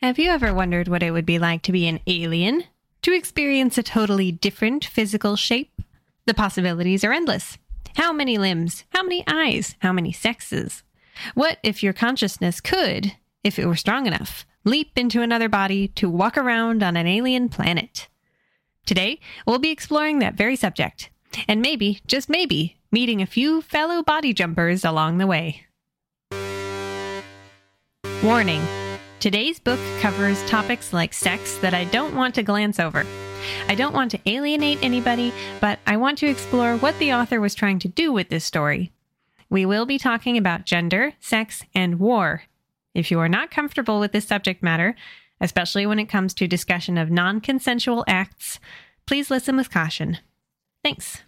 Have you ever wondered what it would be like to be an alien? To experience a totally different physical shape? The possibilities are endless. How many limbs? How many eyes? How many sexes? What if your consciousness could, if it were strong enough, leap into another body to walk around on an alien planet? Today, we'll be exploring that very subject, and maybe, just maybe, meeting a few fellow body jumpers along the way. Warning Today's book covers topics like sex that I don't want to glance over. I don't want to alienate anybody, but I want to explore what the author was trying to do with this story. We will be talking about gender, sex, and war. If you are not comfortable with this subject matter, especially when it comes to discussion of non consensual acts, please listen with caution. Thanks.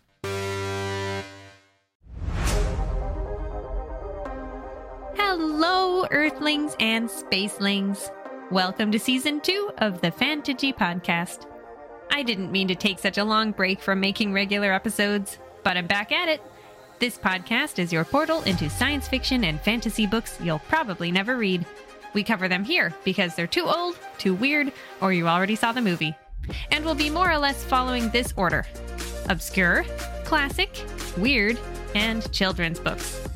Hello, Earthlings and Spacelings. Welcome to season two of the Fantasy Podcast. I didn't mean to take such a long break from making regular episodes, but I'm back at it. This podcast is your portal into science fiction and fantasy books you'll probably never read. We cover them here because they're too old, too weird, or you already saw the movie. And we'll be more or less following this order obscure, classic, weird, and children's books.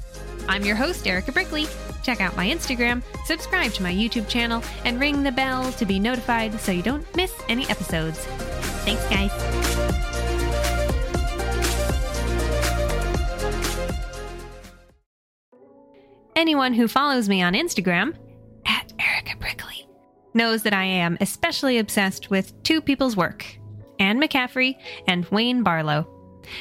I'm your host, Erica Brickley. Check out my Instagram, subscribe to my YouTube channel, and ring the bell to be notified so you don't miss any episodes. Thanks, guys. Anyone who follows me on Instagram, at Erica Brickley, knows that I am especially obsessed with two people's work Anne McCaffrey and Wayne Barlowe.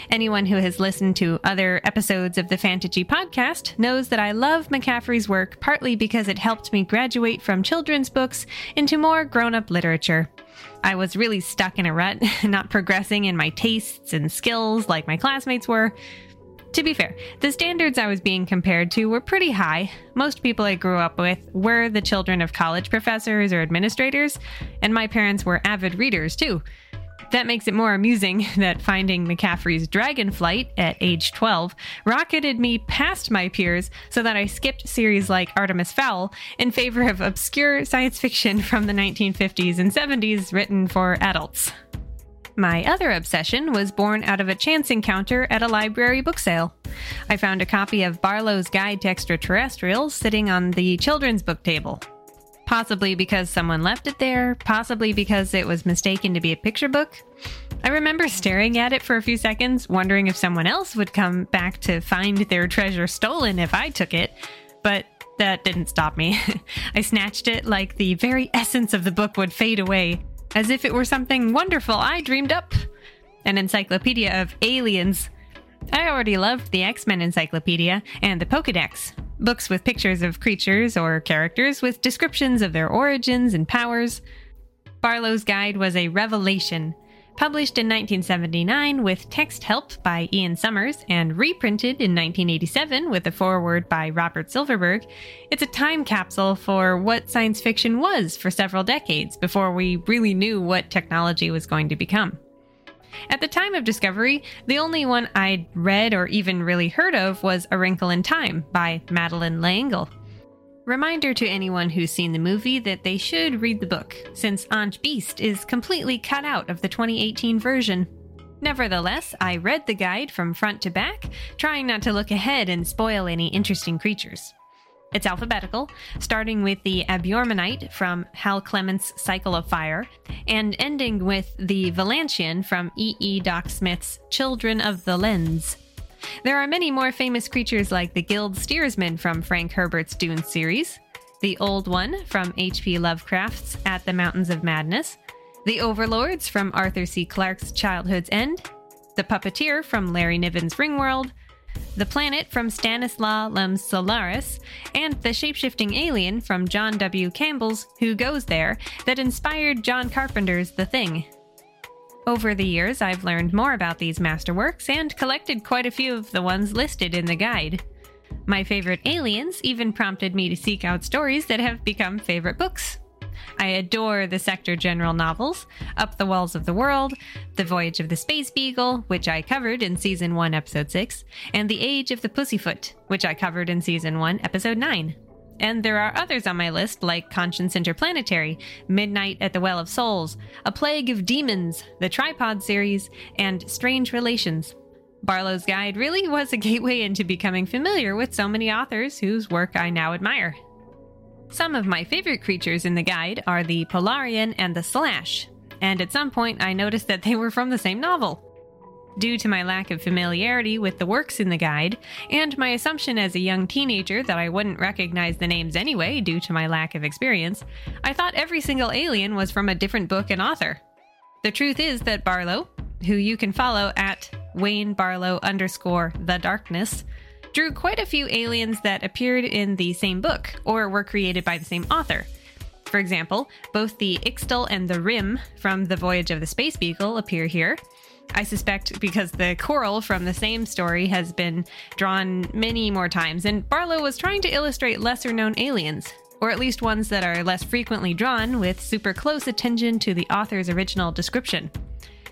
Anyone who has listened to other episodes of the Fantasy podcast knows that I love McCaffrey's work partly because it helped me graduate from children's books into more grown up literature. I was really stuck in a rut, not progressing in my tastes and skills like my classmates were. To be fair, the standards I was being compared to were pretty high. Most people I grew up with were the children of college professors or administrators, and my parents were avid readers too. That makes it more amusing that finding McCaffrey's Dragonflight at age 12 rocketed me past my peers so that I skipped series like Artemis Fowl in favor of obscure science fiction from the 1950s and 70s written for adults. My other obsession was born out of a chance encounter at a library book sale. I found a copy of Barlowe's Guide to Extraterrestrials sitting on the children's book table. Possibly because someone left it there, possibly because it was mistaken to be a picture book. I remember staring at it for a few seconds, wondering if someone else would come back to find their treasure stolen if I took it, but that didn't stop me. I snatched it like the very essence of the book would fade away, as if it were something wonderful I dreamed up. An encyclopedia of aliens. I already loved the X Men Encyclopedia and the Pokedex, books with pictures of creatures or characters with descriptions of their origins and powers. Barlowe's Guide was a revelation. Published in 1979 with text help by Ian Summers and reprinted in 1987 with a foreword by Robert Silverberg, it's a time capsule for what science fiction was for several decades before we really knew what technology was going to become. At the time of discovery, the only one I'd read or even really heard of was A Wrinkle in Time by Madeleine L'Engle. Reminder to anyone who's seen the movie that they should read the book, since Aunt Beast is completely cut out of the 2018 version. Nevertheless, I read the guide from front to back, trying not to look ahead and spoil any interesting creatures. It's alphabetical, starting with the Abyormenite from Hal Clement's Cycle of Fire, and ending with the Velantian from E. E. Doc Smith's Children of the Lens. There are many more famous creatures like the Guild Steersman from Frank Herbert's Dune series, the Old One from H.P. Lovecraft's At the Mountains of Madness, the Overlords from Arthur C. Clarke's Childhood's End, the Puppeteer from Larry Niven's Ringworld, the planet from Stanislaw Lem's Solaris, and the shapeshifting alien from John W. Campbell's Who Goes There that inspired John Carpenter's The Thing. Over the years, I've learned more about these masterworks and collected quite a few of the ones listed in the guide. My favorite aliens even prompted me to seek out stories that have become favorite books. I adore the Sector General novels, Up the Walls of the World, The Voyage of the Space Beagle, which I covered in Season 1, Episode 6, and The Age of the Pussyfoot, which I covered in Season 1, Episode 9. and there are others on my list like Conscience Interplanetary, Midnight at the Well of Souls, A Plague of Demons, the Tripod series, and Strange Relations. Barlowe's Guide really was a gateway into becoming familiar with so many authors whose work I now admire. Some of my favorite creatures in the guide are the Polarian and the Slash, and at some point I noticed that they were from the same novel. Due to my lack of familiarity with the works in the guide, and my assumption as a young teenager that I wouldn't recognize the names anyway due to my lack of experience, I thought every single alien was from a different book and author. The truth is that Barlowe, who you can follow at Wayne Barlowe underscore the darkness, drew quite a few aliens that appeared in the same book or were created by the same author. For example, both the Ixtl and the Riim from The Voyage of the Space Beagle appear here. I suspect because the Coeurl from the same story has been drawn many more times, and Barlowe was trying to illustrate lesser known aliens, or at least ones that are less frequently drawn with super close attention to the author's original description.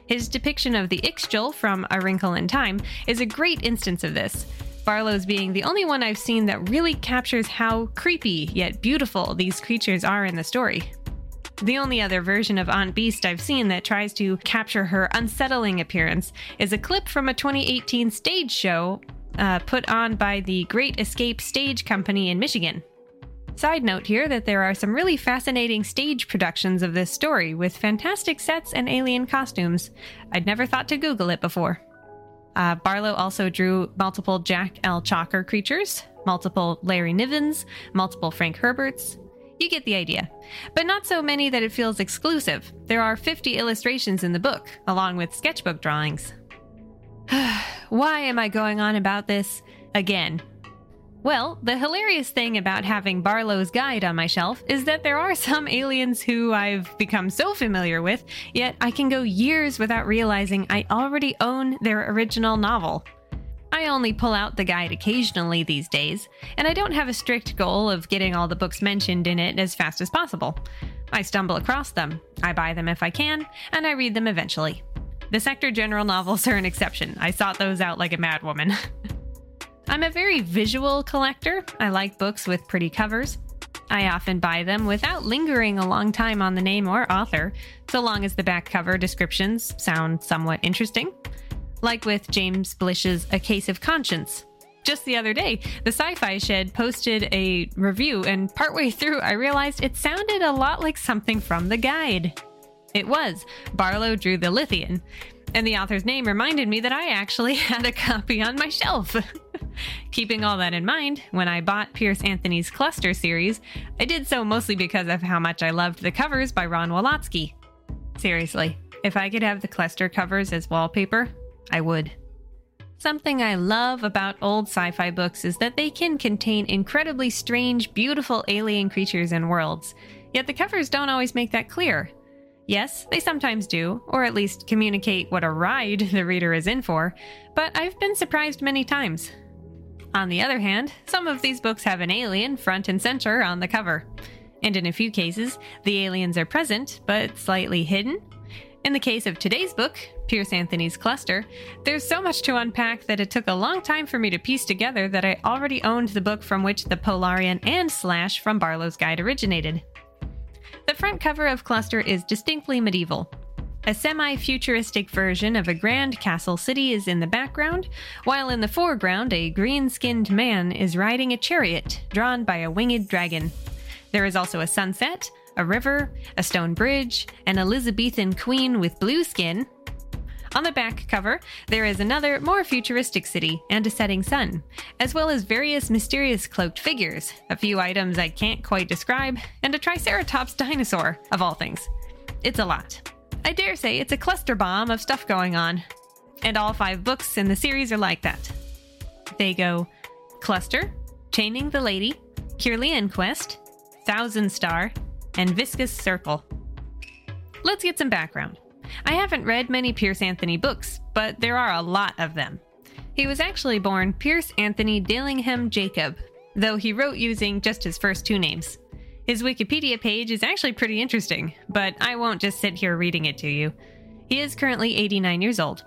His depiction of the Ixchel from A Wrinkle in Time is a great instance of this, Barlowe's being the only one I've seen that really captures how creepy yet beautiful these creatures are in the story. The only other version of Aunt Beast I've seen that tries to capture her unsettling appearance is a clip from a 2018 stage show uh, put on by the Great Escape Stage Company in Michigan. Side note here that there are some really fascinating stage productions of this story with fantastic sets and alien costumes. I'd never thought to Google it before. Uh, Barlowe also drew multiple Jack L. Chalker creatures, multiple Larry Nivens, multiple Frank Herberts. You get the idea. But not so many that it feels exclusive. There are 50 illustrations in the book, along with sketchbook drawings. Why am I going on about this again? Well, the hilarious thing about having Barlowe's Guide on my shelf is that there are some aliens who I've become so familiar with, yet I can go years without realizing I already own their original novel. I only pull out the guide occasionally these days, and I don't have a strict goal of getting all the books mentioned in it as fast as possible. I stumble across them, I buy them if I can, and I read them eventually. The Sector General novels are an exception. I sought those out like a madwoman. I'm a very visual collector. I like books with pretty covers. I often buy them without lingering a long time on the name or author, so long as the back cover descriptions sound somewhat interesting. Like with James Blish's A Case of Conscience. Just the other day, the Sci Fi Shed posted a review, and partway through, I realized it sounded a lot like something from the guide. It was. Barlowe drew the Lithian. And the author's name reminded me that I actually had a copy on my shelf. Keeping all that in mind, when I bought Piers Anthony's Cluster series, I did so mostly because of how much I loved the covers by Ron Walotsky. Seriously, if I could have the Cluster covers as wallpaper, I would. Something I love about old sci fi books is that they can contain incredibly strange, beautiful alien creatures and worlds, yet the covers don't always make that clear. Yes, they sometimes do, or at least communicate what a ride the reader is in for, but I've been surprised many times. On the other hand, some of these books have an alien front and center on the cover. And in a few cases, the aliens are present, but slightly hidden. In the case of today's book, Piers Anthony's Cluster, there's so much to unpack that it took a long time for me to piece together that I already owned the book from which the Polarian and Slash from Barlowe's Guide originated. The front cover of Cluster is distinctly medieval. A semi futuristic version of a grand castle city is in the background, while in the foreground, a green skinned man is riding a chariot drawn by a winged dragon. There is also a sunset, a river, a stone bridge, an Elizabethan queen with blue skin. On the back cover, there is another, more futuristic city and a setting sun, as well as various mysterious cloaked figures, a few items I can't quite describe, and a Triceratops dinosaur, of all things. It's a lot. I dare say it's a cluster bomb of stuff going on. And all five books in the series are like that. They go Cluster, Chaining the Lady, Kirlian Quest, Thousand Star, and Viscous Circle. Let's get some background. I haven't read many Piers Anthony books, but there are a lot of them. He was actually born Piers Anthony Dillingham Jacob, though he wrote using just his first two names. His Wikipedia page is actually pretty interesting, but I won't just sit here reading it to you. He is currently 89 years old.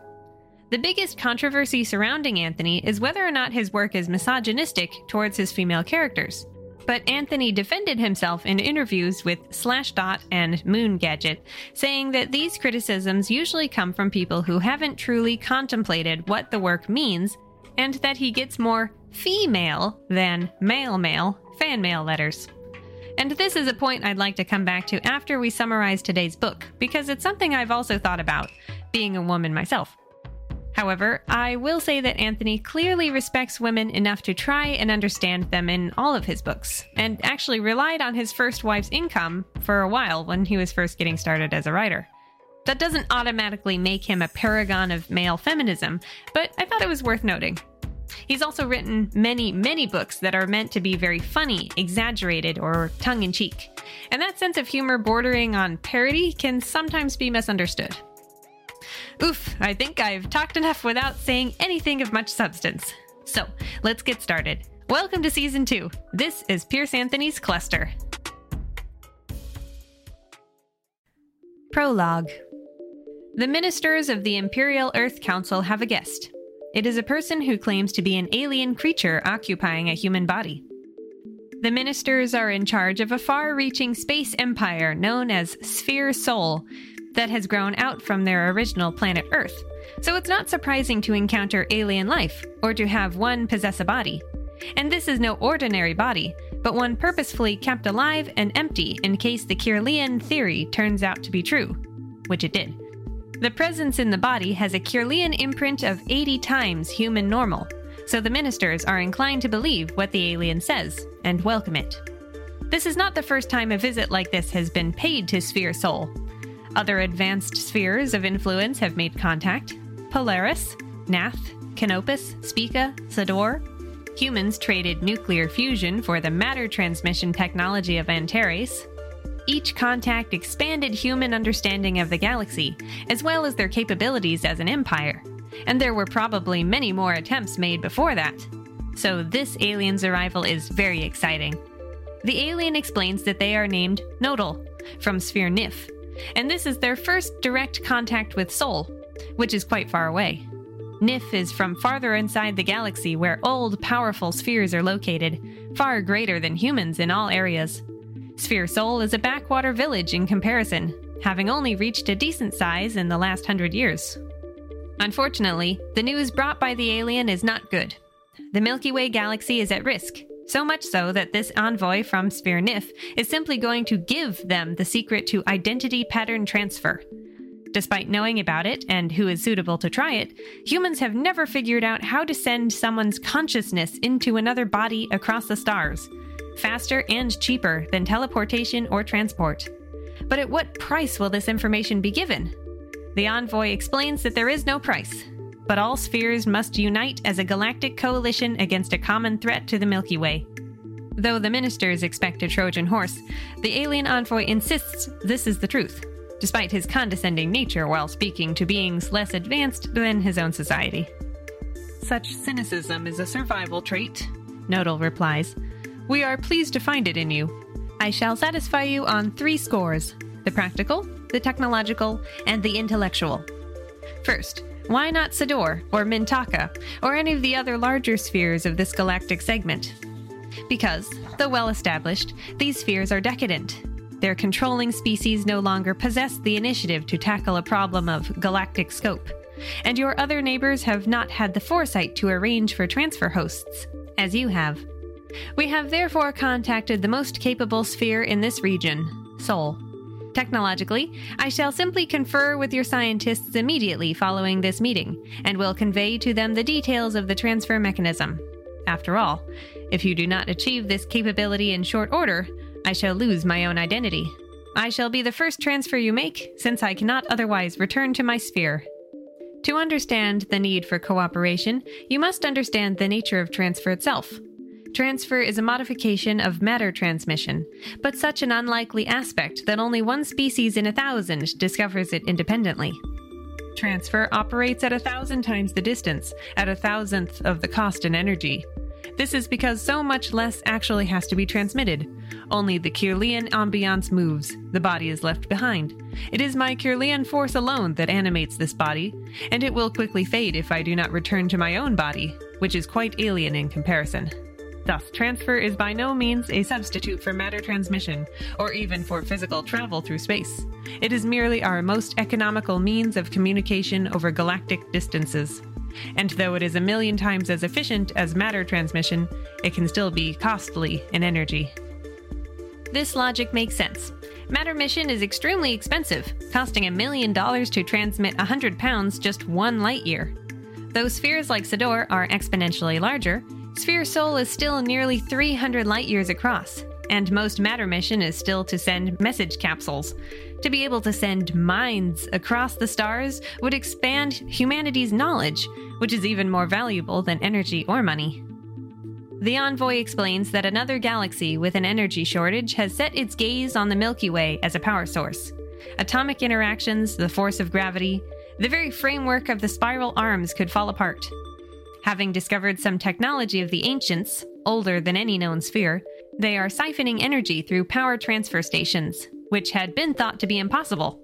The biggest controversy surrounding Anthony is whether or not his work is misogynistic towards his female characters. But Anthony defended himself in interviews with Slashdot and Moon Gadget, saying that these criticisms usually come from people who haven't truly contemplated what the work means, and that he gets more female than male mail fan mail letters. And this is a point I'd like to come back to after we summarize today's book, because it's something I've also thought about, being a woman myself. However, I will say that Anthony clearly respects women enough to try and understand them in all of his books, and actually relied on his first wife's income for a while when he was first getting started as a writer. That doesn't automatically make him a paragon of male feminism, but I thought it was worth noting. He's also written many, many books that are meant to be very funny, exaggerated, or tongue in cheek. And that sense of humor bordering on parody can sometimes be misunderstood. Oof, I think I've talked enough without saying anything of much substance. So, let's get started. Welcome to Season 2. This is Piers Anthony's Cluster. Prologue The ministers of the Imperial Earth Council have a guest. It is a person who claims to be an alien creature occupying a human body. The ministers are in charge of a far reaching space empire known as Sphere Sol, that has grown out from their original planet Earth, so it's not surprising to encounter alien life, or to have one possess a body. And this is no ordinary body, but one purposefully kept alive and empty in case the Kirlian theory turns out to be true, which it did. The presence in the body has a Kirlian imprint of 80 times human normal, so the ministers are inclined to believe what the alien says and welcome it. This is not the first time a visit like this has been paid to Sphere Sol, other advanced spheres of influence have made contact Polaris, Nath, Canopus, Spica, Sador. Humans traded nuclear fusion for the matter transmission technology of Antares. Each contact expanded human understanding of the galaxy, as well as their capabilities as an empire. And there were probably many more attempts made before that. So this alien's arrival is very exciting. The alien explains that they are named Nodal, from Sphere Nif, and this is their first direct contact with Sol, which is quite far away. Nif is from farther inside the galaxy where old, powerful spheres are located, far greater than humans in all areas. Sphere Sol is a backwater village in comparison, having only reached a decent size in the last hundred years. Unfortunately, the news brought by the alien is not good. The Milky Way galaxy is at risk, so much so that this envoy from Sphere Nif is simply going to give them the secret to identity pattern transfer. Despite knowing about it and who is suitable to try it, humans have never figured out how to send someone's consciousness into another body across the stars, faster and cheaper than teleportation or transport. But at what price will this information be given? The envoy explains that there is no price, but all spheres must unite as a galactic coalition against a common threat to the Milky Way. Though the ministers expect a Trojan horse, the alien envoy insists this is the truth, despite his condescending nature while speaking to beings less advanced than his own society. Such cynicism is a survival trait, Nodal replies. We are pleased to find it in you. I shall satisfy you on three scores the practical, the technological, and the intellectual. First, why not Sador, or Mintaka, or any of the other larger spheres of this galactic segment? Because, though well established, these spheres are decadent. Their controlling species no longer possess the initiative to tackle a problem of galactic scope, and your other neighbors have not had the foresight to arrange for transfer hosts, as you have. We have therefore contacted the most capable sphere in this region, Sol. Technologically, I shall simply confer with your scientists immediately following this meeting, and will convey to them the details of the transfer mechanism. After all, if you do not achieve this capability in short order, I shall lose my own identity. I shall be the first transfer you make, since I cannot otherwise return to my sphere. To understand the need for cooperation, you must understand the nature of transfer itself. Transfer is a modification of matter transmission, but such an unlikely aspect that only one species in a thousand discovers it independently. Transfer operates at a thousand times the distance, at a thousandth of the cost and energy. This is because so much less actually has to be transmitted. Only the Kirlian ambiance moves, the body is left behind. It is my Kirlian force alone that animates this body, and it will quickly fade if I do not return to my own body, which is quite alien in comparison. Thus, transfer is by no means a substitute for matter transmission, or even for physical travel through space. It is merely our most economical means of communication over galactic distances. And though it is a million times as efficient as matter transmission, it can still be costly in energy. This logic makes sense. Matter mission is extremely expensive, costing a million dollars to transmit 100 pounds just one light year. Though spheres like Sador are exponentially larger, Sphere Sol is still nearly 300 light years across, and most matter mission is still to send message capsules. To be able to send minds across the stars would expand humanity's knowledge, which is even more valuable than energy or money. The envoy explains that another galaxy with an energy shortage has set its gaze on the Milky Way as a power source. Atomic interactions, the force of gravity, the very framework of the spiral arms could fall apart. Having discovered some technology of the ancients, older than any known sphere, they are siphoning energy through power transfer stations, which had been thought to be impossible.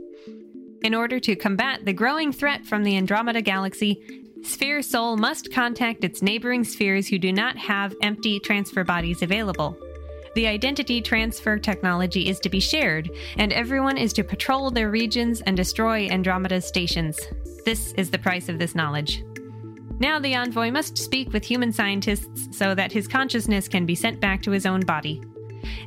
In order to combat the growing threat from the Andromeda Galaxy, Sphere Sol must contact its neighboring spheres who do not have empty transfer bodies available. The identity transfer technology is to be shared, and everyone is to patrol their regions and destroy Andromeda's stations. This is the price of this knowledge. Now the envoy must speak with human scientists so that his consciousness can be sent back to his own body.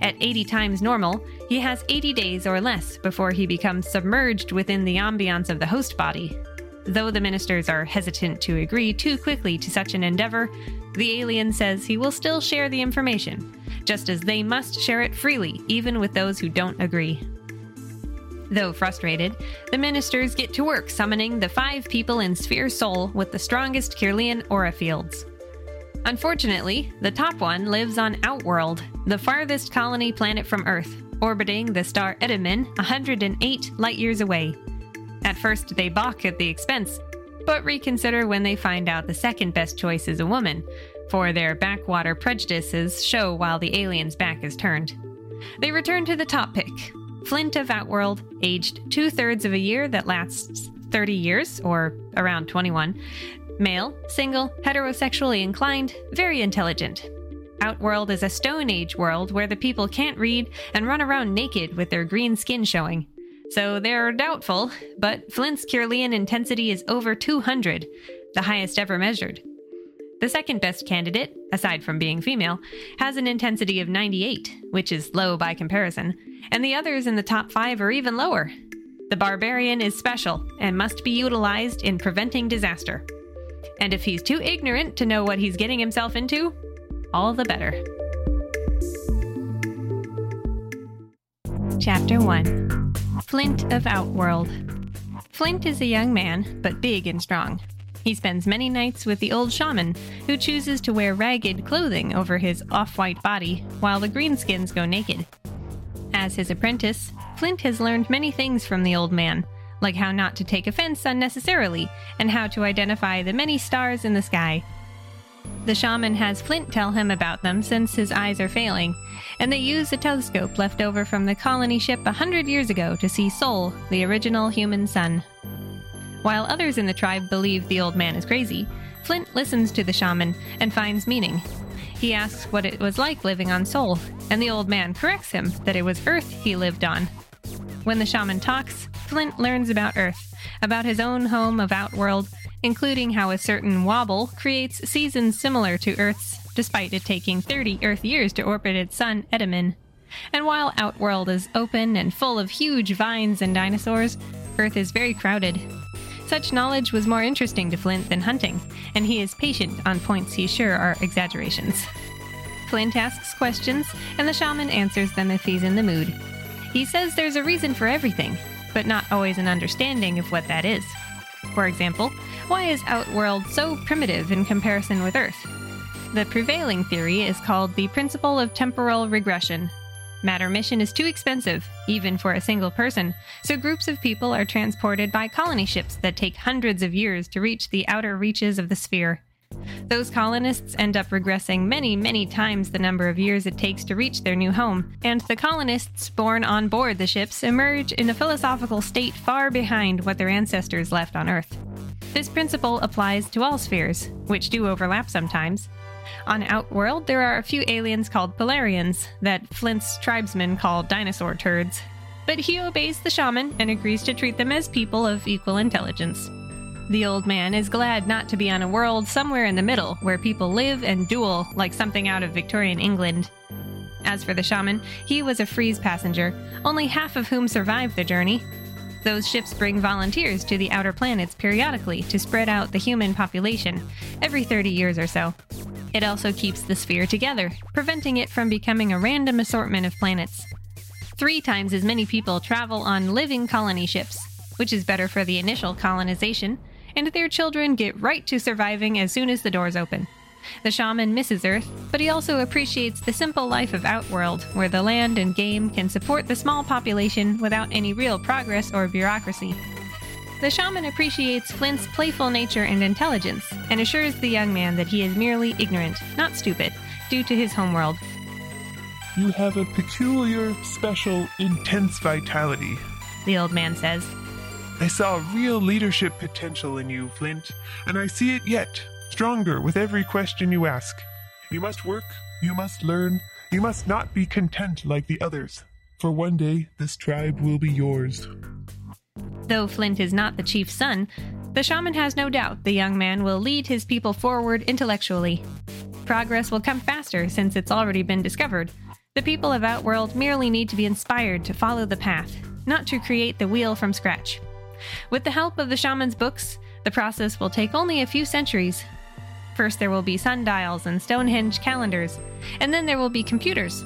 At 80 times normal, he has 80 days or less before he becomes submerged within the ambiance of the host body. Though the ministers are hesitant to agree too quickly to such an endeavor, the alien says he will still share the information, just as they must share it freely, even with those who don't agree. Though frustrated, the ministers get to work summoning the five people in Sphere Sol with the strongest Kirlian aura fields. Unfortunately, the top one lives on Outworld, the farthest colony planet from Earth, orbiting the star Edamin 108 light years away. At first, they balk at the expense, but reconsider when they find out the second best choice is a woman, for their backwater prejudices show while the alien's back is turned. They return to the top pick, Flint of Outworld, aged two thirds of a year that lasts 30 years, or around 21. Male, single, heterosexually inclined, very intelligent. Outworld is a Stone Age world where the people can't read and run around naked with their green skin showing. So they're doubtful, but Flint's Kirlian intensity is over 200, the highest ever measured. The second best candidate, aside from being female, has an intensity of 98, which is low by comparison, and the others in the top five are even lower. The barbarian is special and must be utilized in preventing disaster. And if he's too ignorant to know what he's getting himself into, all the better. Chapter 1 Flint of Outworld Flint is a young man, but big and strong. He spends many nights with the old shaman, who chooses to wear ragged clothing over his off white body, while the greenskins go naked. As his apprentice, Flint has learned many things from the old man, like how not to take offense unnecessarily, and how to identify the many stars in the sky. The shaman has Flint tell him about them since his eyes are failing, and they use a telescope left over from the colony ship a hundred years ago to see Sol, the original human sun. While others in the tribe believe the old man is crazy, Flint listens to the shaman and finds meaning. He asks what it was like living on Sol, and the old man corrects him that it was Earth he lived on. When the shaman talks, Flint learns about Earth, about his own home of Outworld, including how a certain wobble creates seasons similar to Earth's, despite it taking 30 Earth years to orbit its sun, Edamin. And while Outworld is open and full of huge vines and dinosaurs, Earth is very crowded. Such knowledge was more interesting to Flint than hunting, and he is patient on points he's sure are exaggerations. Flint asks questions, and the shaman answers them if he's in the mood. He says there's a reason for everything, but not always an understanding of what that is. For example, why is Outworld so primitive in comparison with Earth? The prevailing theory is called the principle of temporal regression. Matter mission is too expensive, even for a single person, so groups of people are transported by colony ships that take hundreds of years to reach the outer reaches of the sphere. Those colonists end up regressing many, many times the number of years it takes to reach their new home, and the colonists born on board the ships emerge in a philosophical state far behind what their ancestors left on Earth. This principle applies to all spheres, which do overlap sometimes. On Outworld, there are a few aliens called Polarians that Flint's tribesmen call dinosaur turds. But he obeys the shaman and agrees to treat them as people of equal intelligence. The old man is glad not to be on a world somewhere in the middle where people live and duel like something out of Victorian England. As for the shaman, he was a freeze passenger, only half of whom survived the journey. Those ships bring volunteers to the outer planets periodically to spread out the human population, every 30 years or so. It also keeps the sphere together, preventing it from becoming a random assortment of planets. Three times as many people travel on living colony ships, which is better for the initial colonization, and their children get right to surviving as soon as the doors open. The shaman misses Earth, but he also appreciates the simple life of Outworld, where the land and game can support the small population without any real progress or bureaucracy. The shaman appreciates Flint's playful nature and intelligence, and assures the young man that he is merely ignorant, not stupid, due to his homeworld. You have a peculiar, special, intense vitality, the old man says. I saw real leadership potential in you, Flint, and I see it yet, stronger with every question you ask. You must work, you must learn, you must not be content like the others, for one day this tribe will be yours. Though Flint is not the chief's son, the shaman has no doubt the young man will lead his people forward intellectually. Progress will come faster since it's already been discovered. The people of Outworld merely need to be inspired to follow the path, not to create the wheel from scratch. With the help of the shaman's books, the process will take only a few centuries. First, there will be sundials and Stonehenge calendars, and then there will be computers.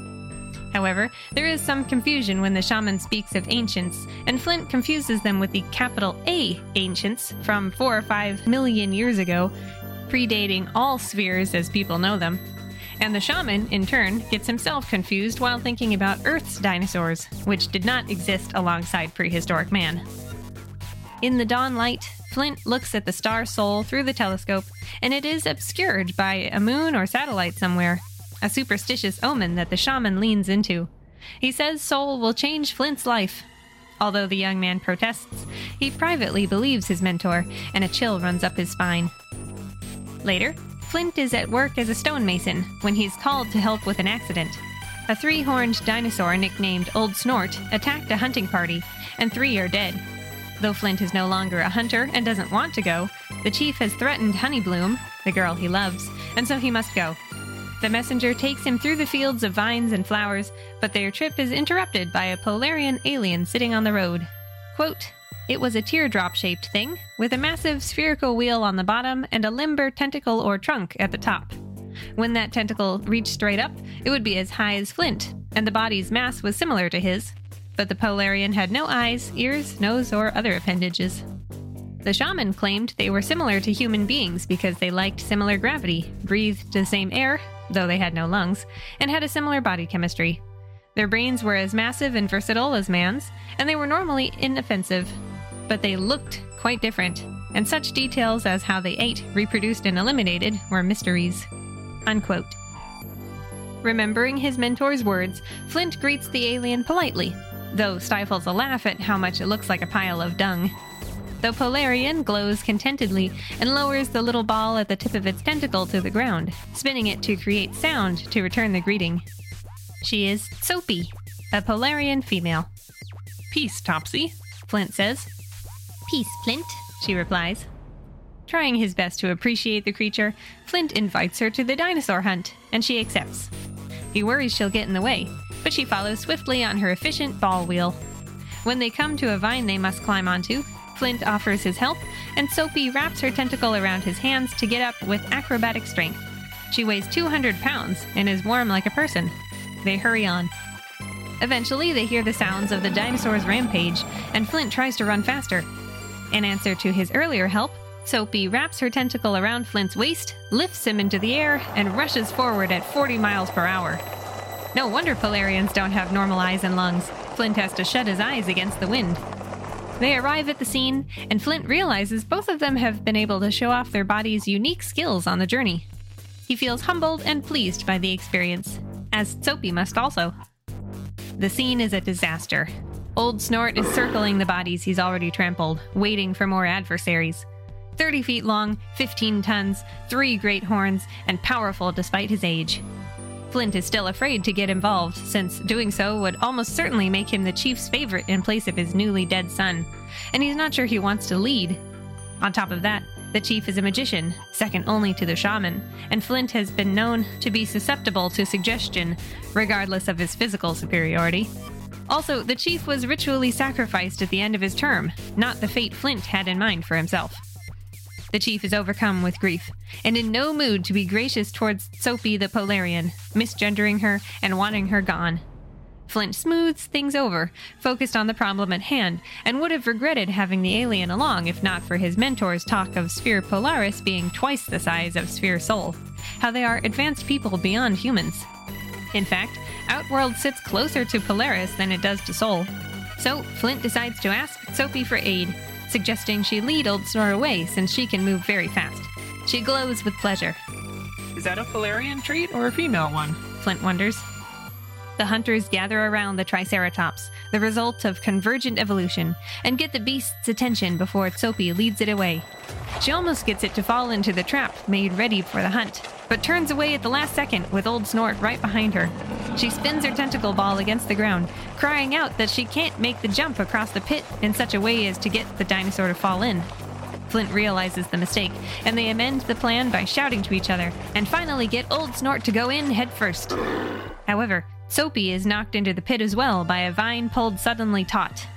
However, there is some confusion when the shaman speaks of ancients, and Flint confuses them with the capital A ancients from four or five million years ago, predating all spheres as people know them. And the shaman, in turn, gets himself confused while thinking about Earth's dinosaurs, which did not exist alongside prehistoric man. In the dawn light, Flint looks at the star Sol through the telescope, and it is obscured by a moon or satellite somewhere, a superstitious omen that the shaman leans into. He says Sol will change Flint's life. Although the young man protests, he privately believes his mentor, and a chill runs up his spine. Later, Flint is at work as a stonemason when he's called to help with an accident. A three horned dinosaur nicknamed Old Snort attacked a hunting party, and three are dead. Though Flint is no longer a hunter and doesn't want to go, the chief has threatened Honeybloom, the girl he loves, and so he must go. The messenger takes him through the fields of vines and flowers, but their trip is interrupted by a Polarian alien sitting on the road. Quote, it was a teardrop shaped thing, with a massive spherical wheel on the bottom and a limber tentacle or trunk at the top. When that tentacle reached straight up, it would be as high as Flint, and the body's mass was similar to his. But the Polarian had no eyes, ears, nose, or other appendages. The shaman claimed they were similar to human beings because they liked similar gravity, breathed the same air, though they had no lungs, and had a similar body chemistry. Their brains were as massive and versatile as man's, and they were normally inoffensive, but they looked quite different, and such details as how they ate, reproduced, and eliminated were mysteries. Unquote. Remembering his mentor's words, Flint greets the alien politely, though stifles a laugh at how much it looks like a pile of dung. The Polarian glows contentedly and lowers the little ball at the tip of its tentacle to the ground, spinning it to create sound to return the greeting. She is Tsopi, a Polarian female. Peace, Tsopi, Flint says. Peace, Flint, she replies. Trying his best to appreciate the creature, Flint invites her to the dinosaur hunt, and she accepts. He worries she'll get in the way, but she follows swiftly on her efficient ball wheel. When they come to a vine they must climb onto, Flint offers his help, and Tsopi wraps her tentacle around his hands to get up with acrobatic strength. She weighs 200 pounds and is warm like a person. They hurry on. Eventually, they hear the sounds of the dinosaur's rampage, and Flint tries to run faster. In answer to his earlier help, Tsopi wraps her tentacle around Flint's waist, lifts him into the air, and rushes forward at 40 miles per hour. No wonder Polarians don't have normal eyes and lungs. Flint has to shut his eyes against the wind. They arrive at the scene, and Flint realizes both of them have been able to show off their body's unique skills on the journey. He feels humbled and pleased by the experience, as Tsopi must also. The scene is a disaster. Old Snort is circling the bodies he's already trampled, waiting for more adversaries. 30 feet long, 15 tons, three great horns, and powerful despite his age. Flint is still afraid to get involved, since doing so would almost certainly make him the chief's favorite in place of his newly dead son, and he's not sure he wants to lead. On top of that, the chief is a magician, second only to the shaman, and Flint has been known to be susceptible to suggestion, regardless of his physical superiority. Also, the chief was ritually sacrificed at the end of his term, not the fate Flint had in mind for himself. The chief is overcome with grief, and in no mood to be gracious towards Sophie the Polarian, misgendering her and wanting her gone. Flint smooths things over, focused on the problem at hand, and would have regretted having the alien along if not for his mentor's talk of Sphere Polaris being twice the size of Sphere Sol, how they are advanced people beyond humans. In fact, Outworld sits closer to Polaris than it does to Sol. So, Flint decides to ask Sophie for aid, suggesting she lead Old Snort away since she can move very fast. She glows with pleasure. Is that a Polarian trait or a female one? Flint wonders. The hunters gather around the Triceratops, the result of convergent evolution, and get the beast's attention before Tsopi leads it away. She almost gets it to fall into the trap made ready for the hunt, but turns away at the last second with Old Snort right behind her. She spins her tentacle ball against the ground, crying out that she can't make the jump across the pit in such a way as to get the dinosaur to fall in. Flint realizes the mistake, and they amend the plan by shouting to each other, and finally get Old Snort to go in headfirst. However, Tsopi is knocked into the pit as well by a vine pulled suddenly taut.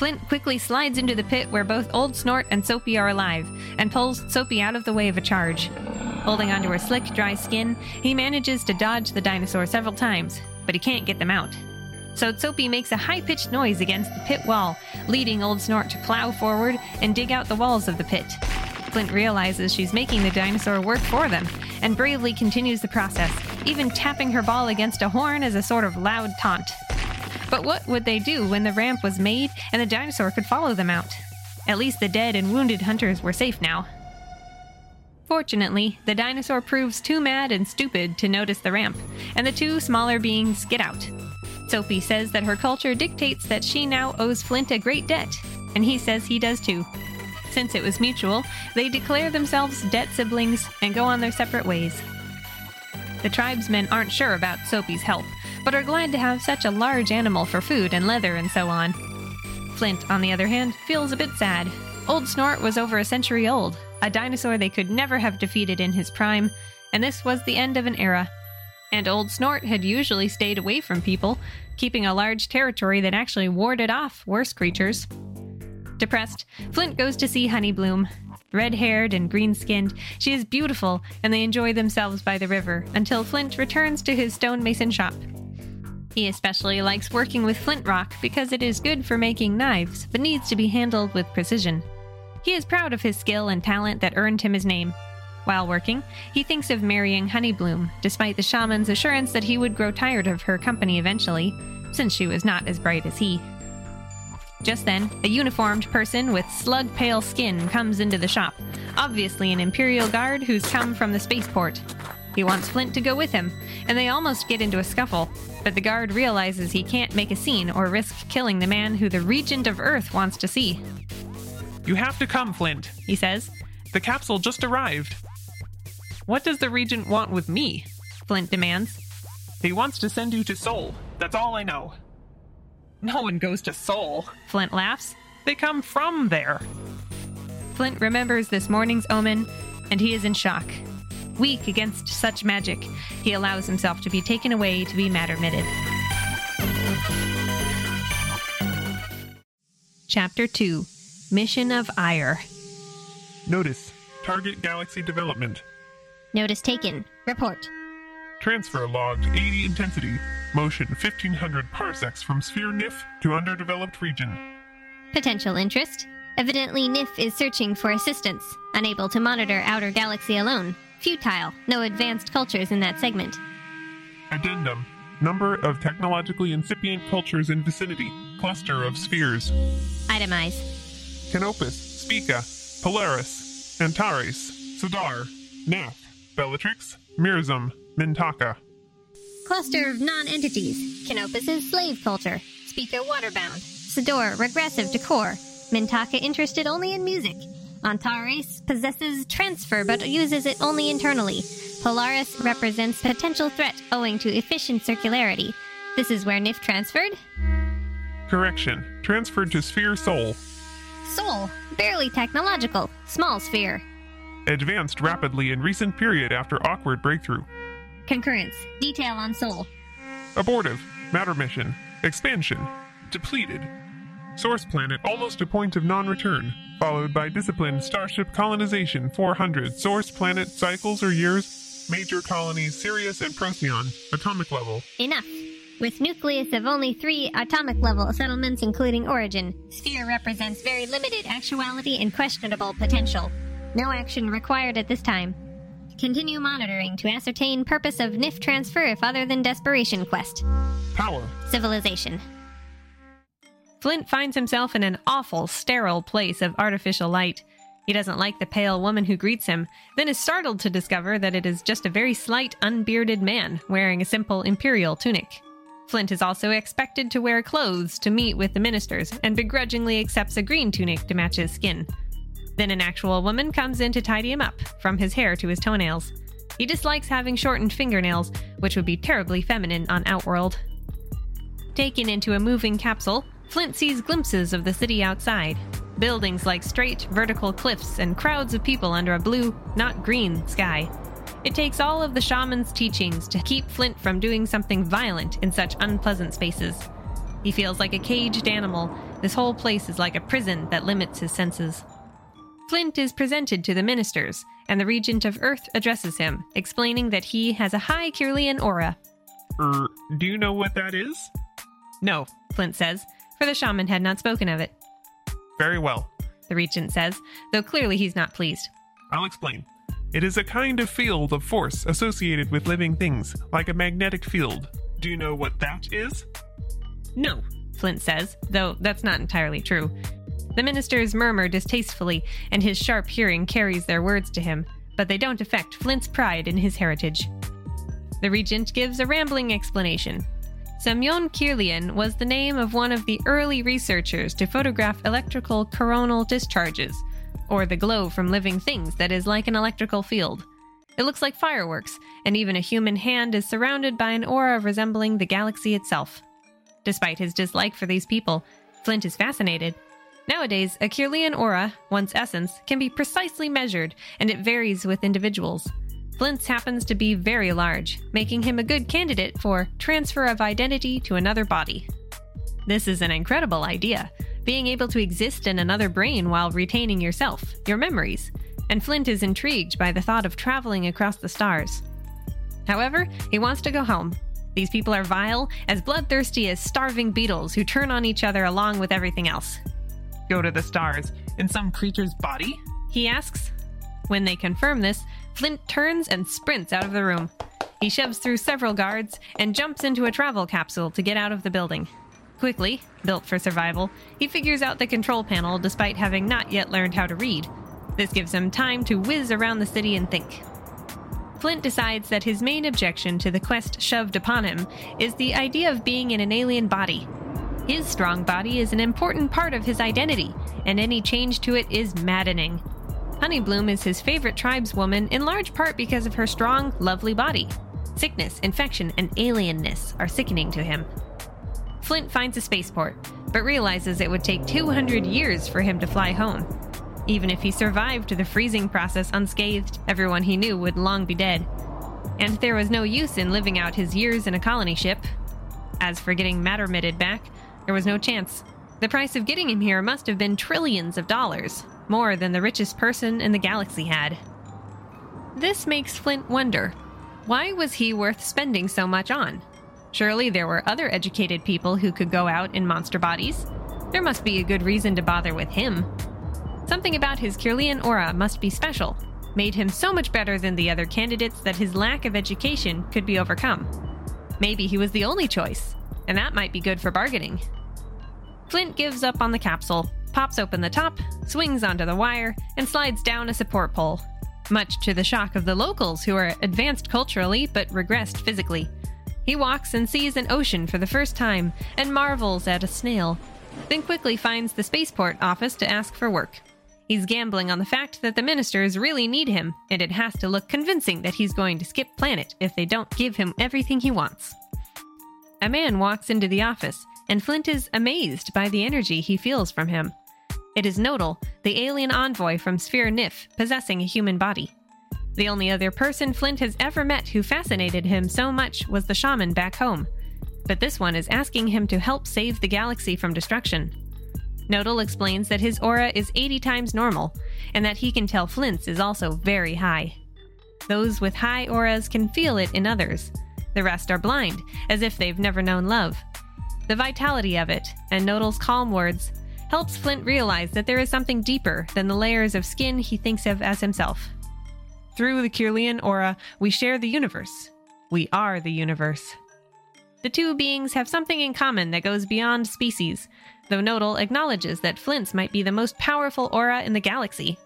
Flint quickly slides into the pit where both Old Snort and Tsopi are alive, and pulls Tsopi out of the way of a charge. Holding onto her slick, dry skin, he manages to dodge the dinosaur several times, but he can't get them out. So Tsopi makes a high pitched noise against the pit wall, leading Old Snort to plow forward and dig out the walls of the pit. Flint realizes she's making the dinosaur work for them and bravely continues the process, even tapping her ball against a horn as a sort of loud taunt. But what would they do when the ramp was made and the dinosaur could follow them out? At least the dead and wounded hunters were safe now. Fortunately, the dinosaur proves too mad and stupid to notice the ramp, and the two smaller beings get out. Tsopi says that her culture dictates that she now owes Flint a great debt, and he says he does too. Since it was mutual, they declare themselves debt siblings and go on their separate ways. The tribesmen aren't sure about Tsopi's help, but are glad to have such a large animal for food and leather and so on. Flint, on the other hand, feels a bit sad. Old Snort was over a century old, a dinosaur they could never have defeated in his prime, and this was the end of an era. And Old Snort had usually stayed away from people, keeping a large territory that actually warded off worse creatures. Depressed, Flint goes to see Honeybloom. Red haired and green skinned, she is beautiful, and they enjoy themselves by the river until Flint returns to his stonemason shop. He especially likes working with flint rock because it is good for making knives, but needs to be handled with precision. He is proud of his skill and talent that earned him his name. While working, he thinks of marrying Honeybloom, despite the shaman's assurance that he would grow tired of her company eventually, since she was not as bright as he. Just then, a uniformed person with slug pale skin comes into the shop, obviously an Imperial guard who's come from the spaceport. He wants Flint to go with him, and they almost get into a scuffle, but the guard realizes he can't make a scene or risk killing the man who the Regent of Earth wants to see. You have to come, Flint, He says. The capsule just arrived. What does the Regent want with me? Flint demands. He wants to send you to Sol. That's all I know. No one goes to Sol. Flint laughs. They come from there. Flint remembers this morning's omen, and he is in shock. Weak against such magic, he allows himself to be taken away to be matter-mitted. Chapter 2 Mission of Ire Notice Target Galaxy Development. Notice taken. Report. Transfer logged 80 intensity. Motion 1500 parsecs from sphere NIF to underdeveloped region. Potential interest. Evidently, NIF is searching for assistance, unable to monitor outer galaxy alone. Futile. No advanced cultures in that segment. Addendum. Number of technologically incipient cultures in vicinity. Cluster of spheres. Itemize. Canopus, Spica, Polaris, Antares, Sador, Nath, Bellatrix, Mirzam, Mintaka. Cluster of non-entities. Canopus is slave culture. Spica waterbound. Sador regressive to core. Mintaka interested only in music. Antares possesses transfer but uses it only internally. Polaris represents potential threat owing to efficient circularity. This is where NIF transferred. Correction. Transferred to Sphere Sol. Sol. barely technological, small sphere. Advanced rapidly in recent period after awkward breakthrough. Concurrence, detail on Sol. Abortive. Matter mission. Expansion. Depleted. Source planet almost a point of non return, followed by disciplined starship colonization 400 source planet cycles or years, major colonies Sirius and Procyon, atomic level. Enough. With nucleus of only three atomic level settlements, including origin, sphere represents very limited actuality and questionable potential. No action required at this time. Continue monitoring to ascertain purpose of NIF transfer if other than desperation quest. Power. Civilization. Flint finds himself in an awful, sterile place of artificial light. He doesn't like the pale woman who greets him, then is startled to discover that it is just a very slight, unbearded man wearing a simple imperial tunic. Flint is also expected to wear clothes to meet with the ministers and begrudgingly accepts a green tunic to match his skin. Then an actual woman comes in to tidy him up, from his hair to his toenails. He dislikes having shortened fingernails, which would be terribly feminine on Outworld. Taken into a moving capsule, Flint sees glimpses of the city outside. Buildings like straight, vertical cliffs and crowds of people under a blue, not green, sky. It takes all of the shaman's teachings to keep Flint from doing something violent in such unpleasant spaces. He feels like a caged animal. This whole place is like a prison that limits his senses. Flint is presented to the ministers, and the Regent of Earth addresses him, explaining that he has a high Kirlian aura. Er, do you know what that is? No, Flint says, for the shaman had not spoken of it. Very well. The Regent says, though clearly he's not pleased. I'll explain. It is a kind of field of force associated with living things, like a magnetic field. Do you know what that is? No, Flint says, though that's not entirely true. The ministers murmur distastefully, and his sharp hearing carries their words to him, but they don't affect Flint's pride in his heritage. The regent gives a rambling explanation. Semyon Kirlian was the name of one of the early researchers to photograph electrical coronal discharges, or the glow from living things that is like an electrical field. It looks like fireworks, and even a human hand is surrounded by an aura resembling the galaxy itself. Despite his dislike for these people, Flint is fascinated. Nowadays, a Kirlian aura, one's essence, can be precisely measured, and it varies with individuals. Flint's happens to be very large, making him a good candidate for transfer of identity to another body. This is an incredible idea, being able to exist in another brain while retaining yourself, your memories, and Flint is intrigued by the thought of traveling across the stars. However, he wants to go home. These people are vile, as bloodthirsty as starving beetles who turn on each other along with everything else. Go to the stars in some creature's body? He asks. When they confirm this, Flint turns and sprints out of the room. He shoves through several guards and jumps into a travel capsule to get out of the building. Quickly, built for survival, he figures out the control panel despite having not yet learned how to read. This gives him time to whiz around the city and think. Flint decides that his main objection to the quest shoved upon him is the idea of being in an alien body. His strong body is an important part of his identity, and any change to it is maddening. Honeybloom is his favorite tribeswoman in large part because of her strong, lovely body. Sickness, infection, and alienness are sickening to him. Flint finds a spaceport, but realizes it would take 200 years for him to fly home. Even if he survived the freezing process unscathed, everyone he knew would long be dead. And there was no use in living out his years in a colony ship. As for getting Mattermitted back, there was no chance. The price of getting him here must have been trillions of dollars, more than the richest person in the galaxy had. This makes Flint wonder why was he worth spending so much on? Surely there were other educated people who could go out in monster bodies. There must be a good reason to bother with him. Something about his Kirlian aura must be special, made him so much better than the other candidates that his lack of education could be overcome. Maybe he was the only choice, and that might be good for bargaining. Flint gives up on the capsule, pops open the top, swings onto the wire, and slides down a support pole. Much to the shock of the locals, who are advanced culturally but regressed physically. He walks and sees an ocean for the first time and marvels at a snail, then quickly finds the spaceport office to ask for work. He's gambling on the fact that the ministers really need him, and it has to look convincing that he's going to skip planet if they don't give him everything he wants. A man walks into the office, and Flint is amazed by the energy he feels from him. It is Nodal, the alien envoy from Sphere Nif, possessing a human body. The only other person Flint has ever met who fascinated him so much was the shaman back home. But this one is asking him to help save the galaxy from destruction. Nodal explains that his aura is 80 times normal, and that he can tell Flint's is also very high. Those with high auras can feel it in others. The rest are blind, as if they've never known love. The vitality of it, and Nodal's calm words, helps Flint realize that there is something deeper than the layers of skin he thinks of as himself. Through the Kirlian aura, we share the universe. We are the universe. The two beings have something in common that goes beyond species, though Nodal acknowledges that Flint's might be the most powerful aura in the galaxy.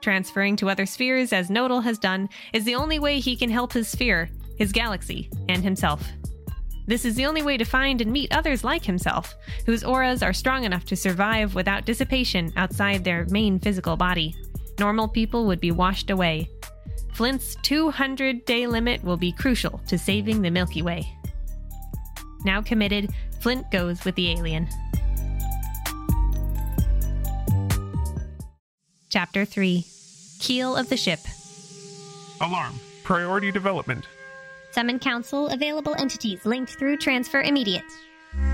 Transferring to other spheres, as Nodal has done, is the only way he can help his sphere, his galaxy, and himself. This is the only way to find and meet others like himself, whose auras are strong enough to survive without dissipation outside their main physical body. Normal people would be washed away. Flint's 200 day limit will be crucial to saving the Milky Way. Now committed, Flint goes with the alien. Chapter 3 Keel of the Ship. Alarm. Priority development. Summon council available entities linked through transfer immediate.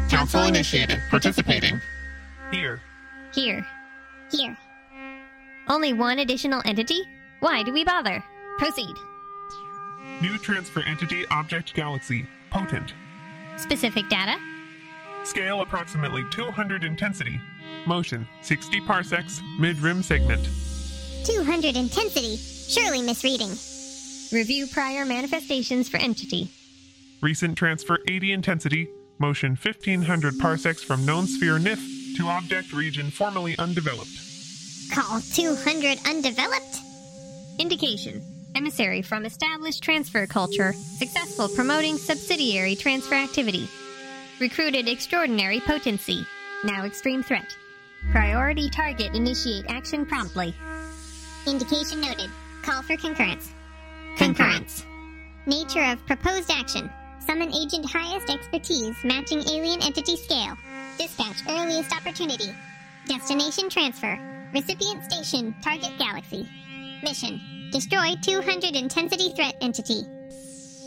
Council initiated. Participating. Here. Here. Here. Only one additional entity? Why do we bother? Proceed. New transfer entity object galaxy. Potent. Specific data? Scale approximately 200 intensity. Motion 60 parsecs. Mid rim segment. 200 intensity. Surely misreading. Review prior manifestations for entity. Recent transfer 80 intensity. Motion 1500 parsecs from known sphere NIF to object region formerly undeveloped. Call 200 undeveloped? Indication. Emissary from established transfer culture, successful promoting subsidiary transfer activity. Recruited extraordinary potency. Now extreme threat. Priority target initiate action promptly. Indication noted. Call for concurrence. Concurrence. Nature of proposed action. Summon agent highest expertise matching alien entity scale. Dispatch earliest opportunity. Destination transfer. Recipient station target galaxy. Mission. Destroy 200 intensity threat entity.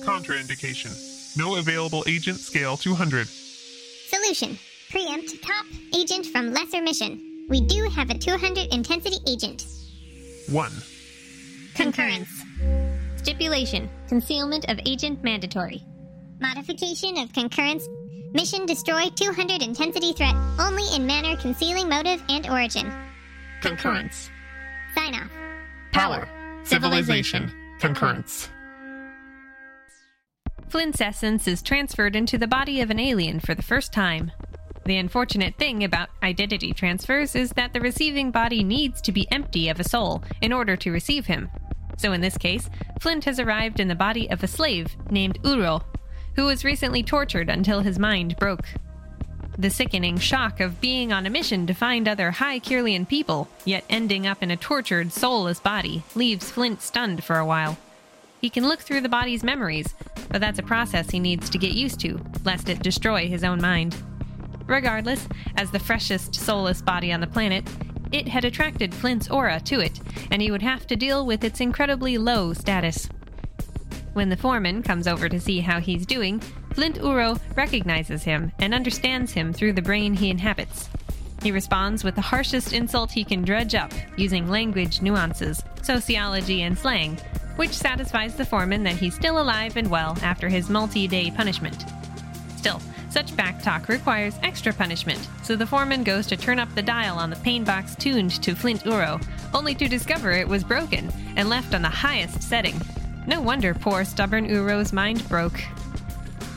Contraindication. No available agent scale 200. Solution. Preempt top agent from lesser mission. We do have a 200 intensity agent. 1. Concurrence. Stipulation. Concealment of agent mandatory. Modification of concurrence. Mission destroy 200 intensity threat only in manner concealing motive and origin. Concurrence. Sign off. Power. Civilization. Concurrence. Flint's essence is transferred into the body of an alien for the first time. The unfortunate thing about identity transfers is that the receiving body needs to be empty of a soul in order to receive him. So in this case, Flint has arrived in the body of a slave named Uro, who was recently tortured until his mind broke. The sickening shock of being on a mission to find other high Kirlian people, yet ending up in a tortured, soulless body, leaves Flint stunned for a while. He can look through the body's memories, but that's a process he needs to get used to, lest it destroy his own mind. Regardless, as the freshest, soulless body on the planet, it had attracted Flint's aura to it, and he would have to deal with its incredibly low status. When the foreman comes over to see how he's doing, Flint Uro recognizes him and understands him through the brain he inhabits. He responds with the harshest insult he can dredge up, using language nuances, sociology, and slang, which satisfies the foreman that he's still alive and well after his multi day punishment. Still, such backtalk requires extra punishment, so the foreman goes to turn up the dial on the pain box tuned to Flint Uro, only to discover it was broken and left on the highest setting. No wonder poor stubborn Uro's mind broke.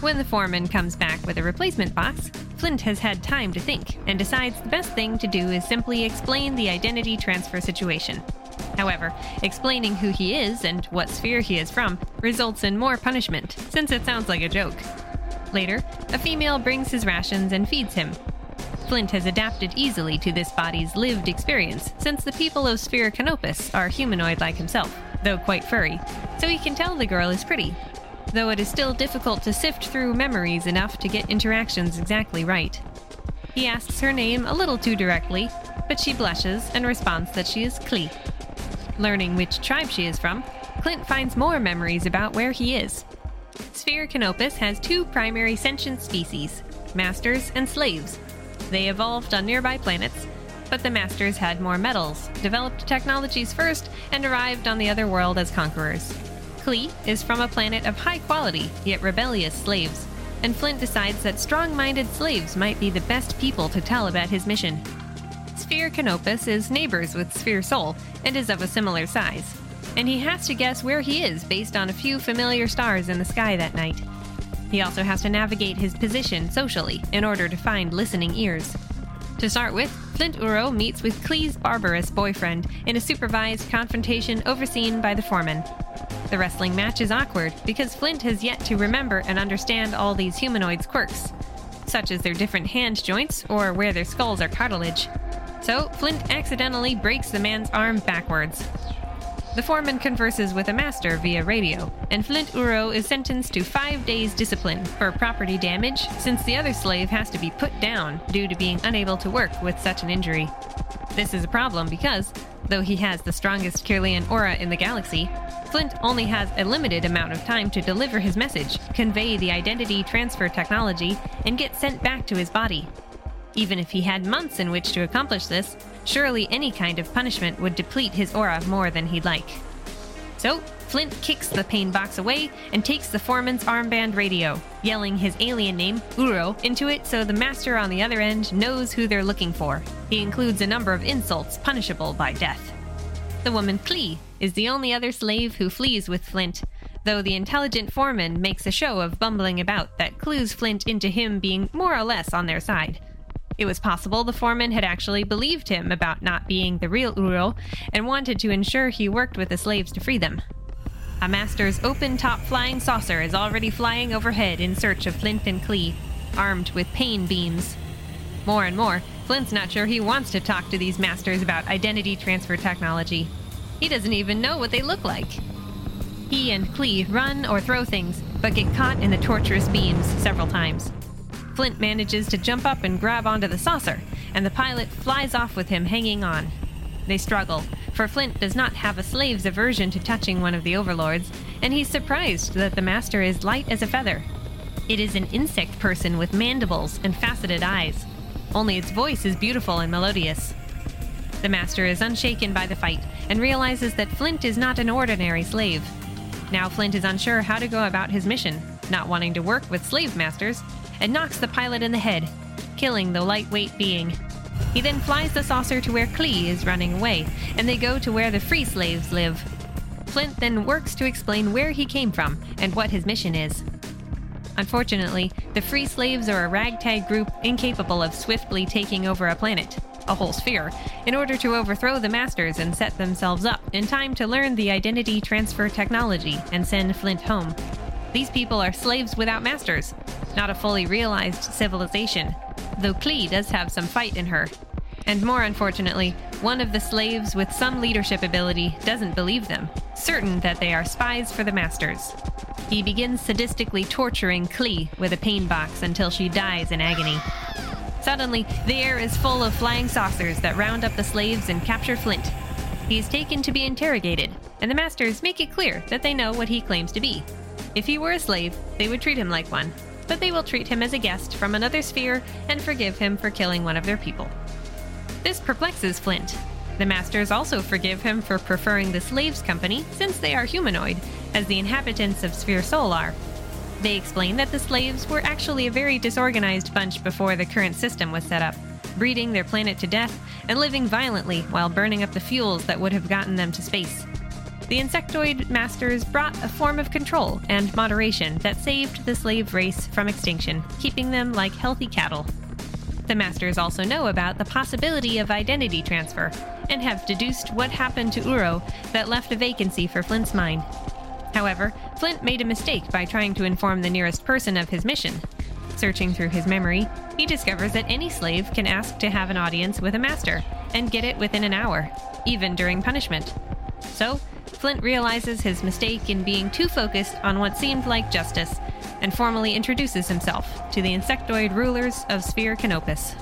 When the foreman comes back with a replacement box, Flint has had time to think and decides the best thing to do is simply explain the identity transfer situation. However, explaining who he is and what sphere he is from results in more punishment, since it sounds like a joke. Later, a female brings his rations and feeds him. Flint has adapted easily to this body's lived experience, since the people of Sphere Canopus are humanoid like himself, though quite furry, so he can tell the girl is pretty, though it is still difficult to sift through memories enough to get interactions exactly right. He asks her name a little too directly, but she blushes and responds that she is Klee. Learning which tribe she is from, Clint finds more memories about where he is. Sphere Canopus has two primary sentient species masters and slaves. They evolved on nearby planets, but the masters had more metals, developed technologies first, and arrived on the other world as conquerors. Klee is from a planet of high quality, yet rebellious slaves, and Flint decides that strong minded slaves might be the best people to tell about his mission. Sphere Canopus is neighbors with Sphere Sol and is of a similar size, and he has to guess where he is based on a few familiar stars in the sky that night. He also has to navigate his position socially in order to find listening ears. To start with, Flint Uro meets with Klee's barbarous boyfriend in a supervised confrontation overseen by the foreman. The wrestling match is awkward because Flint has yet to remember and understand all these humanoids' quirks, such as their different hand joints or where their skulls are cartilage. So, Flint accidentally breaks the man's arm backwards. The foreman converses with a master via radio, and Flint Uro is sentenced to five days' discipline for property damage since the other slave has to be put down due to being unable to work with such an injury. This is a problem because, though he has the strongest Kirlian aura in the galaxy, Flint only has a limited amount of time to deliver his message, convey the identity transfer technology, and get sent back to his body. Even if he had months in which to accomplish this, surely any kind of punishment would deplete his aura more than he'd like. So, Flint kicks the pain box away and takes the foreman's armband radio, yelling his alien name, Uro, into it so the master on the other end knows who they're looking for. He includes a number of insults punishable by death. The woman Klee is the only other slave who flees with Flint, though the intelligent foreman makes a show of bumbling about that clues Flint into him being more or less on their side. It was possible the foreman had actually believed him about not being the real Uro and wanted to ensure he worked with the slaves to free them. A master's open top flying saucer is already flying overhead in search of Flint and Klee, armed with pain beams. More and more, Flint's not sure he wants to talk to these masters about identity transfer technology. He doesn't even know what they look like. He and Klee run or throw things, but get caught in the torturous beams several times. Flint manages to jump up and grab onto the saucer, and the pilot flies off with him hanging on. They struggle, for Flint does not have a slave's aversion to touching one of the overlords, and he's surprised that the master is light as a feather. It is an insect person with mandibles and faceted eyes. Only its voice is beautiful and melodious. The master is unshaken by the fight and realizes that Flint is not an ordinary slave. Now Flint is unsure how to go about his mission, not wanting to work with slave masters, and knocks the pilot in the head, killing the lightweight being. He then flies the saucer to where Klee is running away, and they go to where the free slaves live. Flint then works to explain where he came from and what his mission is. Unfortunately, the free slaves are a ragtag group incapable of swiftly taking over a planet, a whole sphere, in order to overthrow the masters and set themselves up in time to learn the identity transfer technology and send Flint home. These people are slaves without masters, not a fully realized civilization, though Klee does have some fight in her. And more unfortunately, one of the slaves with some leadership ability doesn't believe them, certain that they are spies for the masters. He begins sadistically torturing Klee with a pain box until she dies in agony. Suddenly, the air is full of flying saucers that round up the slaves and capture Flint. He is taken to be interrogated, and the masters make it clear that they know what he claims to be. If he were a slave, they would treat him like one, but they will treat him as a guest from another sphere and forgive him for killing one of their people. This perplexes Flint. The masters also forgive him for preferring the slaves' company since they are humanoid, as the inhabitants of Sphere Sol are. They explain that the slaves were actually a very disorganized bunch before the current system was set up, breeding their planet to death and living violently while burning up the fuels that would have gotten them to space the insectoid masters brought a form of control and moderation that saved the slave race from extinction, keeping them like healthy cattle. The masters also know about the possibility of identity transfer and have deduced what happened to Uro that left a vacancy for Flint's mind. However, Flint made a mistake by trying to inform the nearest person of his mission. Searching through his memory, he discovers that any slave can ask to have an audience with a master and get it within an hour, even during punishment. So, Flint realizes his mistake in being too focused on what seemed like justice and formally introduces himself to the insectoid rulers of Sphere Canopus.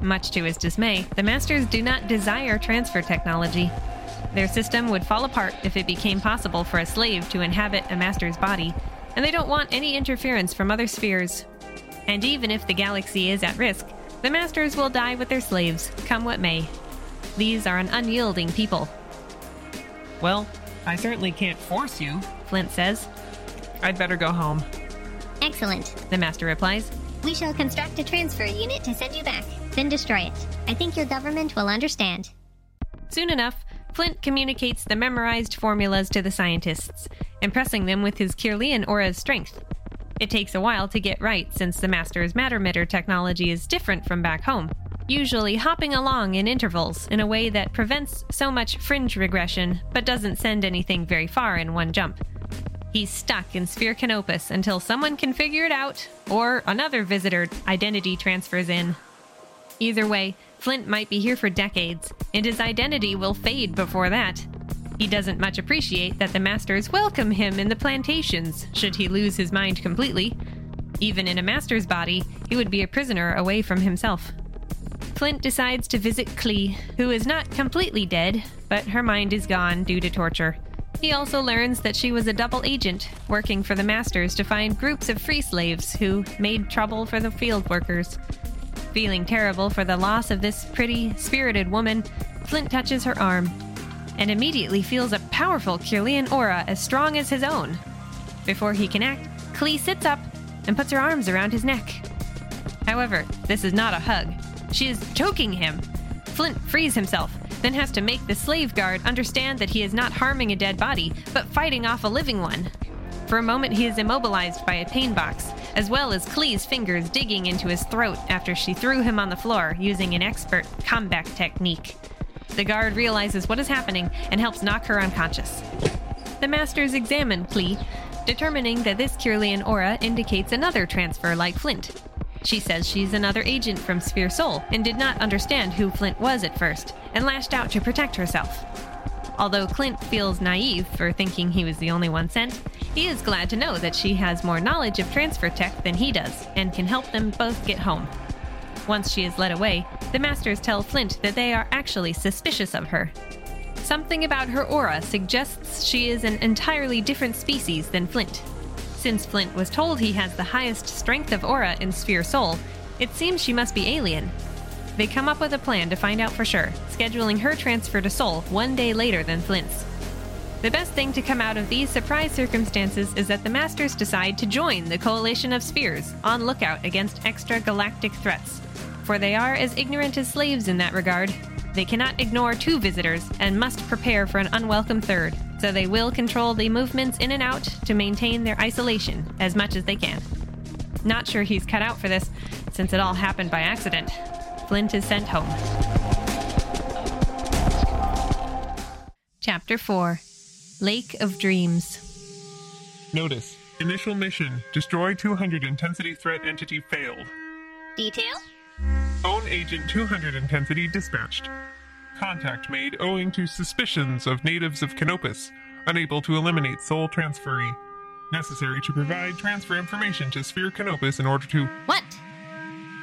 Much to his dismay, the Masters do not desire transfer technology. Their system would fall apart if it became possible for a slave to inhabit a Master's body, and they don't want any interference from other spheres. And even if the galaxy is at risk, the Masters will die with their slaves, come what may. These are an unyielding people, Well, I certainly can't force you. Flint says. I'd better go home. Excellent. The Master replies. We shall construct a transfer unit to send you back, then destroy it. I think your government will understand. Soon enough, Flint communicates the memorized formulas to the scientists, impressing them with his Kirlian aura's strength. It takes a while to get right since the Master's mattermitter technology is different from back home, usually hopping along in intervals in a way that prevents so much fringe regression but doesn't send anything very far in one jump. He's stuck in Sphere Canopus until someone can figure it out, or another visitor identity transfers in. Either way, Flint might be here for decades, and his identity will fade before that. He doesn't much appreciate that the masters welcome him in the plantations, should he lose his mind completely. Even in a master's body, he would be a prisoner away from himself. Flint decides to visit Klee, who is not completely dead, but her mind is gone due to torture. He also learns that she was a double agent, working for the masters to find groups of free slaves who made trouble for the field workers. Feeling terrible for the loss of this pretty, spirited woman, Flint touches her arm and immediately feels a powerful Kirlian aura as strong as his own. Before he can act, Klee sits up and puts her arms around his neck. However, this is not a hug. She is choking him. Flint frees himself, then has to make the slave guard understand that he is not harming a dead body, but fighting off a living one. For a moment, he is immobilized by a pain box, as well as Klee's fingers digging into his throat after she threw him on the floor using an expert comeback technique. The guard realizes what is happening and helps knock her unconscious. The masters examine Klee, determining that this Kirlian aura indicates another transfer like Flint. She says she's another agent from Sphere Sol and did not understand who Flint was at first, and lashed out to protect herself. Although Clint feels naive for thinking he was the only one sent, he is glad to know that she has more knowledge of transfer tech than he does and can help them both get home. Once she is led away, the masters tell Flint that they are actually suspicious of her. Something about her aura suggests she is an entirely different species than Flint. Since Flint was told he has the highest strength of aura in Sphere Sol, it seems she must be alien. They come up with a plan to find out for sure, scheduling her transfer to Sol one day later than Flint's. The best thing to come out of these surprise circumstances is that the Masters decide to join the Coalition of Spheres, on lookout against extra galactic threats. For they are as ignorant as slaves in that regard. They cannot ignore two visitors and must prepare for an unwelcome third, so they will control the movements in and out to maintain their isolation as much as they can. Not sure he's cut out for this, since it all happened by accident. Flint is sent home. Chapter 4 Lake of Dreams. Notice. Initial mission. Destroy 200 intensity threat entity failed. Detail? Own agent 200 intensity dispatched. Contact made owing to suspicions of natives of Canopus, unable to eliminate soul transferee. Necessary to provide transfer information to Sphere Canopus in order to What?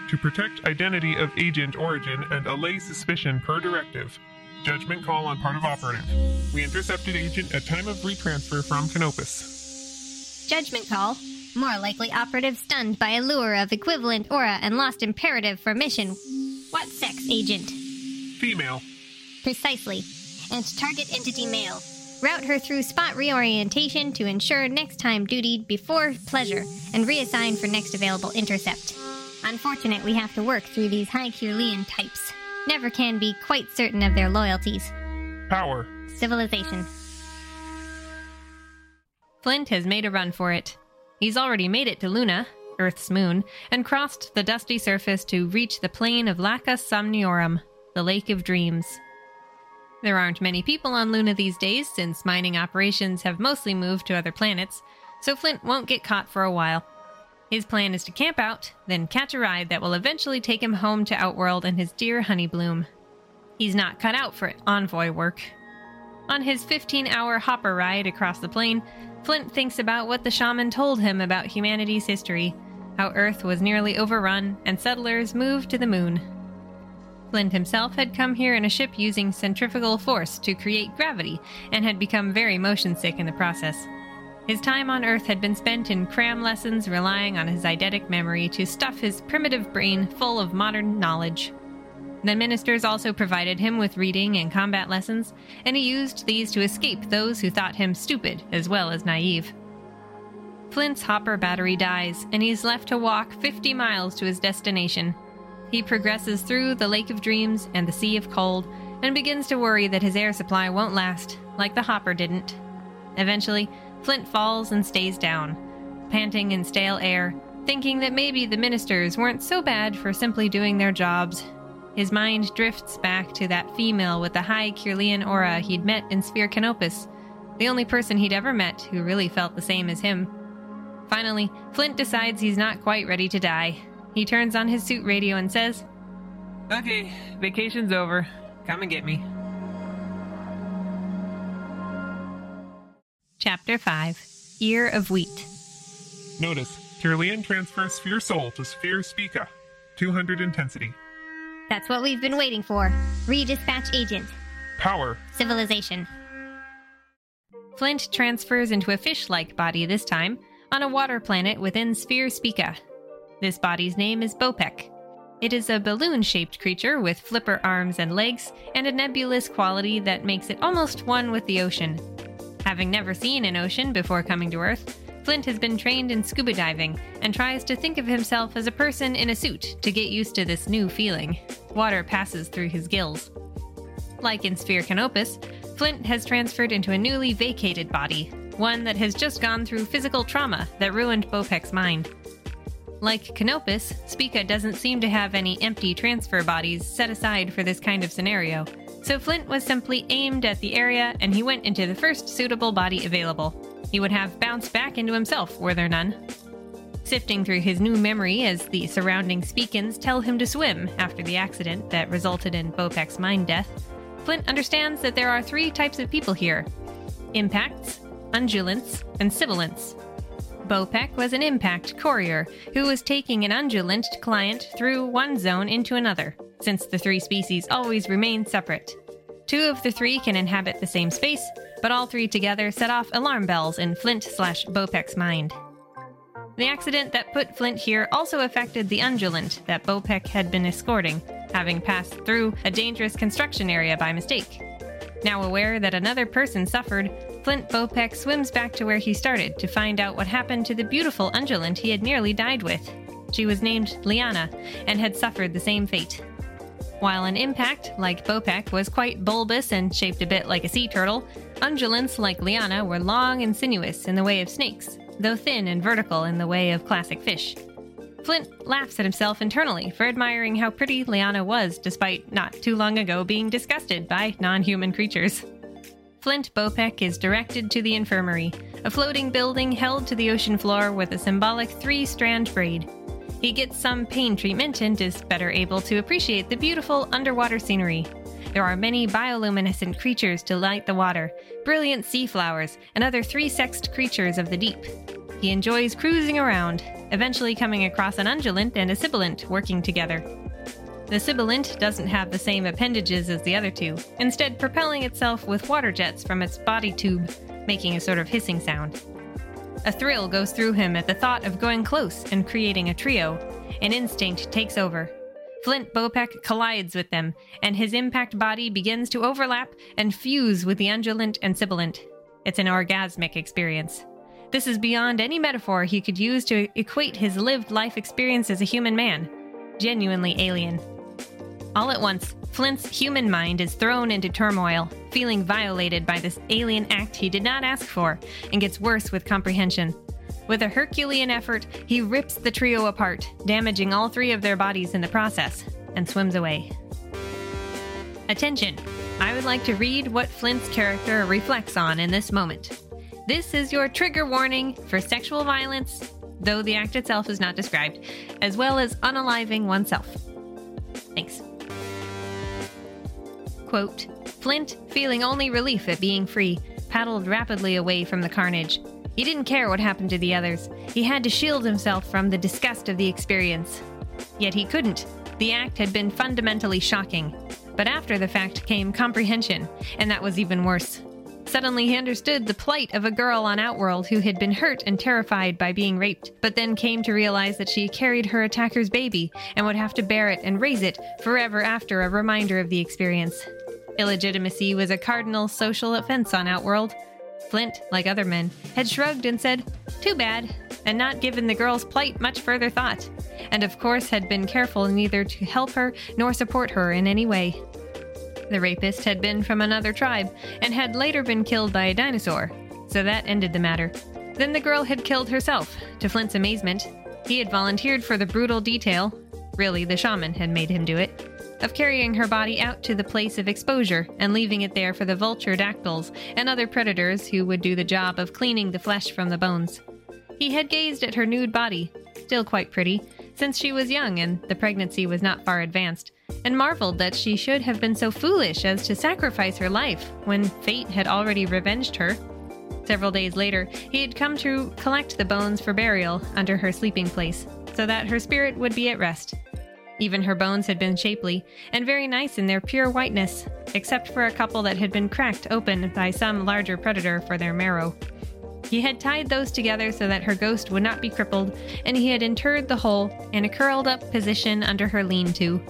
to protect identity of agent origin and allay suspicion per directive. Judgment call on part of operative. We intercepted agent at time of retransfer from Canopus. Judgment call. More likely operative stunned by a lure of equivalent aura and lost imperative for mission. What sex agent? Female. Precisely. And target entity male. Route her through spot reorientation to ensure next time duty before pleasure and reassign for next available intercept. Unfortunate we have to work through these high Kirlian types. Never can be quite certain of their loyalties. Power. Civilization. Flint has made a run for it. He's already made it to Luna, Earth's moon, and crossed the dusty surface to reach the plain of Lacus Somniorum, the Lake of Dreams. There aren't many people on Luna these days since mining operations have mostly moved to other planets, so Flint won't get caught for a while. His plan is to camp out, then catch a ride that will eventually take him home to Outworld and his dear Honeybloom. He's not cut out for envoy work. On his 15 hour hopper ride across the plain, Flint thinks about what the shaman told him about humanity's history how Earth was nearly overrun and settlers moved to the moon. Flint himself had come here in a ship using centrifugal force to create gravity and had become very motion sick in the process. His time on Earth had been spent in cram lessons relying on his eidetic memory to stuff his primitive brain full of modern knowledge. The ministers also provided him with reading and combat lessons, and he used these to escape those who thought him stupid as well as naive. Flint's hopper battery dies, and he's left to walk 50 miles to his destination. He progresses through the Lake of Dreams and the Sea of Cold, and begins to worry that his air supply won't last, like the hopper didn't. Eventually, Flint falls and stays down, panting in stale air, thinking that maybe the ministers weren't so bad for simply doing their jobs his mind drifts back to that female with the high Kirlian aura he'd met in Sphere Canopus, the only person he'd ever met who really felt the same as him. Finally, Flint decides he's not quite ready to die. He turns on his suit radio and says, Okay, vacation's over. Come and get me. Chapter 5 Ear of Wheat. Notice, Kirlian transfers Sphere Sol to Sphere Spica. 200 intensity. That's what we've been waiting for. Redispatch agent. Power. Civilization. Flint transfers into a fish like body this time, on a water planet within Sphere Spica. This body's name is Bopek. It is a balloon shaped creature with flipper arms and legs, and a nebulous quality that makes it almost one with the ocean. Having never seen an ocean before coming to Earth, Flint has been trained in scuba diving and tries to think of himself as a person in a suit to get used to this new feeling. Water passes through his gills. Like in Sphere Canopus, Flint has transferred into a newly vacated body, one that has just gone through physical trauma that ruined Bopek's mind. Like Canopus, Spica doesn't seem to have any empty transfer bodies set aside for this kind of scenario, so Flint was simply aimed at the area and he went into the first suitable body available. He would have bounced back into himself were there none. Sifting through his new memory as the surrounding speakins tell him to swim after the accident that resulted in Bopek's mind death, Flint understands that there are three types of people here impacts, undulants, and sibilants. Bopek was an impact courier who was taking an undulant client through one zone into another, since the three species always remain separate. Two of the three can inhabit the same space, but all three together set off alarm bells in Flint slash Bopek's mind. The accident that put Flint here also affected the undulant that Bopek had been escorting, having passed through a dangerous construction area by mistake. Now aware that another person suffered, Flint Bopek swims back to where he started to find out what happened to the beautiful undulant he had nearly died with. She was named Liana and had suffered the same fate. While an impact, like Bopek, was quite bulbous and shaped a bit like a sea turtle, undulants like Liana were long and sinuous in the way of snakes, though thin and vertical in the way of classic fish. Flint laughs at himself internally for admiring how pretty Liana was despite not too long ago being disgusted by non human creatures. Flint Bopek is directed to the infirmary, a floating building held to the ocean floor with a symbolic three strand braid. He gets some pain treatment and is better able to appreciate the beautiful underwater scenery. There are many bioluminescent creatures to light the water, brilliant sea flowers, and other three sexed creatures of the deep. He enjoys cruising around, eventually coming across an undulant and a sibilant working together. The sibilant doesn't have the same appendages as the other two, instead, propelling itself with water jets from its body tube, making a sort of hissing sound. A thrill goes through him at the thought of going close and creating a trio. An instinct takes over. Flint Bopek collides with them, and his impact body begins to overlap and fuse with the undulant and sibilant. It's an orgasmic experience. This is beyond any metaphor he could use to equate his lived life experience as a human man. Genuinely alien. All at once, Flint's human mind is thrown into turmoil, feeling violated by this alien act he did not ask for, and gets worse with comprehension. With a Herculean effort, he rips the trio apart, damaging all three of their bodies in the process, and swims away. Attention! I would like to read what Flint's character reflects on in this moment. This is your trigger warning for sexual violence, though the act itself is not described, as well as unaliving oneself. Thanks. Quote Flint, feeling only relief at being free, paddled rapidly away from the carnage. He didn't care what happened to the others. He had to shield himself from the disgust of the experience. Yet he couldn't. The act had been fundamentally shocking. But after the fact came comprehension, and that was even worse. Suddenly he understood the plight of a girl on Outworld who had been hurt and terrified by being raped, but then came to realize that she carried her attacker's baby and would have to bear it and raise it forever after a reminder of the experience. Illegitimacy was a cardinal social offense on Outworld. Flint, like other men, had shrugged and said, Too bad, and not given the girl's plight much further thought, and of course had been careful neither to help her nor support her in any way. The rapist had been from another tribe and had later been killed by a dinosaur, so that ended the matter. Then the girl had killed herself, to Flint's amazement. He had volunteered for the brutal detail really, the shaman had made him do it of carrying her body out to the place of exposure and leaving it there for the vulture dactyls and other predators who would do the job of cleaning the flesh from the bones. He had gazed at her nude body, still quite pretty, since she was young and the pregnancy was not far advanced, and marveled that she should have been so foolish as to sacrifice her life when fate had already revenged her. Several days later, he had come to collect the bones for burial under her sleeping place, so that her spirit would be at rest. Even her bones had been shapely and very nice in their pure whiteness, except for a couple that had been cracked open by some larger predator for their marrow. He had tied those together so that her ghost would not be crippled, and he had interred the whole in a curled up position under her lean to.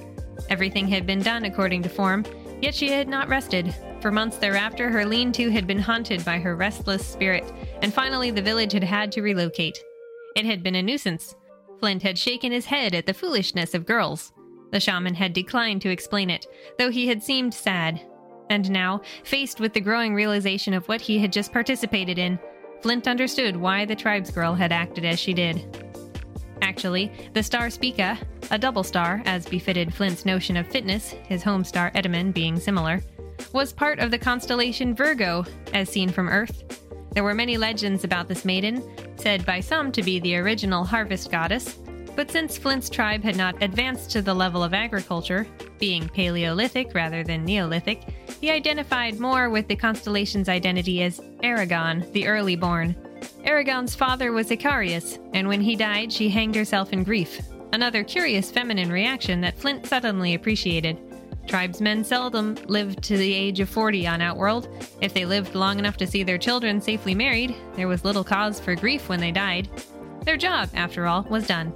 Everything had been done according to form, yet she had not rested. For months thereafter, her lean to had been haunted by her restless spirit, and finally the village had had to relocate. It had been a nuisance. Flint had shaken his head at the foolishness of girls. The shaman had declined to explain it, though he had seemed sad. And now, faced with the growing realization of what he had just participated in, Flint understood why the tribes girl had acted as she did. Actually, the star Spica, a double star as befitted Flint's notion of fitness, his home star Edaman being similar, was part of the constellation Virgo, as seen from Earth. There were many legends about this maiden, said by some to be the original harvest goddess, but since Flint's tribe had not advanced to the level of agriculture, being Paleolithic rather than Neolithic, he identified more with the constellation's identity as Erigone, the early born. Erigone's father was Icarius, and when he died, she hanged herself in grief. Another curious feminine reaction that Flint suddenly appreciated. Tribesmen seldom lived to the age of 40 on Outworld. If they lived long enough to see their children safely married, there was little cause for grief when they died. Their job, after all, was done.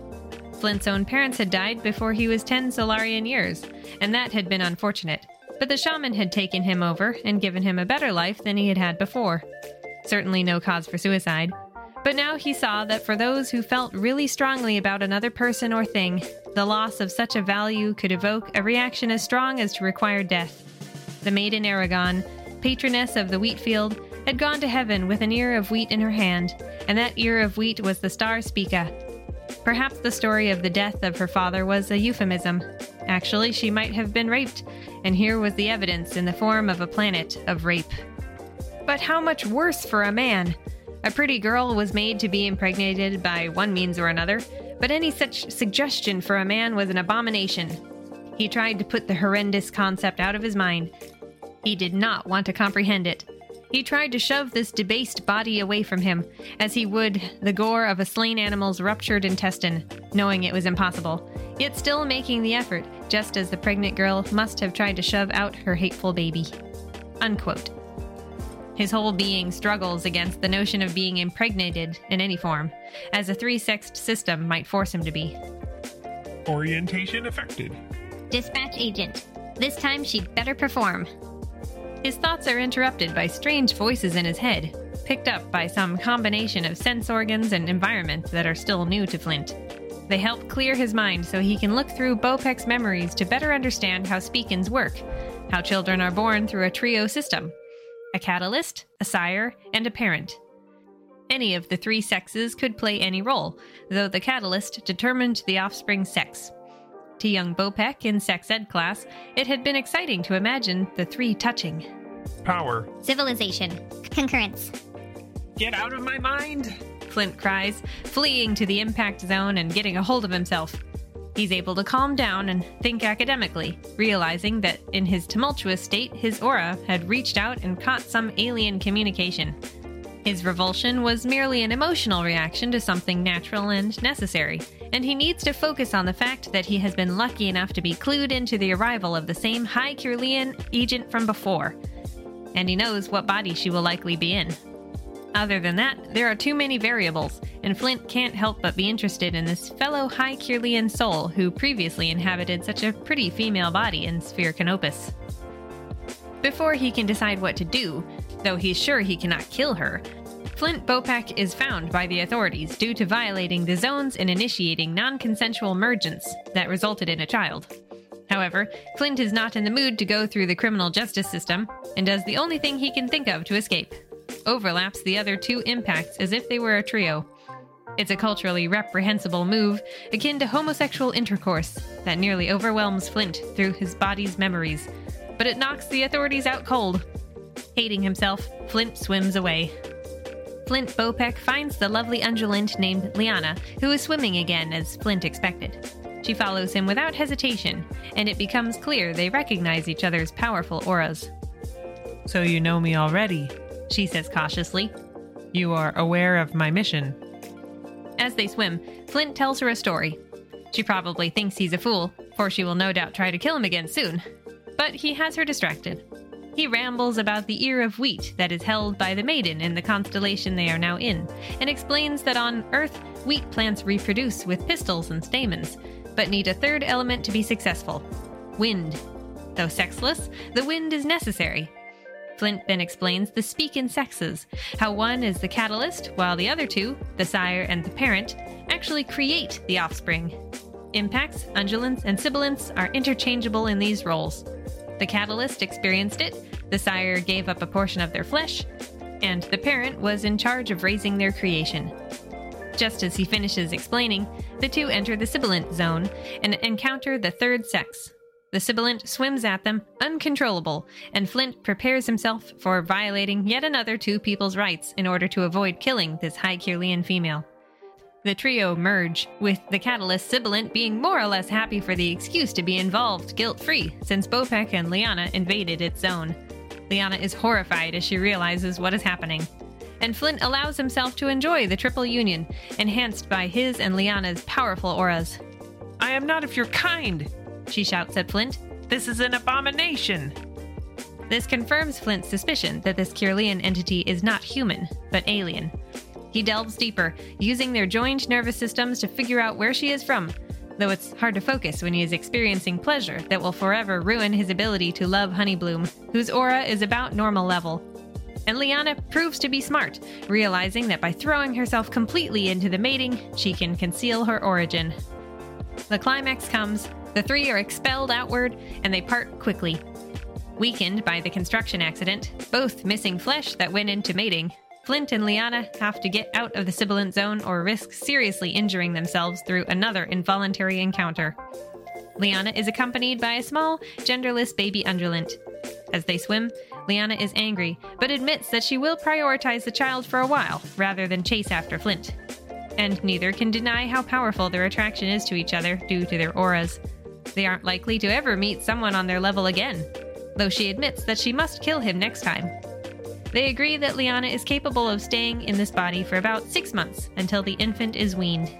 Flint's own parents had died before he was 10 Solarian years, and that had been unfortunate. But the shaman had taken him over and given him a better life than he had had before. Certainly no cause for suicide. But now he saw that for those who felt really strongly about another person or thing, the loss of such a value could evoke a reaction as strong as to require death. The maiden Erigone, patroness of the wheat field, had gone to heaven with an ear of wheat in her hand, and that ear of wheat was the star Spica. Perhaps the story of the death of her father was a euphemism. Actually, she might have been raped, and here was the evidence in the form of a planet of rape. But how much worse for a man? A pretty girl was made to be impregnated by one means or another, but any such suggestion for a man was an abomination. He tried to put the horrendous concept out of his mind. He did not want to comprehend it. He tried to shove this debased body away from him, as he would the gore of a slain animal's ruptured intestine, knowing it was impossible, yet still making the effort, just as the pregnant girl must have tried to shove out her hateful baby. Unquote. His whole being struggles against the notion of being impregnated in any form, as a three sexed system might force him to be. Orientation affected. Dispatch agent. This time she'd better perform. His thoughts are interrupted by strange voices in his head, picked up by some combination of sense organs and environment that are still new to Flint. They help clear his mind so he can look through Bopek's memories to better understand how Speakins work, how children are born through a trio system a catalyst, a sire, and a parent. Any of the three sexes could play any role, though the catalyst determined the offspring's sex. To young Bopek in sex ed class, it had been exciting to imagine the three touching. Power. Civilization. Concurrence. Get out of my mind! Flint cries, fleeing to the impact zone and getting a hold of himself. He's able to calm down and think academically, realizing that in his tumultuous state, his aura had reached out and caught some alien communication. His revulsion was merely an emotional reaction to something natural and necessary, and he needs to focus on the fact that he has been lucky enough to be clued into the arrival of the same High Kirlian agent from before. And he knows what body she will likely be in. Other than that, there are too many variables, and Flint can't help but be interested in this fellow High Kirlian soul who previously inhabited such a pretty female body in Sphere Canopus. Before he can decide what to do, though he's sure he cannot kill her, Flint Bopak is found by the authorities due to violating the zones and initiating non consensual mergence that resulted in a child. However, Flint is not in the mood to go through the criminal justice system and does the only thing he can think of to escape overlaps the other two impacts as if they were a trio. It's a culturally reprehensible move, akin to homosexual intercourse, that nearly overwhelms Flint through his body's memories. But it knocks the authorities out cold. Hating himself, Flint swims away. Flint Bopek finds the lovely undulant named Liana, who is swimming again as Flint expected. She follows him without hesitation, and it becomes clear they recognize each other's powerful auras. So you know me already. She says cautiously. You are aware of my mission. As they swim, Flint tells her a story. She probably thinks he's a fool, for she will no doubt try to kill him again soon. But he has her distracted. He rambles about the ear of wheat that is held by the maiden in the constellation they are now in, and explains that on Earth, wheat plants reproduce with pistils and stamens, but need a third element to be successful wind. Though sexless, the wind is necessary. Flint then explains the Spican sexes, how one is the catalyst, while the other two, the sire and the parent, actually create the offspring. Impacts, undulants, and sibilants are interchangeable in these roles. The catalyst experienced it, the sire gave up a portion of their flesh, and the parent was in charge of raising their creation. Just as he finishes explaining, the two enter the sibilant zone and encounter the third sex. The sibilant swims at them, uncontrollable, and Flint prepares himself for violating yet another two people's rights in order to avoid killing this High Kirlian female. The trio merge, with the catalyst sibilant being more or less happy for the excuse to be involved guilt free, since Bopek and Liana invaded its zone. Liana is horrified as she realizes what is happening. And Flint allows himself to enjoy the triple union, enhanced by his and Liana's powerful auras. I am not of your kind, she shouts at Flint. This is an abomination. This confirms Flint's suspicion that this Kirlian entity is not human, but alien. He delves deeper, using their joined nervous systems to figure out where she is from, though it's hard to focus when he is experiencing pleasure that will forever ruin his ability to love Honeybloom, whose aura is about normal level. And Liana proves to be smart, realizing that by throwing herself completely into the mating, she can conceal her origin. The climax comes, the three are expelled outward, and they part quickly. Weakened by the construction accident, both missing flesh that went into mating, Flint and Liana have to get out of the sibilant zone or risk seriously injuring themselves through another involuntary encounter. Liana is accompanied by a small, genderless baby undulant. As they swim, Liana is angry, but admits that she will prioritize the child for a while rather than chase after Flint. And neither can deny how powerful their attraction is to each other due to their auras. They aren't likely to ever meet someone on their level again, though she admits that she must kill him next time. They agree that Liana is capable of staying in this body for about six months until the infant is weaned.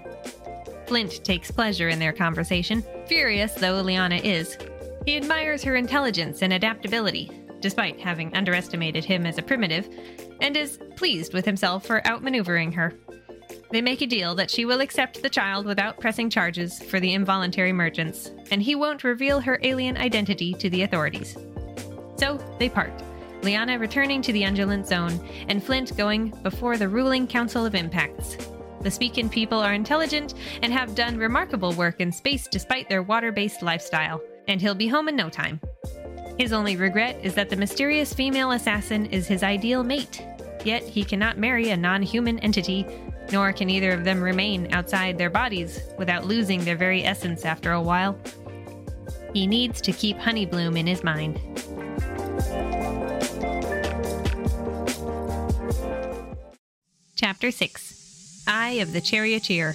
Flint takes pleasure in their conversation, furious though Liana is. He admires her intelligence and adaptability, despite having underestimated him as a primitive, and is pleased with himself for outmaneuvering her. They make a deal that she will accept the child without pressing charges for the involuntary mergence, and he won't reveal her alien identity to the authorities. So they part, Liana returning to the undulant zone, and Flint going before the ruling Council of Impacts. The Spican people are intelligent and have done remarkable work in space despite their water based lifestyle, and he'll be home in no time. His only regret is that the mysterious female assassin is his ideal mate, yet he cannot marry a non human entity, nor can either of them remain outside their bodies without losing their very essence after a while. He needs to keep Honeybloom in his mind. Chapter 6 Eye of the Charioteer.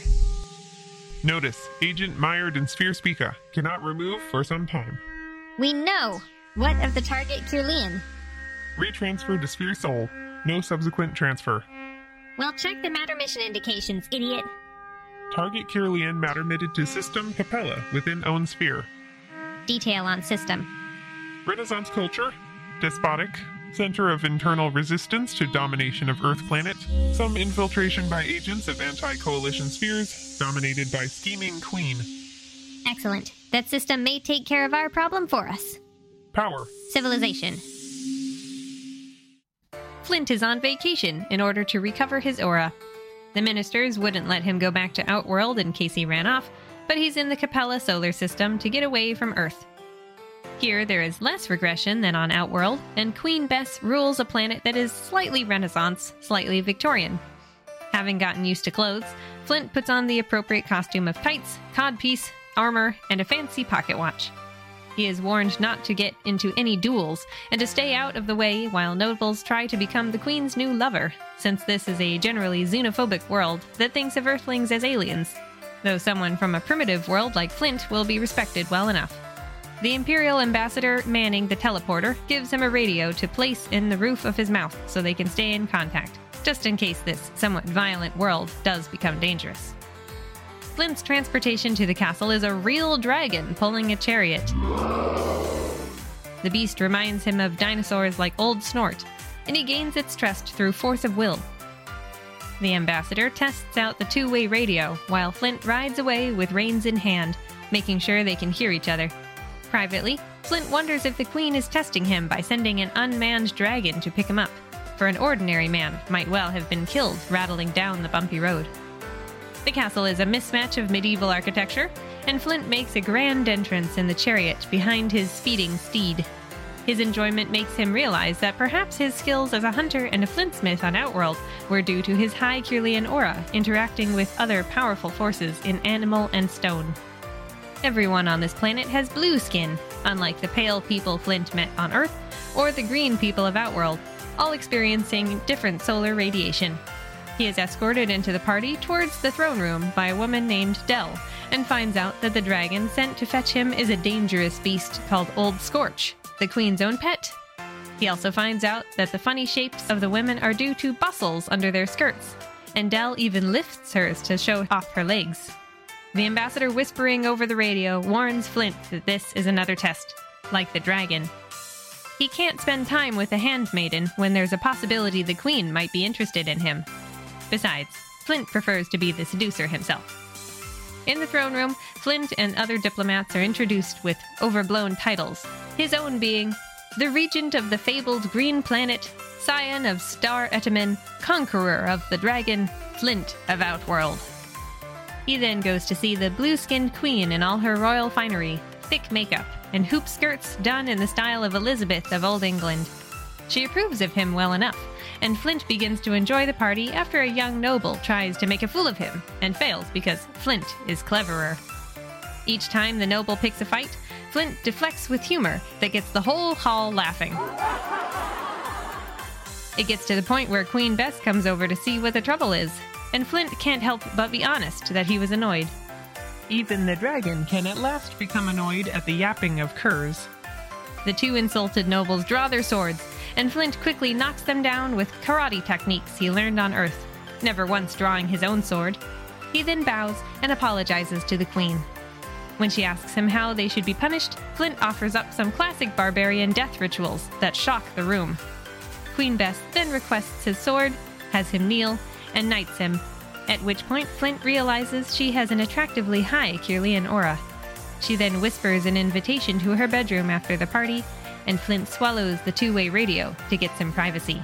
Notice, Agent mired in Sphere Spica cannot remove for some time. We know. What of the target Kirlian? Retransfer to Sphere Sol. No subsequent transfer. Well, check the matter mission indications, idiot. Target Kirlian matter mitted to System Capella within own sphere. Detail on system. Renaissance culture, despotic, center of internal resistance to domination of Earth planet, some infiltration by agents of anti-coalition spheres, dominated by scheming queen. Excellent. That system may take care of our problem for us. Power. Civilization. Flint is on vacation in order to recover his aura. The ministers wouldn't let him go back to Outworld in case he ran off, but he's in the Capella solar system to get away from Earth. Here, there is less regression than on Outworld, and Queen Bess rules a planet that is slightly Renaissance, slightly Victorian. Having gotten used to clothes, Flint puts on the appropriate costume of tights, codpiece, armor, and a fancy pocket watch. He is warned not to get into any duels and to stay out of the way while nobles try to become the Queen's new lover, since this is a generally xenophobic world that thinks of Earthlings as aliens, though someone from a primitive world like Flint will be respected well enough. The Imperial ambassador manning the teleporter gives him a radio to place in the roof of his mouth so they can stay in contact, just in case this somewhat violent world does become dangerous. Flint's transportation to the castle is a real dragon pulling a chariot. The beast reminds him of dinosaurs like Old Snort, and he gains its trust through force of will. The ambassador tests out the two way radio while Flint rides away with reins in hand, making sure they can hear each other. Privately, Flint wonders if the Queen is testing him by sending an unmanned dragon to pick him up, for an ordinary man might well have been killed rattling down the bumpy road. The castle is a mismatch of medieval architecture, and Flint makes a grand entrance in the chariot behind his speeding steed. His enjoyment makes him realize that perhaps his skills as a hunter and a flintsmith on Outworld were due to his high Kirlian aura interacting with other powerful forces in animal and stone. Everyone on this planet has blue skin, unlike the pale people Flint met on Earth or the green people of Outworld, all experiencing different solar radiation. He is escorted into the party towards the throne room by a woman named Dell and finds out that the dragon sent to fetch him is a dangerous beast called Old Scorch, the queen's own pet. He also finds out that the funny shapes of the women are due to bustles under their skirts, and Dell even lifts hers to show off her legs. The ambassador whispering over the radio warns Flint that this is another test, like the dragon. He can't spend time with the handmaiden when there's a possibility the queen might be interested in him. Besides, Flint prefers to be the seducer himself. In the throne room, Flint and other diplomats are introduced with overblown titles, his own being the regent of the fabled green planet, scion of Star Etamin, conqueror of the dragon, Flint of Outworld. He then goes to see the blue skinned queen in all her royal finery, thick makeup, and hoop skirts done in the style of Elizabeth of Old England. She approves of him well enough, and Flint begins to enjoy the party after a young noble tries to make a fool of him and fails because Flint is cleverer. Each time the noble picks a fight, Flint deflects with humor that gets the whole hall laughing. It gets to the point where Queen Bess comes over to see what the trouble is, and Flint can't help but be honest that he was annoyed. Even the dragon can at last become annoyed at the yapping of curs. The two insulted nobles draw their swords, and Flint quickly knocks them down with karate techniques he learned on Earth, never once drawing his own sword. He then bows and apologizes to the Queen. When she asks him how they should be punished, Flint offers up some classic barbarian death rituals that shock the room. Queen Bess then requests his sword, has him kneel, and knights him, at which point Flint realizes she has an attractively high Kirlian aura. She then whispers an invitation to her bedroom after the party, and Flint swallows the two way radio to get some privacy.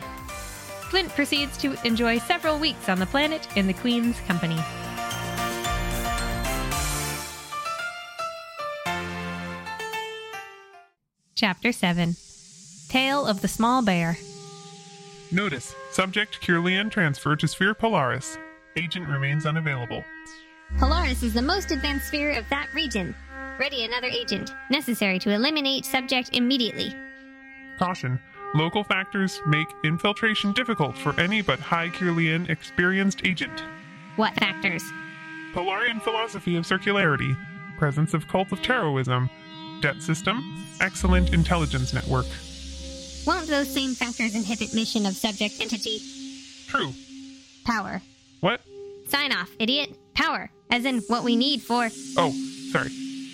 Flint proceeds to enjoy several weeks on the planet in the Queen's company. Chapter 7 Tale of the Small Bear. Notice, subject Kirlian transfer to Sphere Polaris. Agent remains unavailable. Polaris is the most advanced sphere of that region. Ready another agent. Necessary to eliminate subject immediately. Caution, local factors make infiltration difficult for any but high Kirlian experienced agent. What factors? Polarian philosophy of circularity, presence of cult of Taroism, debt system, excellent intelligence network. Won't those same factors inhibit mission of subject entity? True. Power. What? Sign off, idiot. Power. As in what we need for. Oh, sorry.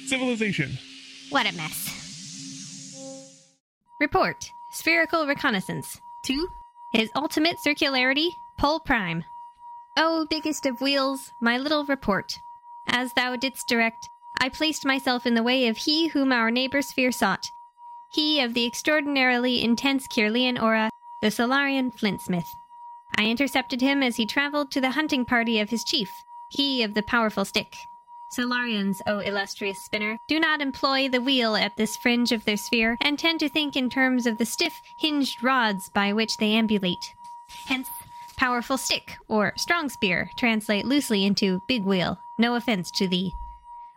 Civilization. What a mess. Report Spherical Reconnaissance. 2. His ultimate circularity, Pole Prime. O biggest of wheels, my little report. As thou didst direct, I placed myself in the way of he whom our neighbor sphere sought. He of the extraordinarily intense Kirlian aura, the Solarian Flintsmith. I intercepted him as he traveled to the hunting party of his chief, he of the powerful stick. Solarians, O illustrious spinner, do not employ the wheel at this fringe of their sphere, and tend to think in terms of the stiff, hinged rods by which they ambulate. Hence, powerful stick, or strong spear, translate loosely into big wheel, no offense to thee.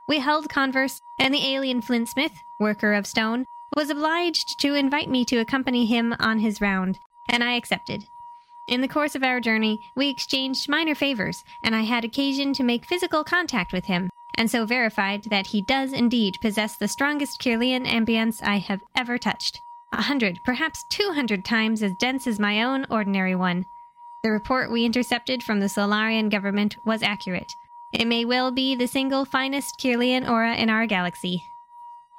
We held converse, and the alien flintsmith, worker of stone, was obliged to invite me to accompany him on his round, and I accepted. In the course of our journey, we exchanged minor favors, and I had occasion to make physical contact with him, and so verified that he does indeed possess the strongest Kirlian ambience I have ever touched. A hundred, perhaps two hundred times as dense as my own ordinary one. The report we intercepted from the Solarian government was accurate. It may well be the single finest Kirlian aura in our galaxy.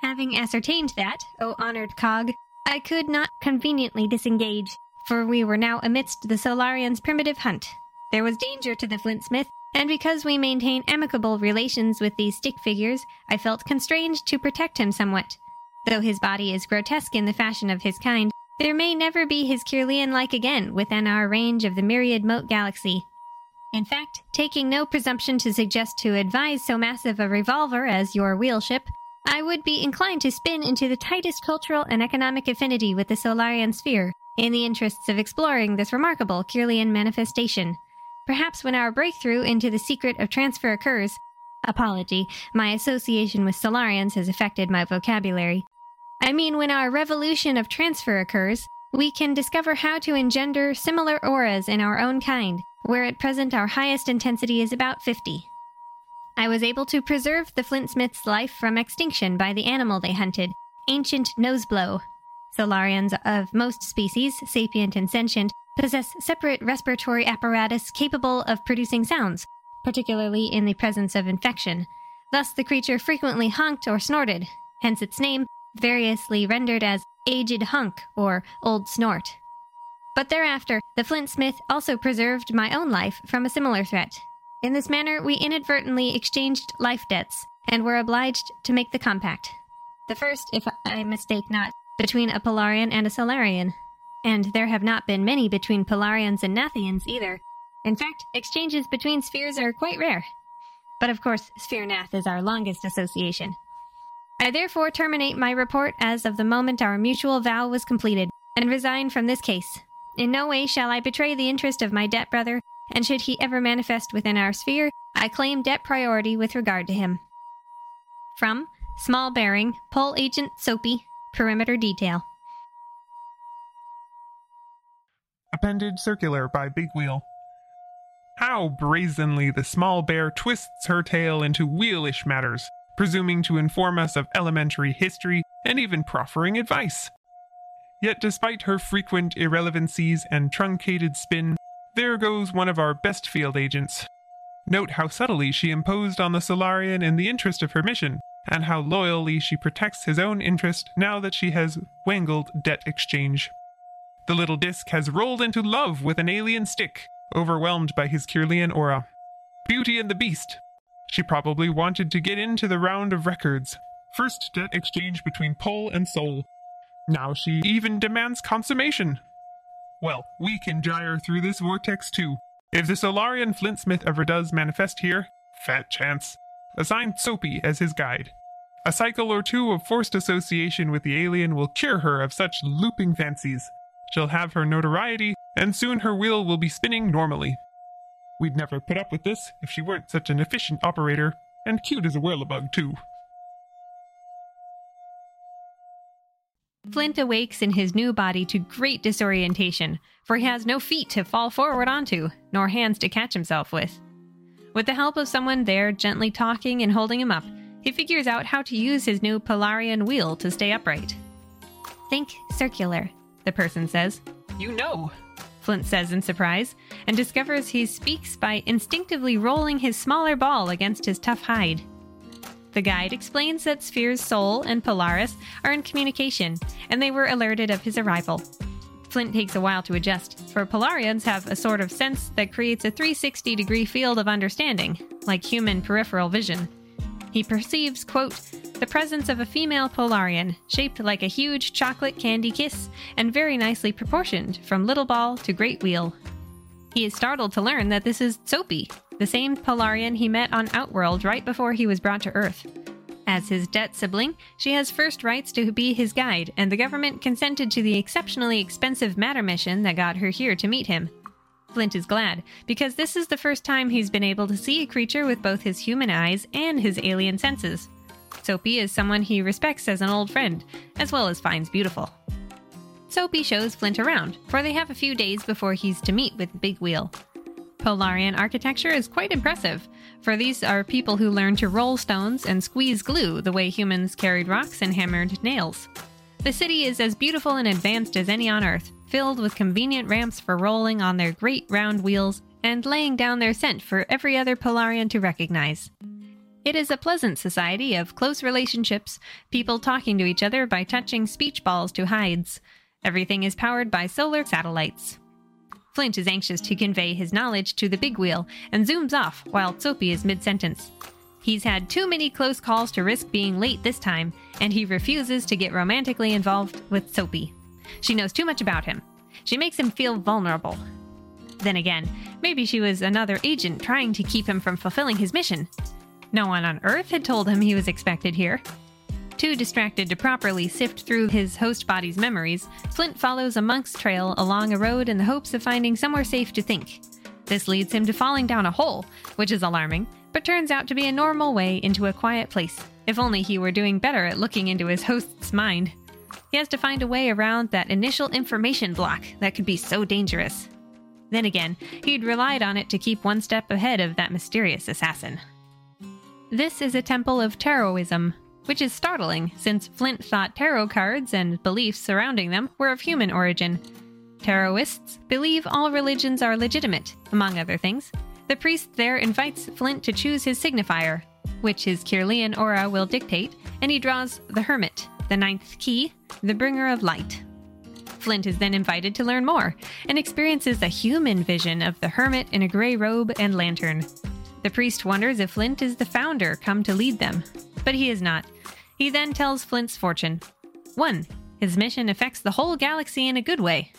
Having ascertained that, O honored Cog, I could not conveniently disengage, for we were now amidst the Solarians' primitive hunt. There was danger to the Flintsmith, and because we maintain amicable relations with these stick figures, I felt constrained to protect him somewhat. Though his body is grotesque in the fashion of his kind, there may never be his Kirlian like again within our range of the myriad mote galaxy. In fact, taking no presumption to suggest to advise so massive a revolver as your wheelship, I would be inclined to spin into the tightest cultural and economic affinity with the Solarian sphere, in the interests of exploring this remarkable Kirlian manifestation. Perhaps when our breakthrough into the secret of transfer occurs, apology, my association with Solarians has affected my vocabulary. I mean, when our revolution of transfer occurs, we can discover how to engender similar auras in our own kind, where at present our highest intensity is about 50. I was able to preserve the Flintsmith's life from extinction by the animal they hunted, ancient noseblow. Solarians of most species, sapient and sentient, possess separate respiratory apparatus capable of producing sounds, particularly in the presence of infection. Thus, the creature frequently honked or snorted, hence its name, variously rendered as aged hunk or old snort. But thereafter, the Flintsmith also preserved my own life from a similar threat. In this manner, we inadvertently exchanged life debts and were obliged to make the compact. The first, if I mistake not, between a Polarian and a Solarian. And there have not been many between Polarians and Nathians either. In fact, exchanges between spheres are quite rare. But of course, Sphere Nath is our longest association. I therefore terminate my report as of the moment our mutual vow was completed, and resign from this case. In no way shall I betray the interest of my debt brother, and should he ever manifest within our sphere, I claim debt priority with regard to him. From Small Bearing, Pole Agent Tsopi, Perimeter Detail. Appended circular by Big Wheel. How brazenly the small bear twists her tail into wheelish matters, presuming to inform us of elementary history and even proffering advice. Yet, despite her frequent irrelevancies and truncated spin, there goes one of our best field agents. Note how subtly she imposed on the Solarian in the interest of her mission, and how loyally she protects his own interest now that she has wangled debt exchange. The little disc has rolled into love with an alien stick, overwhelmed by his Kirlian aura. Beauty and the Beast. She probably wanted to get into the round of records. First debt exchange between Pole and Sol. Now she even demands consummation. Well, we can gyre through this vortex too. If the Solarian Flintsmith ever does manifest here, fat chance. Assign Tsopi as his guide. A cycle or two of forced association with the alien will cure her of such looping fancies. She'll have her notoriety, and soon her wheel will be spinning normally. We'd never put up with this if she weren't such an efficient operator, and cute as a whirlybug, too. Flint awakes in his new body to great disorientation, for he has no feet to fall forward onto, nor hands to catch himself with. With the help of someone there gently talking and holding him up, he figures out how to use his new Polarian wheel to stay upright. Think circular, the person says. You know. Flint says in surprise, and discovers he speaks by instinctively rolling his smaller ball against his tough hide. The guide explains that Sphere Sol and Polaris are in communication, and they were alerted of his arrival. Flint takes a while to adjust, for Polarians have a sort of sense that creates a 360 degree field of understanding, like human peripheral vision. He perceives, quote, the presence of a female Polarian, shaped like a huge chocolate candy kiss and very nicely proportioned from little ball to great wheel. He is startled to learn that this is Tsopi, the same Polarian he met on Outworld right before he was brought to Earth. As his debt sibling, she has first rights to be his guide, and the government consented to the exceptionally expensive matter mission that got her here to meet him. Flint is glad, because this is the first time he's been able to see a creature with both his human eyes and his alien senses. Tsopi is someone he respects as an old friend, as well as finds beautiful. Tsopi shows Flint around, for they have a few days before he's to meet with Big Wheel. Polarian architecture is quite impressive, for these are people who learn to roll stones and squeeze glue the way humans carried rocks and hammered nails. The city is as beautiful and advanced as any on Earth, filled with convenient ramps for rolling on their great round wheels and laying down their scent for every other Polarian to recognize. It is a pleasant society of close relationships, people talking to each other by touching speech balls to hides. Everything is powered by solar satellites. Flint is anxious to convey his knowledge to the big wheel and zooms off while Tsopi is mid sentence. He's had too many close calls to risk being late this time, and he refuses to get romantically involved with Tsopi. She knows too much about him. She makes him feel vulnerable. Then again, maybe she was another agent trying to keep him from fulfilling his mission. No one on Earth had told him he was expected here. Too distracted to properly sift through his host body's memories, Flint follows a monk's trail along a road in the hopes of finding somewhere safe to think. This leads him to falling down a hole, which is alarming, but turns out to be a normal way into a quiet place. If only he were doing better at looking into his host's mind. He has to find a way around that initial information block that could be so dangerous. Then again, he'd relied on it to keep one step ahead of that mysterious assassin. This is a temple of Taroism, which is startling since Flint thought tarot cards and beliefs surrounding them were of human origin. Taroists believe all religions are legitimate, among other things. The priest there invites Flint to choose his signifier, which his Kirlian aura will dictate, and he draws the Hermit, the ninth key, the bringer of light. Flint is then invited to learn more and experiences a human vision of the hermit in a gray robe and lantern. The priest wonders if Flint is the founder come to lead them, but he is not. He then tells Flint's fortune 1. His mission affects the whole galaxy in a good way.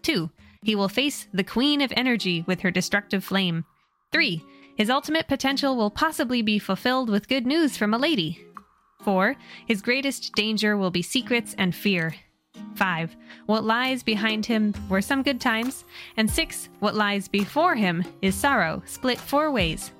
2. He will face the Queen of Energy with her destructive flame. 3. His ultimate potential will possibly be fulfilled with good news from a lady. 4. His greatest danger will be secrets and fear. 5. What lies behind him were some good times. And 6. What lies before him is sorrow, split four ways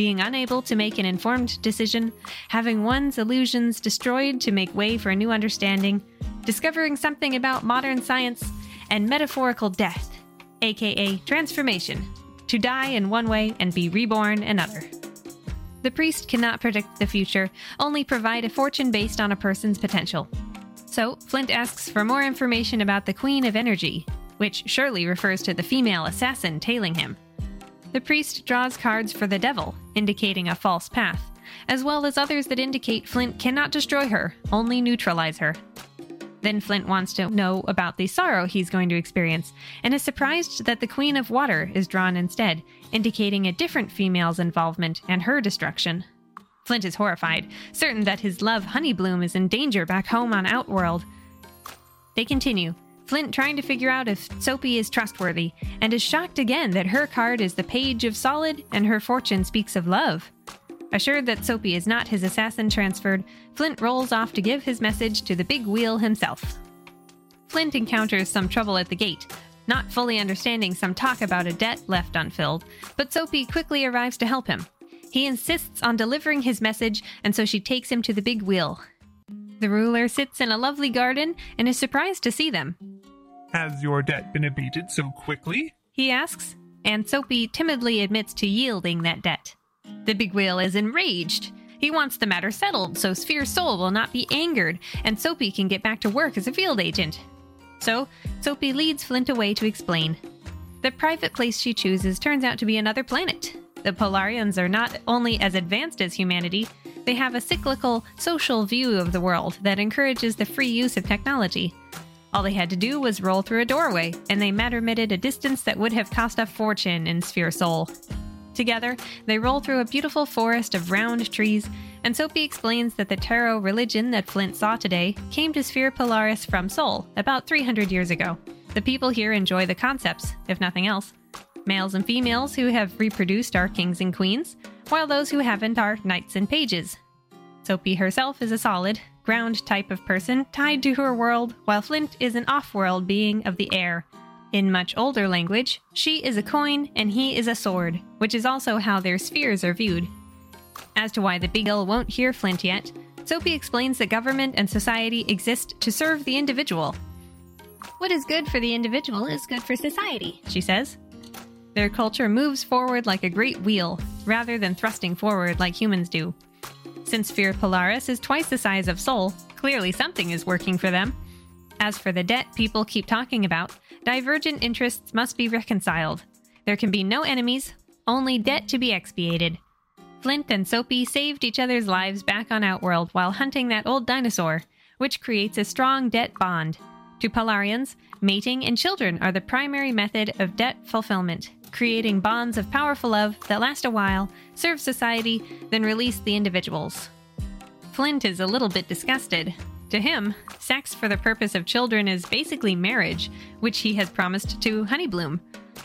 being unable to make an informed decision, having one's illusions destroyed to make way for a new understanding, discovering something about modern science, and metaphorical death, aka transformation, to die in one way and be reborn another. The priest cannot predict the future, only provide a fortune based on a person's potential. So, Flint asks for more information about the Queen of Energy, which surely refers to the female assassin tailing him. The priest draws cards for the devil, indicating a false path, as well as others that indicate Flint cannot destroy her, only neutralize her. Then Flint wants to know about the sorrow he's going to experience, and is surprised that the Queen of Water is drawn instead, indicating a different female's involvement and her destruction. Flint is horrified, certain that his love Honeybloom is in danger back home on Outworld. They continue, Flint trying to figure out if Tsopi is trustworthy, and is shocked again that her card is the Page of Solid and her fortune speaks of love. Assured that Tsopi is not his assassin transferred, Flint rolls off to give his message to the big wheel himself. Flint encounters some trouble at the gate, not fully understanding some talk about a debt left unfilled, but Tsopi quickly arrives to help him. He insists on delivering his message, and so she takes him to the big wheel. The ruler sits in a lovely garden and is surprised to see them. Has your debt been abated so quickly? He asks, and Tsopi timidly admits to yielding that debt. The big wheel is enraged. He wants the matter settled so Sphere Sol will not be angered and Tsopi can get back to work as a field agent. So, Tsopi leads Flint away to explain. The private place she chooses turns out to be another planet. The Polarians are not only as advanced as humanity, they have a cyclical, social view of the world that encourages the free use of technology. All they had to do was roll through a doorway, and they matter-mitted a distance that would have cost a fortune in Sphere Sol. Together, they roll through a beautiful forest of round trees, and Tsopi explains that the tarot religion that Flint saw today came to Sphere Polaris from Sol about 300 years ago. The people here enjoy the concepts, if nothing else. Males and females who have reproduced are kings and queens, while those who haven't are knights and pages. Tsopi herself is a solid, ground type of person tied to her world, while Flint is an off world being of the air. In much older language, she is a coin and he is a sword, which is also how their spheres are viewed. As to why the Big L won't hear Flint yet, Tsopi explains that government and society exist to serve the individual. What is good for the individual is good for society. She says. Their culture moves forward like a great wheel, rather than thrusting forward like humans do. Since Sphere Polaris is twice the size of Sol, clearly something is working for them. As for the debt people keep talking about, divergent interests must be reconciled. There can be no enemies, only debt to be expiated. Flint and Tsopi saved each other's lives back on Outworld while hunting that old dinosaur, which creates a strong debt bond. To Polarians, mating and children are the primary method of debt fulfillment, creating bonds of powerful love that last a while, serve society, then release the individuals. Flint is a little bit disgusted. To him, sex for the purpose of children is basically marriage, which he has promised to Honeybloom,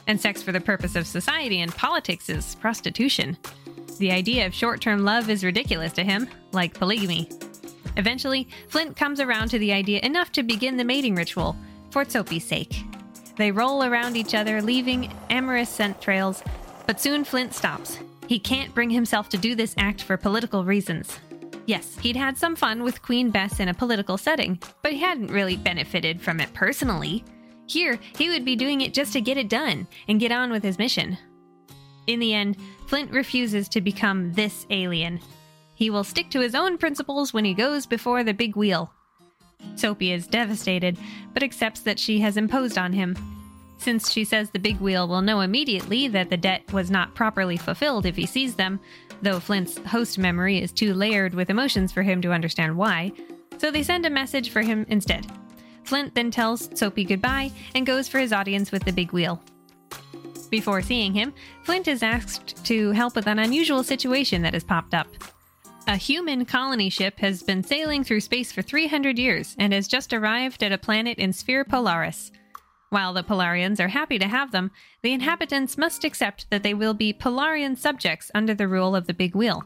and sex for the purpose of society and politics is prostitution. The idea of short term love is ridiculous to him, like polygamy. Eventually, Flint comes around to the idea enough to begin the mating ritual, for Tsopi's sake. They roll around each other, leaving amorous scent trails, but soon Flint stops. He can't bring himself to do this act for political reasons. Yes, he'd had some fun with Queen Bess in a political setting, but he hadn't really benefited from it personally. Here, he would be doing it just to get it done and get on with his mission. In the end, Flint refuses to become this alien. He will stick to his own principles when he goes before the big wheel. Tsopi is devastated, but accepts that she has imposed on him. Since she says the big wheel will know immediately that the debt was not properly fulfilled if he sees them, though Flint's host memory is too layered with emotions for him to understand why, so they send a message for him instead. Flint then tells Tsopi goodbye and goes for his audience with the big wheel. Before seeing him, Flint is asked to help with an unusual situation that has popped up. A human colony ship has been sailing through space for 300 years and has just arrived at a planet in Sphere Polaris. While the Polarians are happy to have them, the inhabitants must accept that they will be Polarian subjects under the rule of the Big Wheel.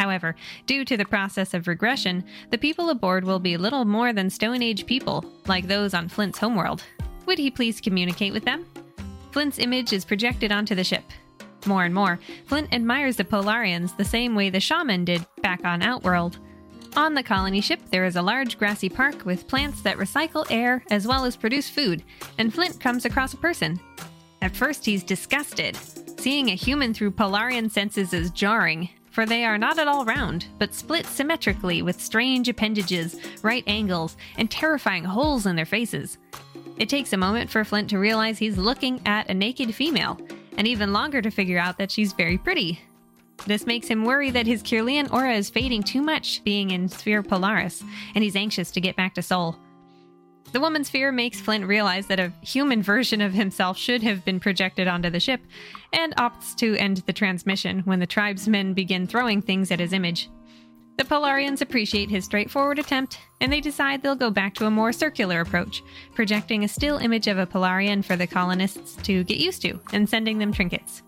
However, due to the process of regression, the people aboard will be little more than Stone Age people, like those on Flint's homeworld. Would he please communicate with them? Flint's image is projected onto the ship. More and more, Flint admires the Polarians the same way the shaman did back on Outworld. On the colony ship, there is a large grassy park with plants that recycle air as well as produce food, and Flint comes across a person. At first, he's disgusted. Seeing a human through Polarian senses is jarring, for they are not at all round, but split symmetrically with strange appendages, right angles, and terrifying holes in their faces. It takes a moment for Flint to realize he's looking at a naked female, and even longer to figure out that she's very pretty. This makes him worry that his Kirlian aura is fading too much being in Sphere Polaris, and he's anxious to get back to Sol. The woman's fear makes Flint realize that a human version of himself should have been projected onto the ship, and opts to end the transmission when the tribesmen begin throwing things at his image. The Polarians appreciate his straightforward attempt, and they decide they'll go back to a more circular approach, projecting a still image of a Polarian for the colonists to get used to and sending them trinkets.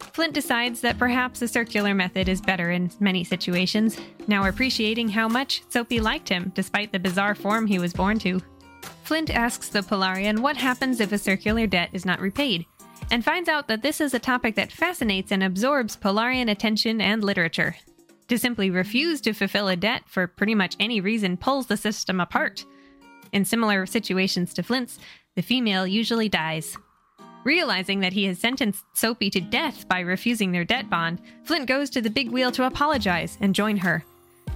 Flint decides that perhaps a circular method is better in many situations, now appreciating how much Tsopi liked him despite the bizarre form he was born to. Flint asks the Polarian what happens if a circular debt is not repaid, and finds out that this is a topic that fascinates and absorbs Polarian attention and literature. To simply refuse to fulfill a debt for pretty much any reason pulls the system apart. In similar situations to Flint's, the female usually dies. Realizing that he has sentenced Tsopi to death by refusing their debt bond, Flint goes to the big wheel to apologize and join her.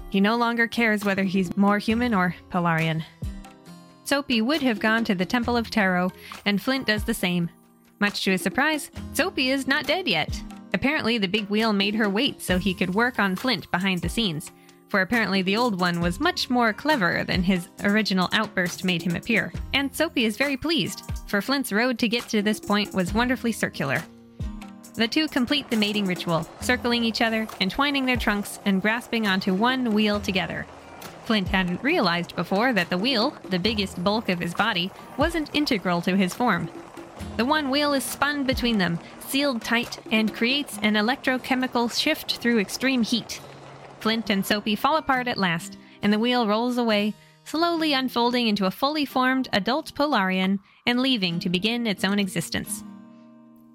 He no longer cares whether he's more human or Polarian. Tsopi would have gone to the Temple of Tarot, and Flint does the same. Much to his surprise, Tsopi is not dead yet. Apparently, the big wheel made her wait so he could work on Flint behind the scenes, for apparently the old one was much more clever than his original outburst made him appear. And Tsopi is very pleased, for Flint's road to get to this point was wonderfully circular. The two complete the mating ritual, circling each other, entwining their trunks, and grasping onto one wheel together. Flint hadn't realized before that the wheel, the biggest bulk of his body, wasn't integral to his form. The one wheel is spun between them, sealed tight, and creates an electrochemical shift through extreme heat. Flint and Tsopi fall apart at last, and the wheel rolls away, slowly unfolding into a fully formed adult Polarian and leaving to begin its own existence.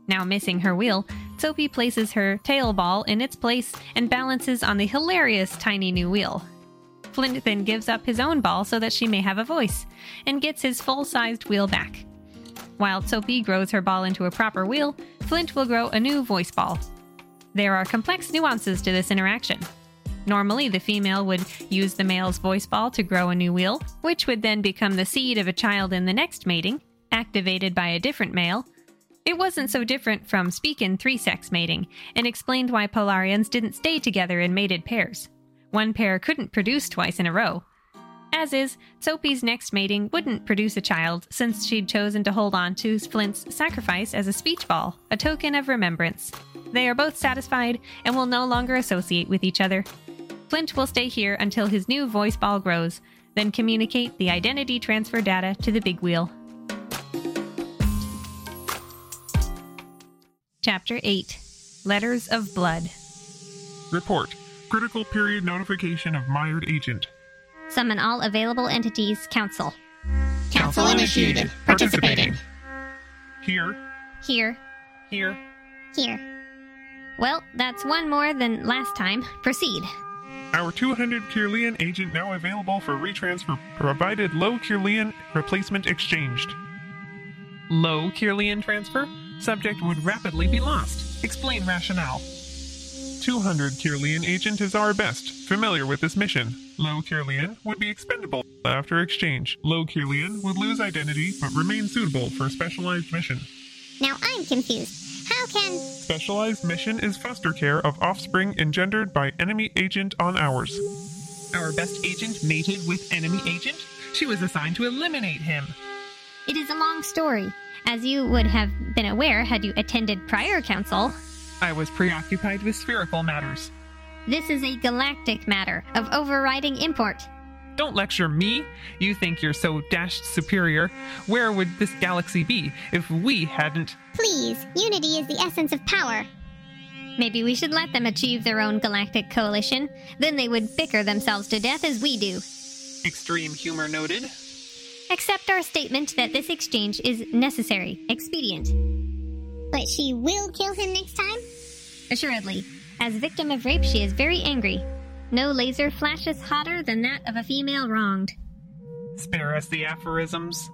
Now missing her wheel, Tsopi places her tail ball in its place and balances on the hilarious tiny new wheel. Flint then gives up his own ball so that she may have a voice, and gets his full sized wheel back. While Tsopi grows her ball into a proper wheel, Flint will grow a new voice ball. There are complex nuances to this interaction. Normally, the female would use the male's voice ball to grow a new wheel, which would then become the seed of a child in the next mating, activated by a different male. It wasn't so different from Spican three sex mating, and explained why Polarians didn't stay together in mated pairs. One pair couldn't produce twice in a row, as is, Tsopi's next mating wouldn't produce a child since she'd chosen to hold on to Flint's sacrifice as a speech ball, a token of remembrance. They are both satisfied and will no longer associate with each other. Flint will stay here until his new voice ball grows, then communicate the identity transfer data to the big wheel. Chapter 8 Letters of Blood. Report. Critical period notification of mired agent. Summon all available entities, Council. Council initiated. Participating. Here. Here. Here. Here. Well, that's one more than last time. Proceed. Our 200 Kirlian agent now available for retransfer, provided low Kirlian replacement exchanged. Low Kirlian transfer? Subject would rapidly be lost. Explain rationale. 200 Kirlian agent is our best, familiar with this mission. Low Kirlian would be expendable after exchange. Low Kirlian would lose identity but remain suitable for a specialized mission. Now I'm confused. How can. Specialized mission is foster care of offspring engendered by enemy agent on ours. Our best agent mated with enemy agent? She was assigned to eliminate him. It is a long story. As you would have been aware had you attended prior council, I was preoccupied with spherical matters. this is a galactic matter of overriding import. Don't lecture me. You think you're so dashed superior. Where would this galaxy be if we hadn't? Please, unity is the essence of power. Maybe we should let them achieve their own galactic coalition. Then they would bicker themselves to death as we do. Extreme humor noted. Accept our statement that this exchange is necessary, expedient. But she will kill him next time? Assuredly. As victim of rape, she is very angry. No laser flashes hotter than that of a female wronged. Spare us the aphorisms.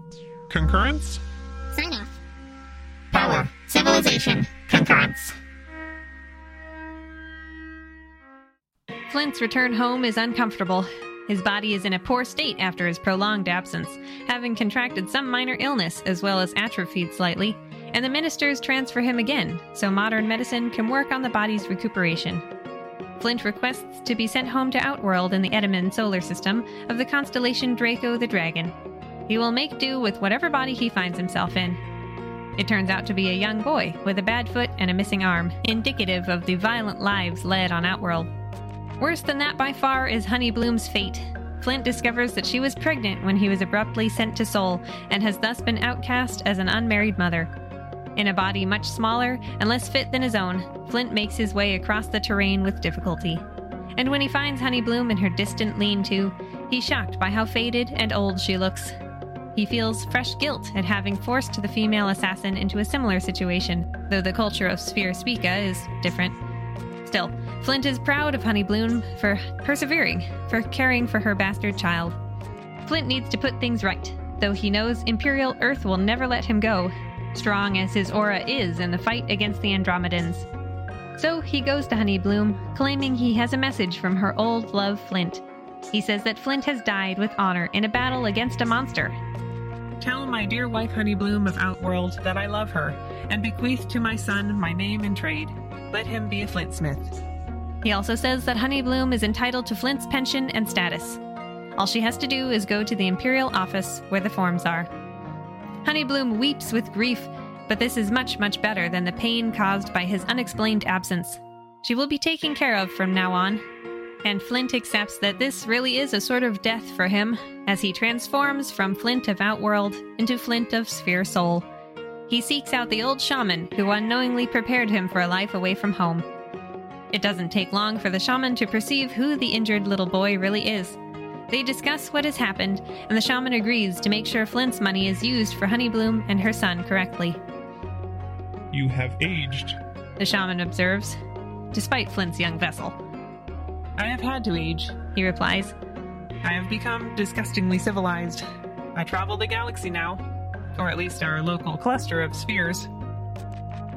Concurrence? Sign off. Power. Civilization. Concurrence. Flint's return home is uncomfortable. His body is in a poor state after his prolonged absence, having contracted some minor illness as well as atrophied slightly, and the ministers transfer him again so modern medicine can work on the body's recuperation. Flint requests to be sent home to Outworld in the Etamin solar system of the constellation Draco the Dragon. He will make do with whatever body he finds himself in. It turns out to be a young boy with a bad foot and a missing arm, indicative of the violent lives led on Outworld. Worse than that by far is Honeybloom's fate. Flint discovers that she was pregnant when he was abruptly sent to Sol and has thus been outcast as an unmarried mother. In a body much smaller and less fit than his own, Flint makes his way across the terrain with difficulty. And when he finds Honeybloom in her distant lean to, he's shocked by how faded and old she looks. He feels fresh guilt at having forced the female assassin into a similar situation, though the culture of Sphere Spica is different. Still, Flint is proud of Honeybloom for persevering, for caring for her bastard child. Flint needs to put things right, though he knows Imperial Earth will never let him go. Strong as his aura is in the fight against the Andromedans. So he goes to Honeybloom, claiming he has a message from her old love, Flint. He says that Flint has died with honor in a battle against a monster. Tell my dear wife Honeybloom of Outworld that I love her, and bequeath to my son my name and trade. Let him be a flintsmith. He also says that Honeybloom is entitled to Flint's pension and status. All she has to do is go to the Imperial office where the forms are. Honeybloom weeps with grief, but this is much, much better than the pain caused by his unexplained absence. She will be taken care of from now on, and Flint accepts that this really is a sort of death for him as he transforms from Flint of Outworld into Flint of Sphere Sol. He seeks out the old shaman who unknowingly prepared him for a life away from home. It doesn't take long for the shaman to perceive who the injured little boy really is. They discuss what has happened, and the shaman agrees to make sure Flint's money is used for Honeybloom and her son correctly. You have aged. The shaman observes, despite Flint's young vessel. I have had to age. He replies, I have become disgustingly civilized. I travel the galaxy now, or at least our local cluster of spheres.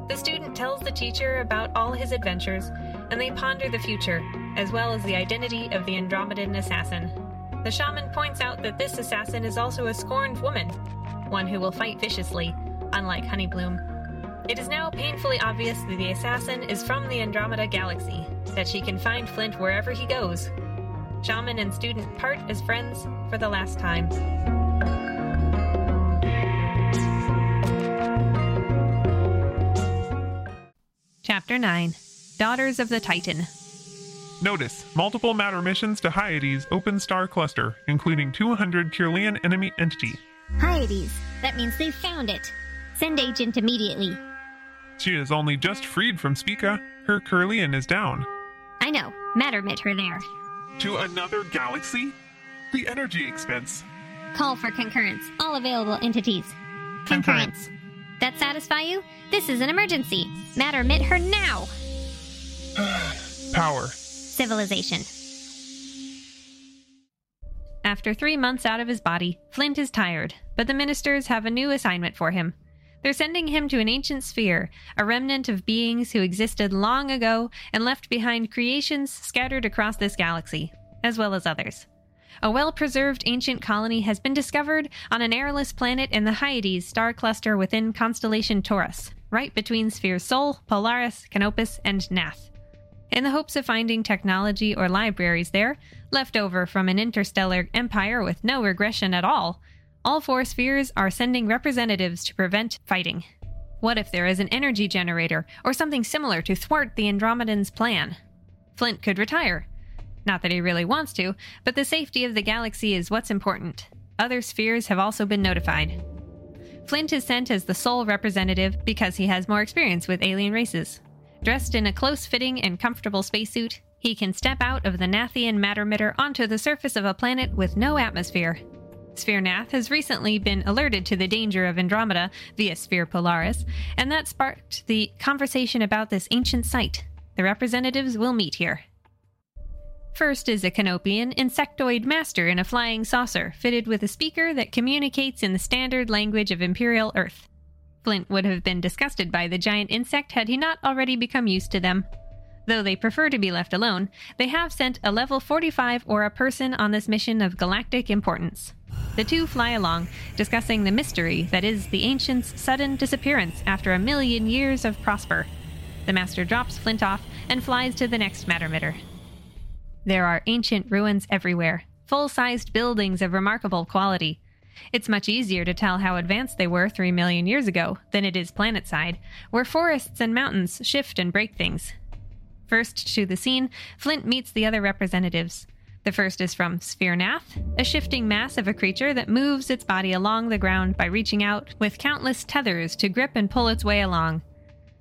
The student tells the teacher about all his adventures, and they ponder the future, as well as the identity of the Andromedan assassin. The shaman points out that this assassin is also a scorned woman, one who will fight viciously, unlike Honeybloom. It is now painfully obvious that the assassin is from the Andromeda galaxy, that she can find Flint wherever he goes. Shaman and student part as friends for the last time. Chapter 9 Daughters of the Titan. Notice multiple matter missions to Hyades open star cluster, including 200 Kirlian enemy entity. Hyades. That means they've found it. Send agent immediately. She is only just freed from Spica. Her Kirlian is down. I know. Matter met her there. To another galaxy? The energy expense. Call for concurrence. All available entities. Concurrence. That satisfy you? This is an emergency. Mattermit her now. Power. Civilization. After three months out of his body, Flint is tired, but the ministers have a new assignment for him. They're sending him to an ancient sphere, a remnant of beings who existed long ago and left behind creations scattered across this galaxy, as well as others. A well preserved ancient colony has been discovered on an airless planet in the Hyades star cluster within constellation Taurus, right between spheres Sol, Polaris, Canopus, and Nath. In the hopes of finding technology or libraries there, left over from an interstellar empire with no regression at all, all four spheres are sending representatives to prevent fighting. What if there is an energy generator or something similar to thwart the Andromedan's plan? Flint could retire. Not that he really wants to, but the safety of the galaxy is what's important. Other spheres have also been notified. Flint is sent as the sole representative because he has more experience with alien races. Dressed in a close fitting and comfortable spacesuit, he can step out of the Nathian mattermitter onto the surface of a planet with no atmosphere. Sphere Nath has recently been alerted to the danger of Andromeda via Sphere Polaris, and that sparked the conversation about this ancient site. The representatives will meet here. First is a Canopian insectoid master in a flying saucer, fitted with a speaker that communicates in the standard language of Imperial Earth. Flint would have been disgusted by the giant insect had he not already become used to them. Though they prefer to be left alone, they have sent a level 45 or a person on this mission of galactic importance. The two fly along, discussing the mystery that is the ancient's sudden disappearance after a million years of prosper. The master drops Flint off and flies to the next mattermitter. There are ancient ruins everywhere, full sized buildings of remarkable quality. It's much easier to tell how advanced they were three million years ago than it is planetside, where forests and mountains shift and break things. First to the scene, Flint meets the other representatives. The first is from Sphere Nath, a shifting mass of a creature that moves its body along the ground by reaching out with countless tethers to grip and pull its way along.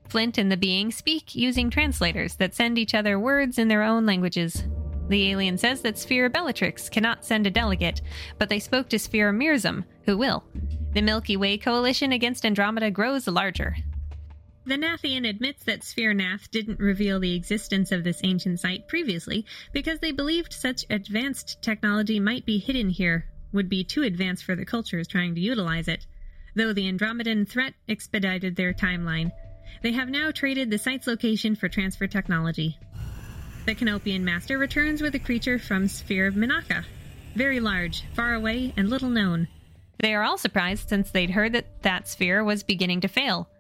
Flint and the being speak using translators that send each other words in their own languages. The alien says that Sphere Bellatrix cannot send a delegate, but they spoke to Sphere Mirzam, who will. The Milky Way coalition against Andromeda grows larger. The Nathian admits that Sphere Nath didn't reveal the existence of this ancient site previously because they believed such advanced technology might be hidden here, would be too advanced for the cultures trying to utilize it. though the Andromedan threat expedited their timeline. They have now traded the site's location for transfer technology. The Canopian Master returns with a creature from Sphere of Mintaka. Very large, far away, and little known. They are all surprised since they'd heard that that sphere was beginning to fail.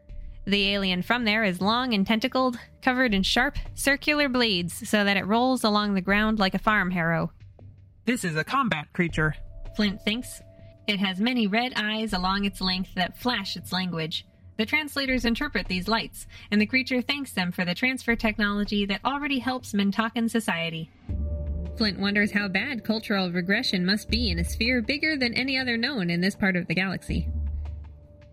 The alien from there is long and tentacled, covered in sharp, circular blades so that it rolls along the ground like a farm harrow. This is a combat creature. Flint thinks. It has many red eyes along its length that flash its language. The translators interpret these lights, and the creature thanks them for the transfer technology that already helps Mintakan society. Flint wonders how bad cultural regression must be in a sphere bigger than any other known in this part of the galaxy.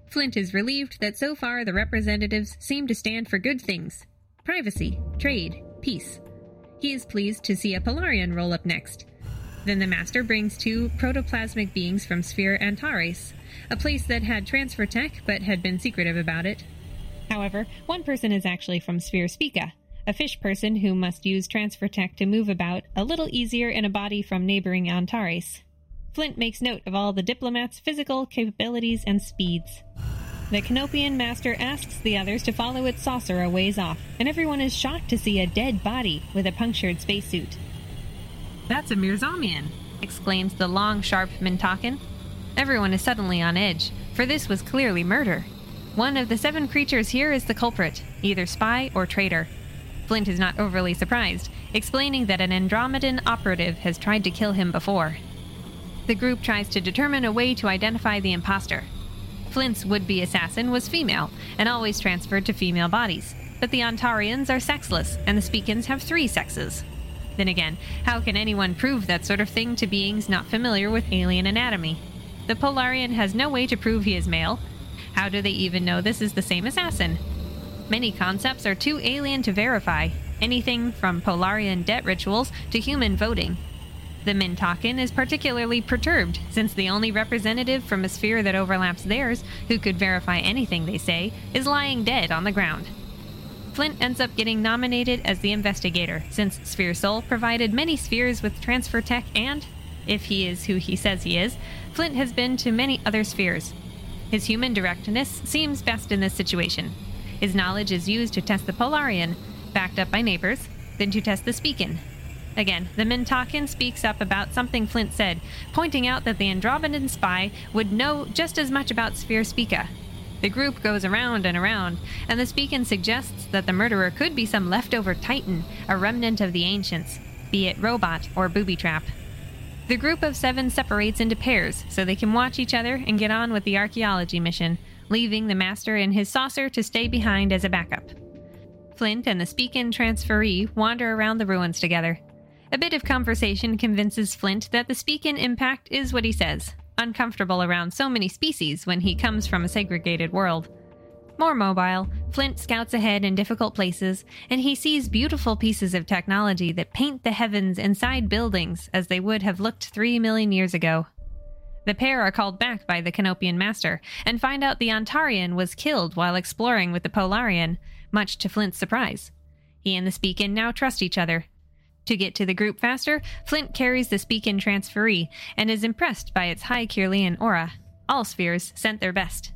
Flint is relieved that so far the representatives seem to stand for good things privacy, trade, peace. He is pleased to see a Polarian roll up next. Then the Master brings two protoplasmic beings from Sphere Antares, a place that had transfer tech but had been secretive about it. However, one person is actually from Sphere Spica, a fish person who must use transfer tech to move about a little easier in a body from neighboring Antares. Flint makes note of all the diplomats' physical capabilities and speeds. The Canopian master asks the others to follow its saucer a ways off, and everyone is shocked to see a dead body with a punctured spacesuit. That's a Mirzamian, exclaims the long, sharp Mintakan. Everyone is suddenly on edge, for this was clearly murder. One of the seven creatures here is the culprit, either spy or traitor. Flint is not overly surprised, explaining that an Andromedan operative has tried to kill him before. The group tries to determine a way to identify the impostor. Flint's would be assassin was female and always transferred to female bodies, but the Antareans are sexless and the Spicans have three sexes. Then again, how can anyone prove that sort of thing to beings not familiar with alien anatomy? The Polarian has no way to prove he is male. How do they even know this is the same assassin? Many concepts are too alien to verify, anything from Polarian debt rituals to human voting. The Mintakan is particularly perturbed, since the only representative from a sphere that overlaps theirs who could verify anything they say is lying dead on the ground. Flint ends up getting nominated as the investigator, since Sphere Sol provided many spheres with transfer tech and, if he is who he says he is, Flint has been to many other spheres. His human directness seems best in this situation. His knowledge is used to test the Polarian, backed up by neighbors, then to test the Spican. Again, the Mintakan speaks up about something Flint said, pointing out that the Andromedan spy would know just as much about Sphere Spica. The group goes around and around, and the Spican suggests that the murderer could be some leftover Titan, a remnant of the ancients, be it robot or booby trap. The group of seven separates into pairs so they can watch each other and get on with the archaeology mission, leaving the master and his saucer to stay behind as a backup. Flint and the Spican transferee wander around the ruins together. A bit of conversation convinces Flint that the Spican impact is what he says uncomfortable around so many species when he comes from a segregated world. More mobile, Flint scouts ahead in difficult places, and he sees beautiful pieces of technology that paint the heavens inside buildings as they would have looked three million years ago. The pair are called back by the Canopian master and find out the Antarean was killed while exploring with the Polarian, much to Flint's surprise. He and the Spican now trust each other. To get to the group faster, Flint carries the Spican transferee and is impressed by its high Kirlian aura. All spheres sent their best.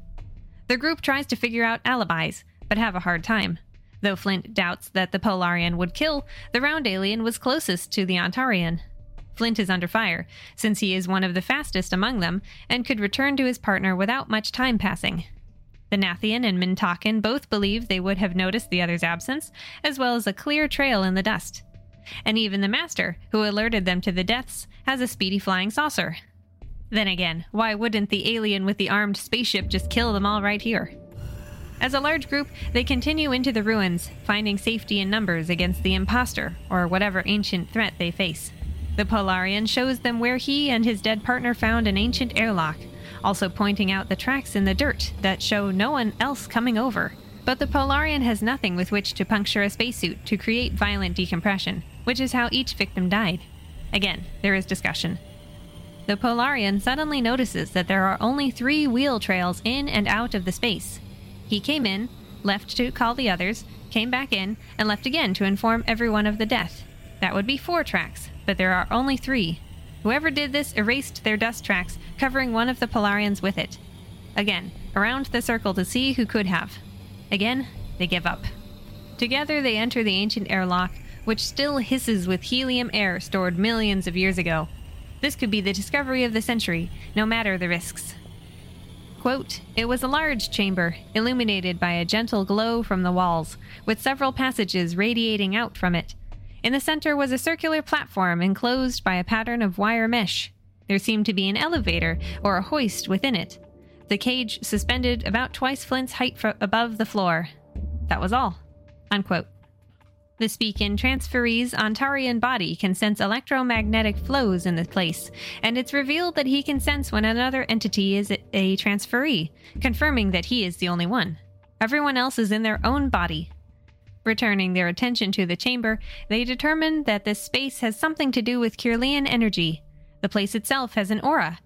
The group tries to figure out alibis, but have a hard time. Though Flint doubts that the Polarian would kill, the round alien was closest to the Antarean. Flint is under fire, since he is one of the fastest among them and could return to his partner without much time passing. The Nathian and Mintakan both believe they would have noticed the other's absence, as well as a clear trail in the dust. And even the Master, who alerted them to the deaths, has a speedy flying saucer, then again, why wouldn't the alien with the armed spaceship just kill them all right here? As a large group, they continue into the ruins, finding safety in numbers against the impostor or whatever ancient threat they face. The Polarian shows them where he and his dead partner found an ancient airlock, also pointing out the tracks in the dirt that show no one else coming over. But the Polarian has nothing with which to puncture a spacesuit to create violent decompression, which is how each victim died. Again, there is discussion the Polarian suddenly notices that there are only three wheel trails in and out of the space. He came in, left to call the others, came back in, and left again to inform everyone of the death. That would be four tracks, but there are only three. Whoever did this erased their dust tracks, covering one of the Polarians with it. Again, around the circle to see who could have. Again, they give up. Together, they enter the ancient airlock, which still hisses with helium air stored millions of years ago. This could be the discovery of the century, no matter the risks. Quote, it was a large chamber, illuminated by a gentle glow from the walls, with several passages radiating out from it. In the center was a circular platform enclosed by a pattern of wire mesh. There seemed to be an elevator or a hoist within it. The cage suspended about twice Flint's height above the floor. That was all. Unquote. The Spican transferee's Antarean body can sense electromagnetic flows in the place, and it's revealed that he can sense when another entity is a transferee, confirming that he is the only one. Everyone else is in their own body. Returning their attention to the chamber, they determine that this space has something to do with Kirlian energy. The place itself has an aura,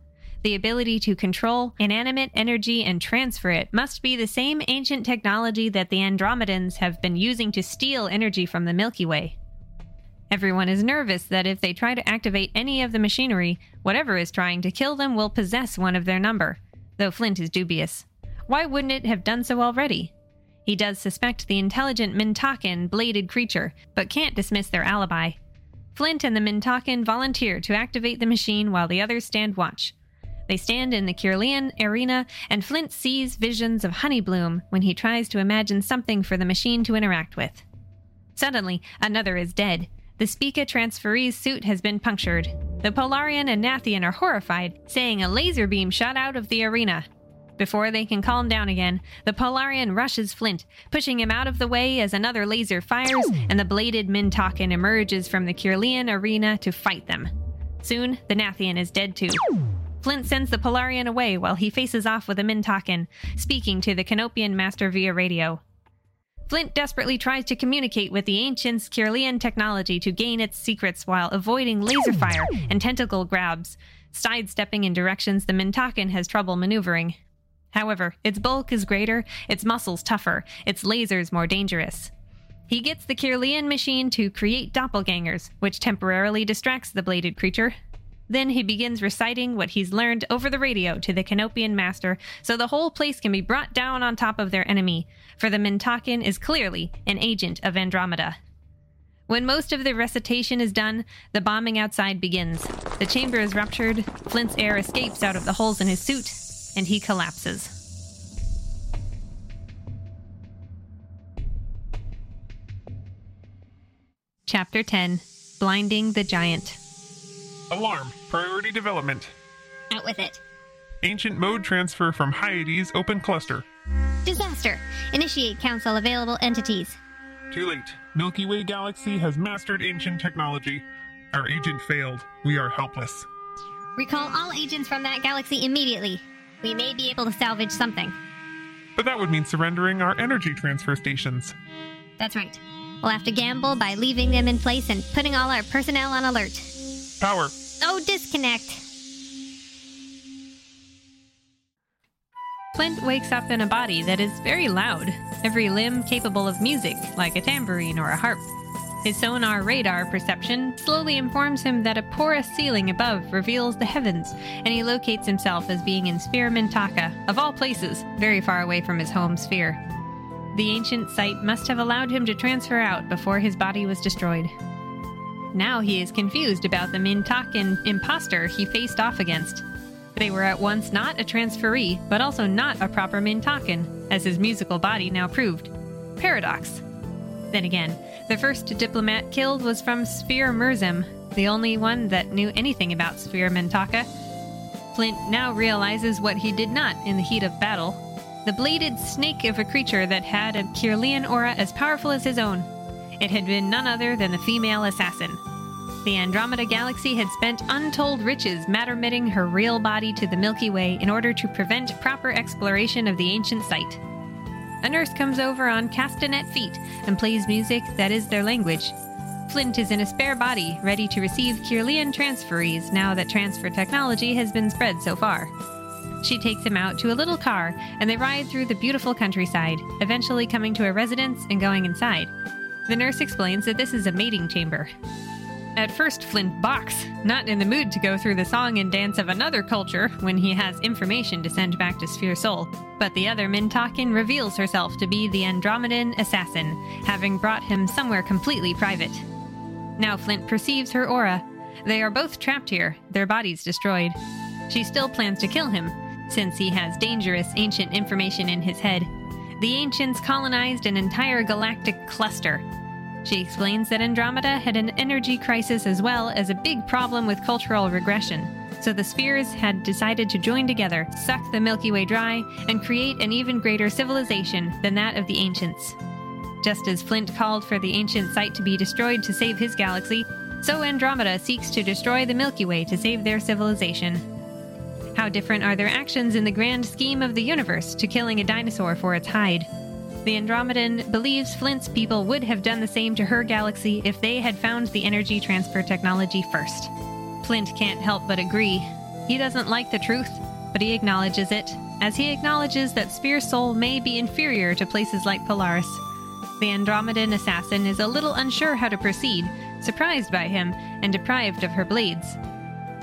the ability to control inanimate energy and transfer it must be the same ancient technology that the Andromedans have been using to steal energy from the Milky Way. Everyone is nervous that if they try to activate any of the machinery, whatever is trying to kill them will possess one of their number, though Flint is dubious. Why wouldn't it have done so already? He does suspect the intelligent Mintakan bladed creature, but can't dismiss their alibi. Flint and the Mintakan volunteer to activate the machine while the others stand watch. They stand in the Kirlian arena, and Flint sees visions of Honeybloom when he tries to imagine something for the machine to interact with. Suddenly, another is dead. The Spica transferee's suit has been punctured. The Polarian and Nathian are horrified, saying a laser beam shot out of the arena. Before they can calm down again, the Polarian rushes Flint, pushing him out of the way as another laser fires and the bladed Mintakan emerges from the Kirlian arena to fight them. Soon, the Nathian is dead too. Flint sends the Polarian away while he faces off with a Mintakan, speaking to the Canopian master via radio. Flint desperately tries to communicate with the ancient's Kirlian technology to gain its secrets while avoiding laser fire and tentacle grabs, sidestepping in directions the Mintakan has trouble maneuvering. However, its bulk is greater, its muscles tougher, its lasers more dangerous. He gets the Kirlian machine to create doppelgangers, which temporarily distracts the bladed creature, then he begins reciting what he's learned over the radio to the Canopian master so the whole place can be brought down on top of their enemy, for the Mintakan is clearly an agent of Andromeda. When most of the recitation is done, the bombing outside begins. The chamber is ruptured, Flint's air escapes out of the holes in his suit, and he collapses. Chapter 10 Blinding the Giant. Alarm. Priority development. Out with it. Ancient mode transfer from Hyades open cluster. Disaster. Initiate council available entities. Too late. Milky Way galaxy has mastered ancient technology. Our agent failed. We are helpless. Recall all agents from that galaxy immediately. We may be able to salvage something. But that would mean surrendering our energy transfer stations. That's right. We'll have to gamble by leaving them in place and putting all our personnel on alert. Power. Oh, disconnect. Flint wakes up in a body that is very loud, every limb capable of music, like a tambourine or a harp. His sonar radar perception slowly informs him that a porous ceiling above reveals the heavens, and he locates himself as being in Sphere Mintaka, of all places, very far away from his home sphere. The ancient site must have allowed him to transfer out before his body was destroyed. Now he is confused about the Mintakan imposter he faced off against. They were at once not a transferee, but also not a proper Mintakan, as his musical body now proved. Paradox. Then again, the first diplomat killed was from Sphere Mirzam, the only one that knew anything about Sphere Mintaka. Flint now realizes what he did not in the heat of battle. The bladed snake of a creature that had a Kirlian aura as powerful as his own. It had been none other than the female assassin. The Andromeda Galaxy had spent untold riches matter-mitting her real body to the Milky Way in order to prevent proper exploration of the ancient site. A nurse comes over on castanet feet and plays music that is their language. Flint is in a spare body, ready to receive Kirlian transferees now that transfer technology has been spread so far. She takes him out to a little car, and they ride through the beautiful countryside, eventually coming to a residence and going inside. The nurse explains that this is a mating chamber. At first, Flint balks, not in the mood to go through the song and dance of another culture when he has information to send back to Sphere Sol. But the other Mintakan reveals herself to be the Andromedan assassin, having brought him somewhere completely private. Now Flint perceives her aura. They are both trapped here, their bodies destroyed. She still plans to kill him, since he has dangerous ancient information in his head. The ancients colonized an entire galactic cluster. She explains that Andromeda had an energy crisis as well as a big problem with cultural regression. So the spheres had decided to join together, suck the Milky Way dry, and create an even greater civilization than that of the ancients. Just as Flint called for the ancient site to be destroyed to save his galaxy, so Andromeda seeks to destroy the Milky Way to save their civilization. How different are their actions in the grand scheme of the universe to killing a dinosaur for its hide? The Andromedan believes Flint's people would have done the same to her galaxy if they had found the energy transfer technology first. Flint can't help but agree. He doesn't like the truth, but he acknowledges it, as he acknowledges that Sphere Sol may be inferior to places like Polaris. The Andromedan assassin is a little unsure how to proceed, surprised by him, and deprived of her blades.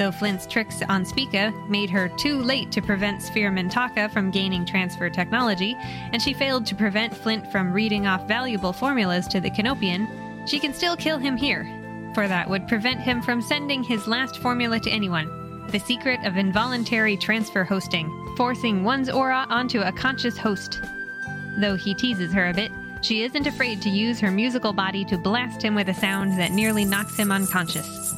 Though Flint's tricks on Spica made her too late to prevent Sphere Mintaka from gaining transfer technology, and she failed to prevent Flint from reading off valuable formulas to the Canopian, she can still kill him here, for that would prevent him from sending his last formula to anyone the secret of involuntary transfer hosting, forcing one's aura onto a conscious host. Though he teases her a bit, she isn't afraid to use her musical body to blast him with a sound that nearly knocks him unconscious.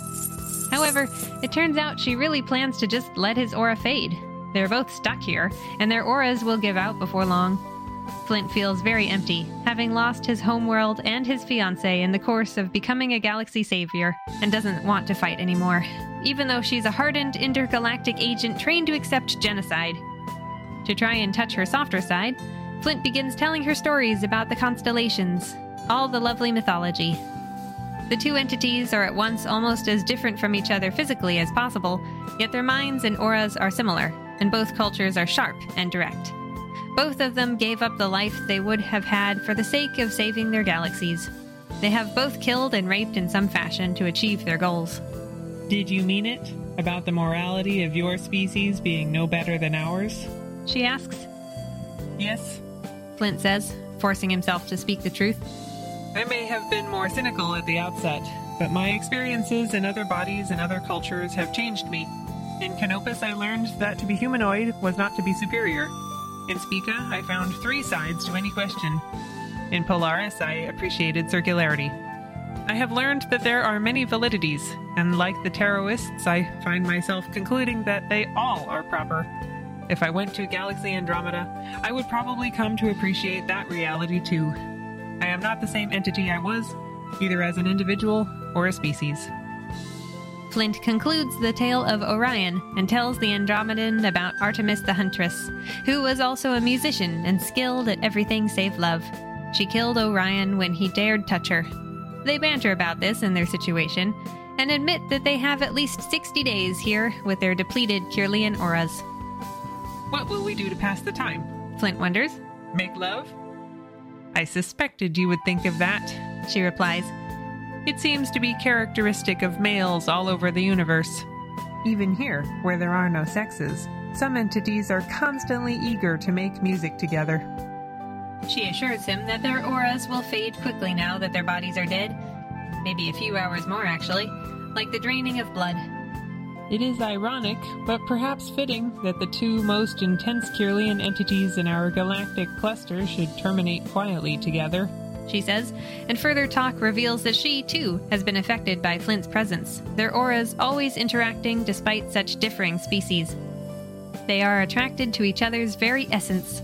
However, it turns out she really plans to just let his aura fade. They're both stuck here, and their auras will give out before long. Flint feels very empty, having lost his homeworld and his fiancée in the course of becoming a galaxy savior, and doesn't want to fight anymore, even though she's a hardened intergalactic agent trained to accept genocide. To try and touch her softer side, Flint begins telling her stories about the constellations, all the lovely mythology, the two entities are at once almost as different from each other physically as possible, yet their minds and auras are similar, and both cultures are sharp and direct. Both of them gave up the life they would have had for the sake of saving their galaxies. They have both killed and raped in some fashion to achieve their goals. Did you mean it? About the morality of your species being no better than ours? She asks. Yes. Flint says, forcing himself to speak the truth. I may have been more cynical at the outset, but my experiences in other bodies and other cultures have changed me. In Canopus, I learned that to be humanoid was not to be superior. In Spica, I found three sides to any question. In Polaris, I appreciated circularity. I have learned that there are many validities, and like the Taroists, I find myself concluding that they all are proper. If I went to Galaxy Andromeda, I would probably come to appreciate that reality too. I am not the same entity I was, either as an individual or a species. Flint concludes the tale of Orion and tells the Andromedan about Artemis the Huntress, who was also a musician and skilled at everything save love. She killed Orion when he dared touch her. They banter about this and their situation, and admit that they have at least 60 days here with their depleted Kirlian auras. What will we do to pass the time? Flint wonders. Make love? I suspected you would think of that, she replies. It seems to be characteristic of males all over the universe. Even here, where there are no sexes, some entities are constantly eager to make music together. She assures him that their auras will fade quickly now that their bodies are dead. Maybe a few hours more, actually, like the draining of blood. It is ironic, but perhaps fitting, that the two most intense Kirlian entities in our galactic cluster should terminate quietly together. She says, and further talk reveals that she, too, has been affected by Flint's presence, their auras always interacting despite such differing species. They are attracted to each other's very essence.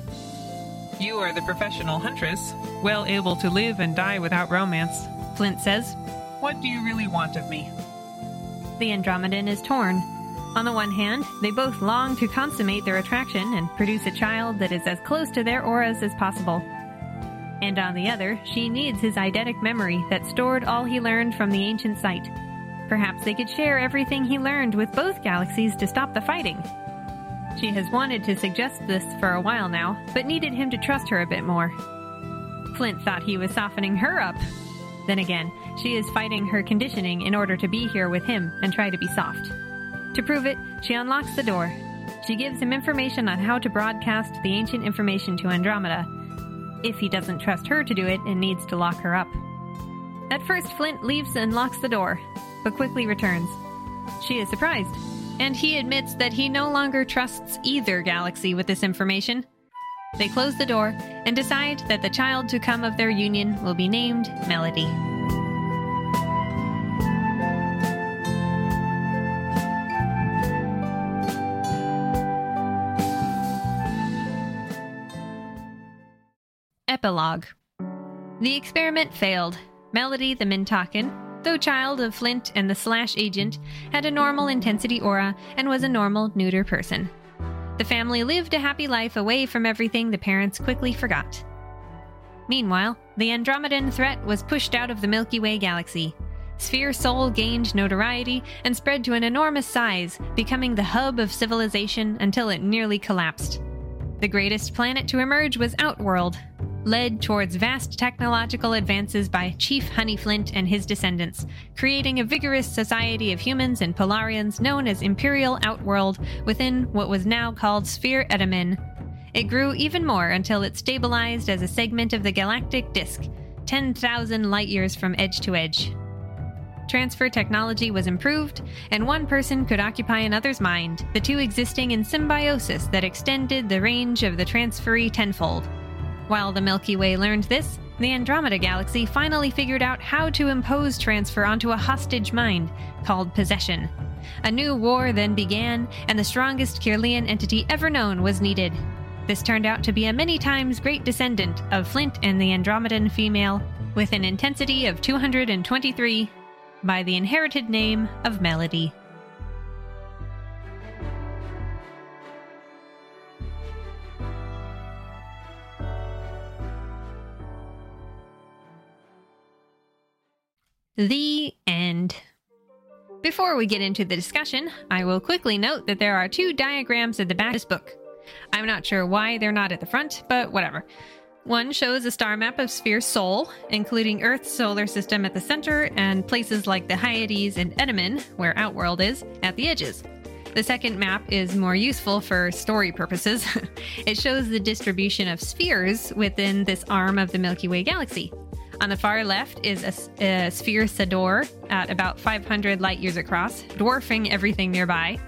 You are the professional huntress, well able to live and die without romance. Flint says, What do you really want of me? The Andromedan is torn. On the one hand, they both long to consummate their attraction and produce a child that is as close to their auras as possible. And on the other, she needs his eidetic memory that stored all he learned from the ancient site. Perhaps they could share everything he learned with both galaxies to stop the fighting. She has wanted to suggest this for a while now, but needed him to trust her a bit more. Flint thought he was softening her up. Then again, she is fighting her conditioning in order to be here with him and try to be soft. To prove it, she unlocks the door. She gives him information on how to broadcast the ancient information to Andromeda, if he doesn't trust her to do it and needs to lock her up. At first, Flint leaves and locks the door, but quickly returns. She is surprised, and he admits that he no longer trusts either galaxy with this information. They close the door and decide that the child to come of their union will be named Melody. Epilogue The experiment failed. Melody the Mintakan, though child of Flint and the Slash agent, had a normal intensity aura and was a normal neuter person. The family lived a happy life away from everything the parents quickly forgot. Meanwhile, the Andromedan threat was pushed out of the Milky Way galaxy. Sphere Sol gained notoriety and spread to an enormous size, becoming the hub of civilization until it nearly collapsed. The greatest planet to emerge was Outworld, led towards vast technological advances by Chief Honey Flint and his descendants, creating a vigorous society of humans and Polarians known as Imperial Outworld within what was now called Sphere Etamin. It grew even more until it stabilized as a segment of the galactic disk, 10,000 light years from edge to edge. Transfer technology was improved, and one person could occupy another's mind, the two existing in symbiosis that extended the range of the transferee tenfold. While the Milky Way learned this, the Andromeda Galaxy finally figured out how to impose transfer onto a hostage mind, called possession. A new war then began, and the strongest Kirlian entity ever known was needed. This turned out to be a many times great descendant of Flint and the Andromedan female, with an intensity of 223, by the inherited name of Melody. The end. Before we get into the discussion, I will quickly note that there are two diagrams at the back of this book. I'm not sure why they're not at the front, but whatever. One shows a star map of Sphere Sol, including Earth's solar system at the center and places like the Hyades and Etamin, where Outworld is, at the edges. The second map is more useful for story purposes. it shows the distribution of spheres within this arm of the Milky Way galaxy. On the far left is a, a sphere Sador at about 500 light years across, dwarfing everything nearby.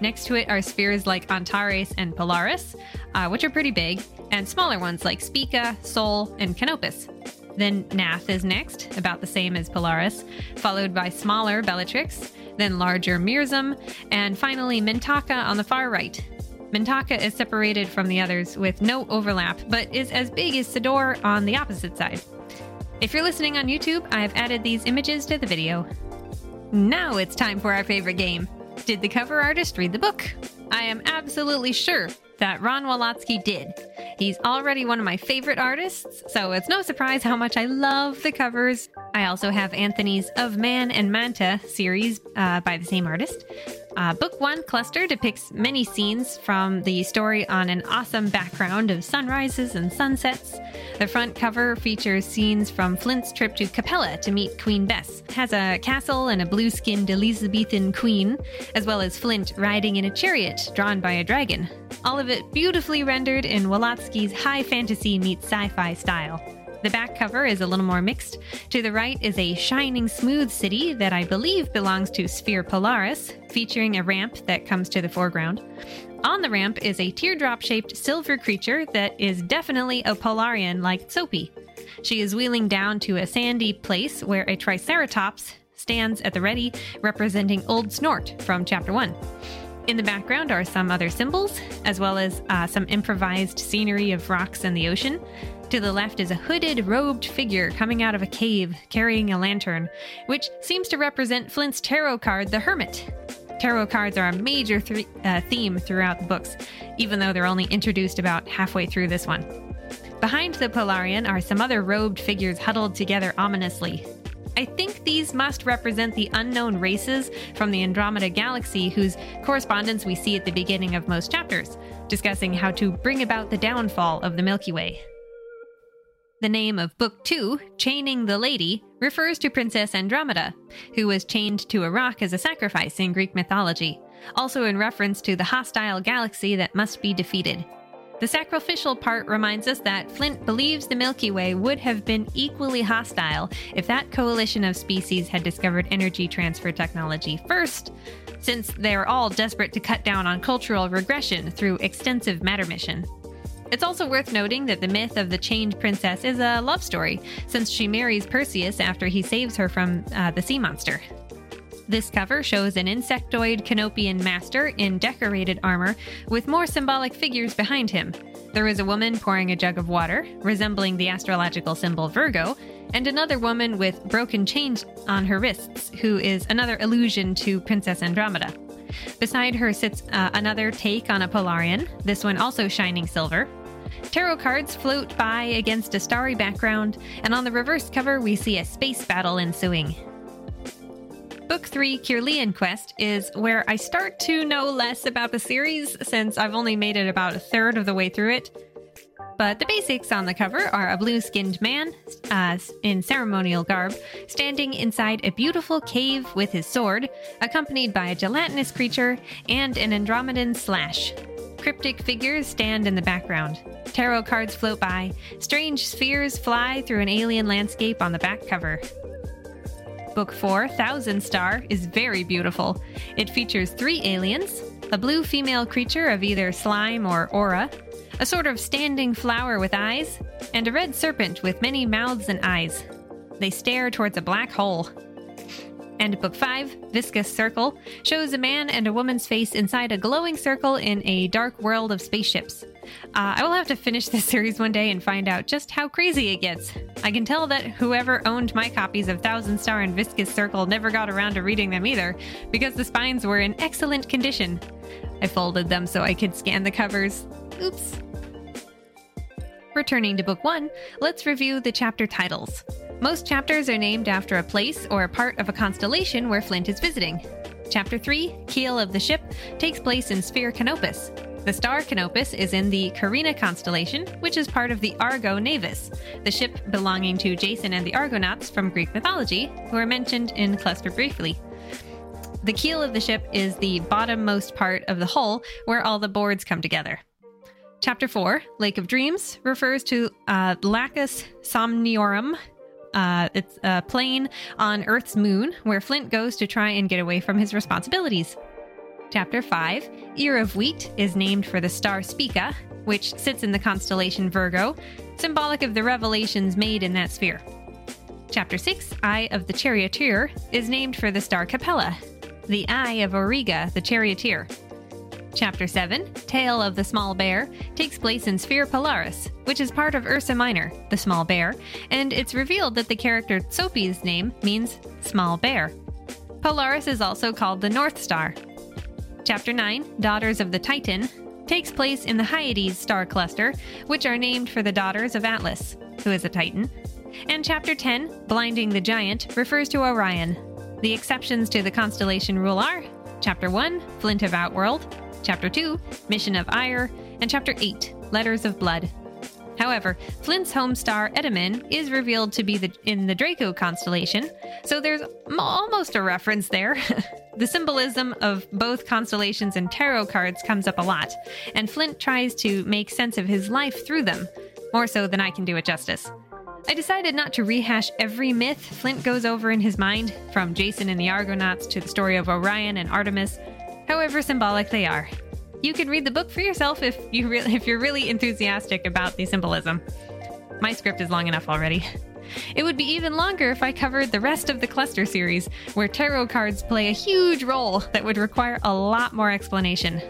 Next to it are spheres like Antares and Polaris, uh, which are pretty big, and smaller ones like Spica, Sol, and Canopus. Then Nath is next, about the same as Polaris, followed by smaller Bellatrix, then larger Mirzam, and finally Mintaka on the far right. Mintaka is separated from the others with no overlap, but is as big as Sador on the opposite side. If you're listening on YouTube, I have added these images to the video. Now it's time for our favorite game. Did the cover artist read the book? I am absolutely sure that Ron Walotsky did. He's already one of my favorite artists, so it's no surprise how much I love the covers. I also have Anthony's Of Man and Manta series uh, by the same artist. Uh, book one, Cluster, depicts many scenes from the story on an awesome background of sunrises and sunsets. The front cover features scenes from Flint's trip to Capella to meet Queen Bess. It has a castle and a blue skinned Elizabethan queen, as well as Flint riding in a chariot drawn by a dragon. All of it beautifully rendered in Walotsky's high fantasy meets sci fi style. The back cover is a little more mixed. To the right is a shining smooth city that I believe belongs to Sphere Polaris, featuring a ramp that comes to the foreground. On the ramp is a teardrop shaped silver creature that is definitely a Polarian like Tsopi. She is wheeling down to a sandy place where a Triceratops stands at the ready, representing Old Snort from Chapter 1. In the background are some other symbols, as well as uh, some improvised scenery of rocks and the ocean. To the left is a hooded, robed figure coming out of a cave carrying a lantern, which seems to represent Flint's tarot card, the Hermit. Tarot cards are a major th- uh, theme throughout the books, even though they're only introduced about halfway through this one. Behind the Polarian are some other robed figures huddled together ominously. I think these must represent the unknown races from the Andromeda Galaxy whose correspondence we see at the beginning of most chapters, discussing how to bring about the downfall of the Milky Way. The name of Book 2, Chaining the Lady, refers to Princess Andromeda, who was chained to a rock as a sacrifice in Greek mythology, also in reference to the hostile galaxy that must be defeated. The sacrificial part reminds us that Flint believes the Milky Way would have been equally hostile if that coalition of species had discovered energy transfer technology first, since they're all desperate to cut down on cultural regression through extensive matter mission. It's also worth noting that the myth of the chained princess is a love story, since she marries Perseus after he saves her from uh, the sea monster. This cover shows an insectoid Canopian master in decorated armor with more symbolic figures behind him. There is a woman pouring a jug of water, resembling the astrological symbol Virgo, and another woman with broken chains on her wrists, who is another allusion to Princess Andromeda. Beside her sits uh, another take on a Polarian, this one also shining silver. Tarot cards float by against a starry background, and on the reverse cover, we see a space battle ensuing. Book 3, Kirlian Quest, is where I start to know less about the series since I've only made it about a third of the way through it. But the basics on the cover are a blue skinned man uh, in ceremonial garb standing inside a beautiful cave with his sword, accompanied by a gelatinous creature and an Andromedan slash. Cryptic figures stand in the background. Tarot cards float by. Strange spheres fly through an alien landscape on the back cover. Book 4, Thousand Star, is very beautiful. It features three aliens a blue female creature of either slime or aura, a sort of standing flower with eyes, and a red serpent with many mouths and eyes. They stare towards a black hole. And Book 5, Viscous Circle, shows a man and a woman's face inside a glowing circle in a dark world of spaceships. Uh, I will have to finish this series one day and find out just how crazy it gets. I can tell that whoever owned my copies of Thousand Star and Viscous Circle never got around to reading them either, because the spines were in excellent condition. I folded them so I could scan the covers. Oops. Returning to Book 1, let's review the chapter titles. Most chapters are named after a place or a part of a constellation where Flint is visiting. Chapter 3, Keel of the Ship, takes place in Sphere Canopus. The star Canopus is in the Carina constellation, which is part of the Argo Navis, the ship belonging to Jason and the Argonauts from Greek mythology, who are mentioned in Cluster briefly. The keel of the ship is the bottommost part of the hull where all the boards come together. Chapter 4, Lake of Dreams, refers to uh, Lacus Somniorum. Uh, it's a plane on Earth's moon where Flint goes to try and get away from his responsibilities. Chapter 5, Ear of Wheat, is named for the star Spica, which sits in the constellation Virgo, symbolic of the revelations made in that sphere. Chapter 6, Eye of the Charioteer, is named for the star Capella, the Eye of Auriga, the Charioteer. Chapter 7, Tale of the Small Bear, takes place in Sphere Polaris, which is part of Ursa Minor, the small bear, and it's revealed that the character Tsopi's name means small bear. Polaris is also called the North Star. Chapter 9, Daughters of the Titan, takes place in the Hyades star cluster, which are named for the daughters of Atlas, who is a Titan. And Chapter 10, Blinding the Giant, refers to Orion. The exceptions to the constellation rule are Chapter 1, Flint of Outworld, Chapter 2, Mission of Ire, and Chapter 8, Letters of Blood. However, Flint's home star Etamin is revealed to be the, in the Draco constellation, so there's m- almost a reference there. the symbolism of both constellations and tarot cards comes up a lot, and Flint tries to make sense of his life through them, more so than I can do it justice. I decided not to rehash every myth Flint goes over in his mind, from Jason and the Argonauts to the story of Orion and Artemis, however symbolic they are. You can read the book for yourself if you re- if you're really enthusiastic about the symbolism. My script is long enough already. It would be even longer if I covered the rest of the cluster series, where tarot cards play a huge role that would require a lot more explanation.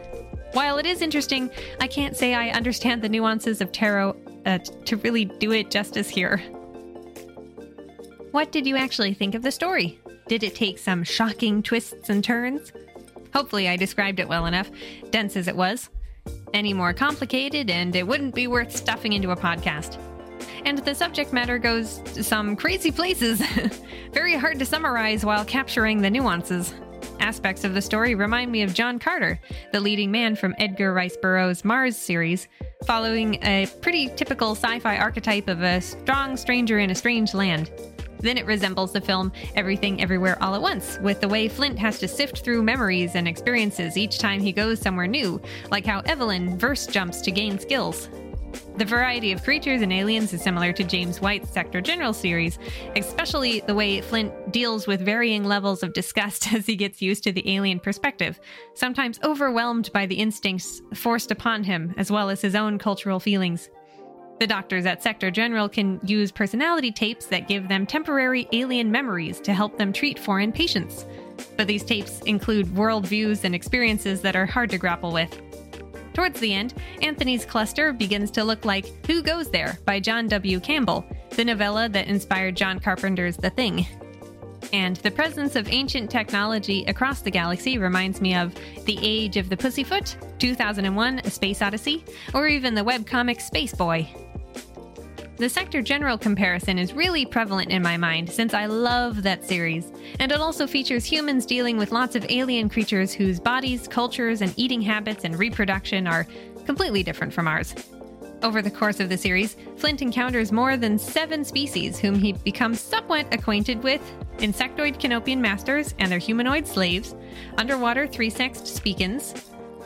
While it is interesting, I can't say I understand the nuances of tarot uh, to really do it justice here. What did you actually think of the story? Did it take some shocking twists and turns? Hopefully, I described it well enough, dense as it was. Any more complicated, and it wouldn't be worth stuffing into a podcast. And the subject matter goes to some crazy places. Very hard to summarize while capturing the nuances. Aspects of the story remind me of John Carter, the leading man from Edgar Rice Burroughs' Mars series, following a pretty typical sci fi archetype of a strong stranger in a strange land. Then it resembles the film Everything Everywhere All at Once, with the way Flint has to sift through memories and experiences each time he goes somewhere new, like how Evelyn verse jumps to gain skills. The variety of creatures and aliens is similar to James White's Sector General series, especially the way Flint deals with varying levels of disgust as he gets used to the alien perspective, sometimes overwhelmed by the instincts forced upon him, as well as his own cultural feelings. The doctors at Sector General can use personality tapes that give them temporary alien memories to help them treat foreign patients. But these tapes include worldviews and experiences that are hard to grapple with. Towards the end, Anthony's cluster begins to look like Who Goes There by John W. Campbell, the novella that inspired John Carpenter's The Thing. And the presence of ancient technology across the galaxy reminds me of The Age of the Pussyfoot, 2001 A Space Odyssey, or even the webcomic Space Boy. The Sector General comparison is really prevalent in my mind since I love that series, and it also features humans dealing with lots of alien creatures whose bodies, cultures, and eating habits and reproduction are completely different from ours. Over the course of the series, Flint encounters more than seven species whom he becomes somewhat acquainted with insectoid Canopian masters and their humanoid slaves, underwater three sexed Spicans,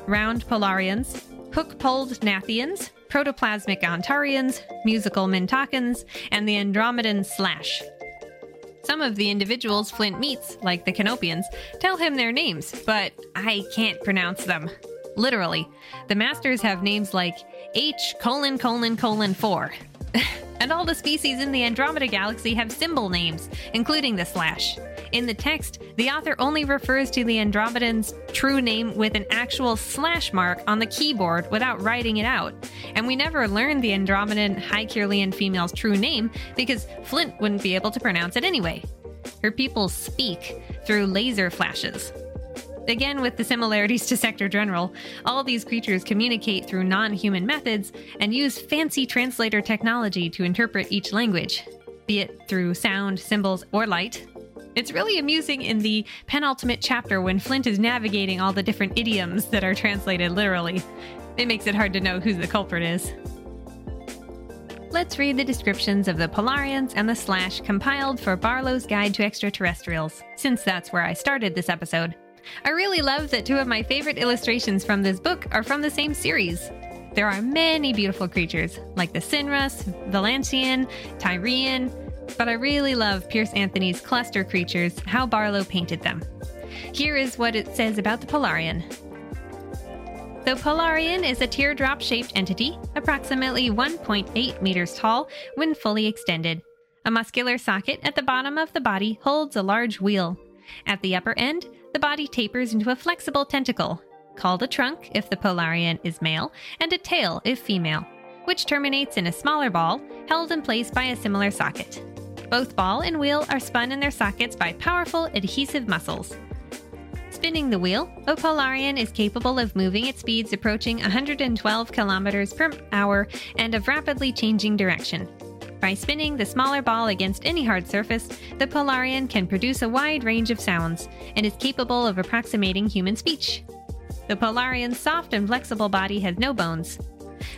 round Polarians, hook poled Nathians, protoplasmic Antareans, musical Mintakans, and the Andromedan Slash. Some of the individuals Flint meets, like the Canopians, tell him their names, but I can't pronounce them. Literally, the masters have names like H colon colon colon 4. and all the species in the Andromeda galaxy have symbol names, including the slash. In the text, the author only refers to the Andromedan's true name with an actual slash mark on the keyboard without writing it out. And we never learn the Andromedan Hycurean female's true name because Flint wouldn't be able to pronounce it anyway. Her people speak through laser flashes. Again, with the similarities to Sector General, all these creatures communicate through non human methods and use fancy translator technology to interpret each language, be it through sound, symbols, or light, it's really amusing in the penultimate chapter when Flint is navigating all the different idioms that are translated literally. It makes it hard to know who the culprit is. Let's read the descriptions of the Polarians and the Slash compiled for Barlowe's Guide to Extraterrestrials, since that's where I started this episode. I really love that two of my favorite illustrations from this book are from the same series. There are many beautiful creatures, like the Sinrus, Velantian, Tyrian, but I really love Piers Anthony's cluster creatures, how Barlowe painted them. Here is what it says about the Polarian. The Polarian is a teardrop shaped entity, approximately 1.8 meters tall when fully extended. A muscular socket at the bottom of the body holds a large wheel. At the upper end, the body tapers into a flexible tentacle, called a trunk if the Polarian is male, and a tail if female, which terminates in a smaller ball held in place by a similar socket. Both ball and wheel are spun in their sockets by powerful adhesive muscles. Spinning the wheel, a Polarian is capable of moving at speeds approaching 112 kilometers per hour and of rapidly changing direction. By spinning the smaller ball against any hard surface, the Polarian can produce a wide range of sounds and is capable of approximating human speech. The Polarian's soft and flexible body has no bones.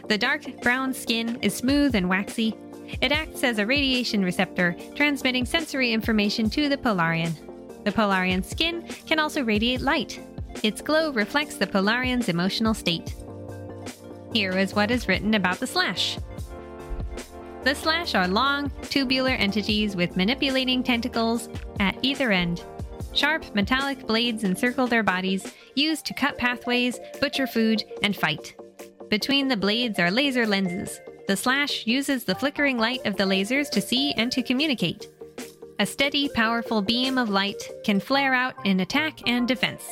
The dark brown skin is smooth and waxy, it acts as a radiation receptor, transmitting sensory information to the Polarian. The Polarian's skin can also radiate light. Its glow reflects the Polarian's emotional state. Here is what is written about the Slash. The Slash are long, tubular entities with manipulating tentacles at either end. Sharp, metallic blades encircle their bodies, used to cut pathways, butcher food, and fight. Between the blades are laser lenses, the slash uses the flickering light of the lasers to see and to communicate. A steady, powerful beam of light can flare out in attack and defense.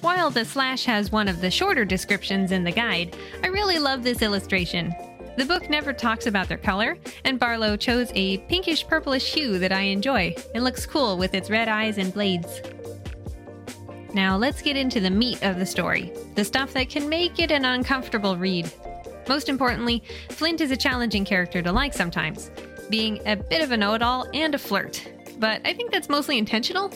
While the slash has one of the shorter descriptions in the guide, I really love this illustration. The book never talks about their color, and Barlowe chose a pinkish purplish hue that I enjoy. It looks cool with its red eyes and blades. Now let's get into the meat of the story, the stuff that can make it an uncomfortable read. Most importantly, Flint is a challenging character to like sometimes, being a bit of a know it all and a flirt. But I think that's mostly intentional.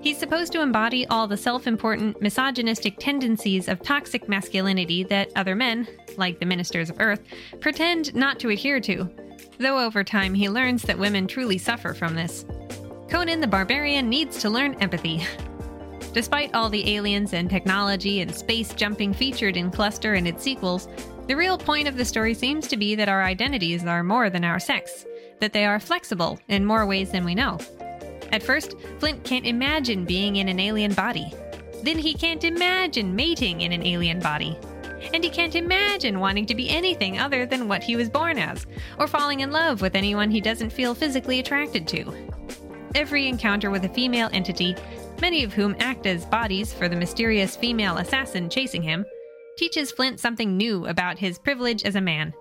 He's supposed to embody all the self important, misogynistic tendencies of toxic masculinity that other men, like the ministers of Earth, pretend not to adhere to. Though over time he learns that women truly suffer from this. Conan the Barbarian needs to learn empathy. Despite all the aliens and technology and space jumping featured in Cluster and its sequels, the real point of the story seems to be that our identities are more than our sex, that they are flexible in more ways than we know. At first, Flint can't imagine being in an alien body. Then he can't imagine mating in an alien body. And he can't imagine wanting to be anything other than what he was born as, or falling in love with anyone he doesn't feel physically attracted to. Every encounter with a female entity, many of whom act as bodies for the mysterious female assassin chasing him, teaches Flint something new about his privilege as a man.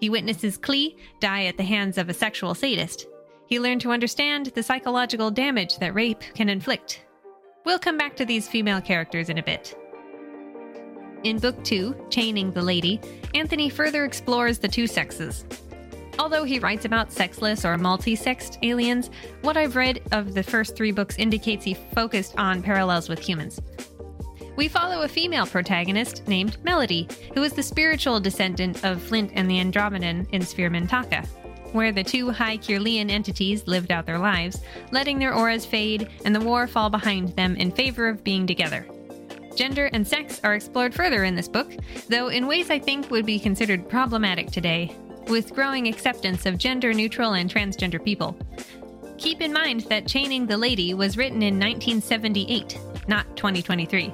He witnesses Klee die at the hands of a sexual sadist. He learned to understand the psychological damage that rape can inflict. We'll come back to these female characters in a bit. In Book 2, Chaining the Lady, Anthony further explores the two sexes. Although he writes about sexless or multi sexed aliens, what I've read of the first three books indicates he focused on parallels with humans. We follow a female protagonist named Melody, who is the spiritual descendant of Flint and the Andromedan in Sphere Mintaka, where the two high Kirlian entities lived out their lives, letting their auras fade and the war fall behind them in favor of being together. Gender and sex are explored further in this book, though in ways I think would be considered problematic today, with growing acceptance of gender neutral and transgender people. Keep in mind that Chaining the Lady was written in 1978, not 2023.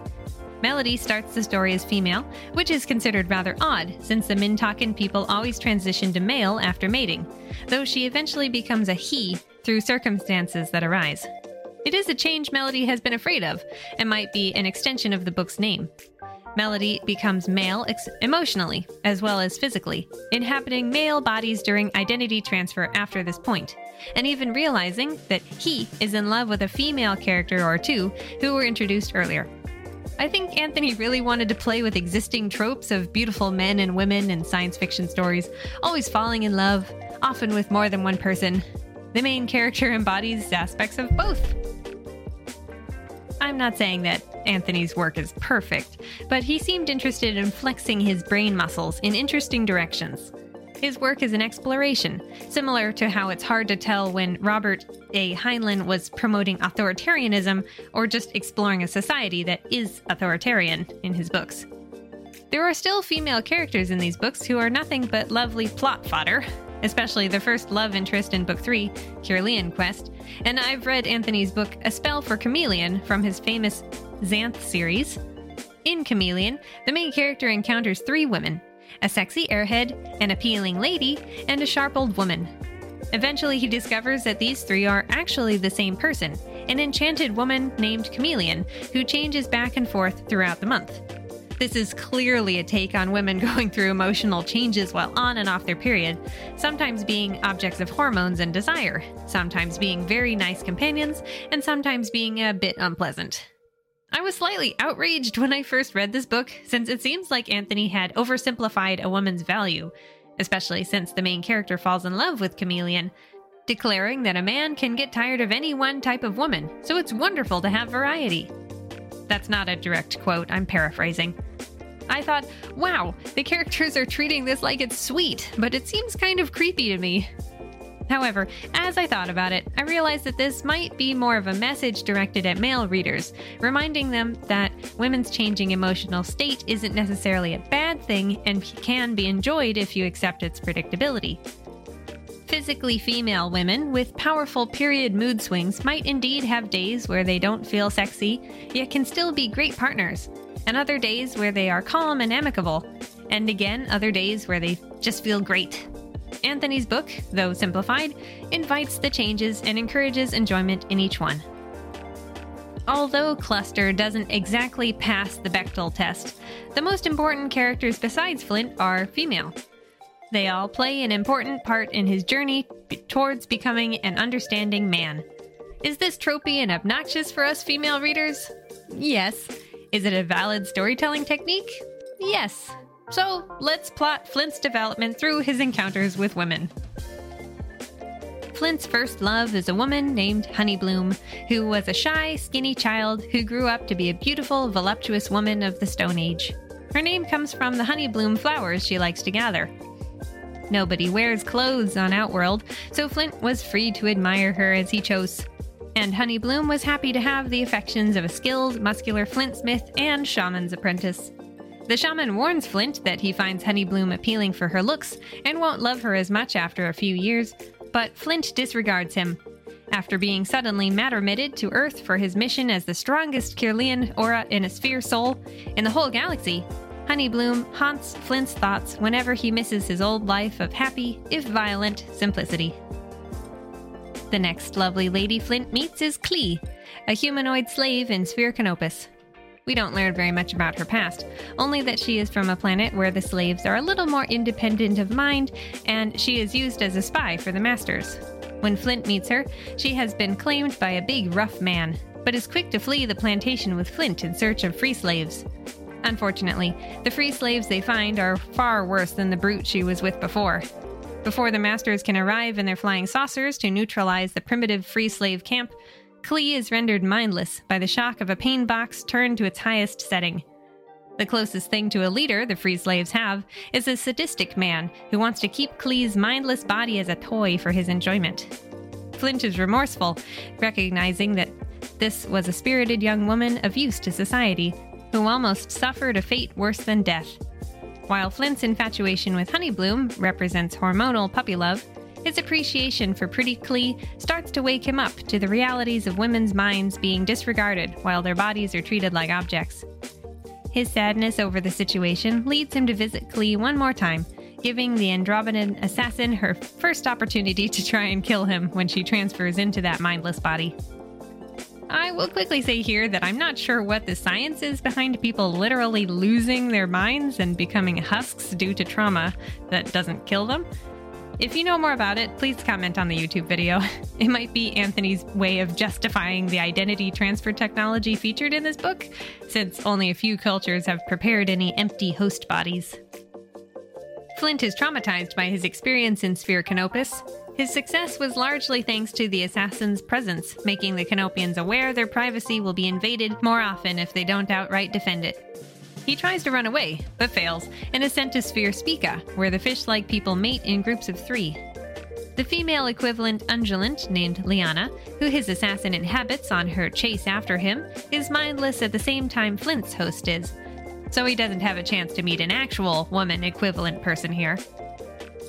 Melody starts the story as female, which is considered rather odd since the Mintakan people always transition to male after mating, though she eventually becomes a he through circumstances that arise. It is a change Melody has been afraid of, and might be an extension of the book's name. Melody becomes male ex- emotionally, as well as physically, inhabiting male bodies during identity transfer after this point, and even realizing that he is in love with a female character or two who were introduced earlier. I think Anthony really wanted to play with existing tropes of beautiful men and women in science fiction stories, always falling in love, often with more than one person. The main character embodies aspects of both. I'm not saying that Anthony's work is perfect, but he seemed interested in flexing his brain muscles in interesting directions. His work is an exploration, similar to how it's hard to tell when Robert A. Heinlein was promoting authoritarianism or just exploring a society that is authoritarian in his books. There are still female characters in these books who are nothing but lovely plot fodder, especially the first love interest in Book 3, Kirlian Quest, and I've read Anthony's book A Spell for Chameleon from his famous Xanth series. In Chameleon, the main character encounters three women a sexy airhead, an appealing lady, and a sharp old woman. Eventually, he discovers that these three are actually the same person an enchanted woman named Chameleon, who changes back and forth throughout the month. This is clearly a take on women going through emotional changes while on and off their period, sometimes being objects of hormones and desire, sometimes being very nice companions, and sometimes being a bit unpleasant. I was slightly outraged when I first read this book, since it seems like Anthony had oversimplified a woman's value, especially since the main character falls in love with Chameleon, declaring that a man can get tired of any one type of woman, so it's wonderful to have variety. That's not a direct quote, I'm paraphrasing. I thought, wow, the characters are treating this like it's sweet, but it seems kind of creepy to me. However, as I thought about it, I realized that this might be more of a message directed at male readers, reminding them that women's changing emotional state isn't necessarily a bad thing and can be enjoyed if you accept its predictability. Physically female women with powerful period mood swings might indeed have days where they don't feel sexy, yet can still be great partners, and other days where they are calm and amicable, and again, other days where they just feel great. Anthony's book, though simplified, invites the changes and encourages enjoyment in each one. Although Cluster doesn't exactly pass the Bechdel test, the most important characters besides Flint are female. They all play an important part in his journey towards becoming an understanding man. Is this tropey and obnoxious for us female readers? Yes. Is it a valid storytelling technique? Yes. So let's plot Flint's development through his encounters with women. Flint's first love is a woman named Honeybloom, who was a shy, skinny child who grew up to be a beautiful, voluptuous woman of the Stone Age. Her name comes from the honeybloom flowers she likes to gather. Nobody wears clothes on Outworld, so Flint was free to admire her as he chose. And Honeybloom was happy to have the affections of a skilled, muscular flintsmith and shaman's apprentice. The shaman warns Flint that he finds Honeybloom appealing for her looks and won't love her as much after a few years, but Flint disregards him. After being suddenly matter-mitted to Earth for his mission as the strongest Kirlian aura in a Sphere Sol in the whole galaxy, Honeybloom haunts Flint's thoughts whenever he misses his old life of happy, if violent, simplicity. The next lovely lady Flint meets is Klee, a humanoid slave in Sphere Canopus. We don't learn very much about her past, only that she is from a planet where the slaves are a little more independent of mind, and she is used as a spy for the masters. When Flint meets her, she has been claimed by a big, rough man, but is quick to flee the plantation with Flint in search of free slaves. Unfortunately, the free slaves they find are far worse than the brute she was with before. Before the masters can arrive in their flying saucers to neutralize the primitive free slave camp, Klee is rendered mindless by the shock of a pain box turned to its highest setting. The closest thing to a leader the free slaves have is a sadistic man who wants to keep Klee's mindless body as a toy for his enjoyment. Flint is remorseful, recognizing that this was a spirited young woman of use to society who almost suffered a fate worse than death. While Flint's infatuation with Honeybloom represents hormonal puppy love, his appreciation for pretty Klee starts to wake him up to the realities of women's minds being disregarded while their bodies are treated like objects. His sadness over the situation leads him to visit Klee one more time, giving the Andromedan assassin her first opportunity to try and kill him when she transfers into that mindless body. I will quickly say here that I'm not sure what the science is behind people literally losing their minds and becoming husks due to trauma that doesn't kill them. If you know more about it, please comment on the YouTube video. It might be Anthony's way of justifying the identity transfer technology featured in this book, since only a few cultures have prepared any empty host bodies. Flint is traumatized by his experience in Sphere Canopus. His success was largely thanks to the assassin's presence, making the Canopians aware their privacy will be invaded more often if they don't outright defend it. He tries to run away, but fails, and is sent to Sphere Spica, where the fish like people mate in groups of three. The female equivalent undulant, named Liana, who his assassin inhabits on her chase after him, is mindless at the same time Flint's host is, so he doesn't have a chance to meet an actual woman equivalent person here.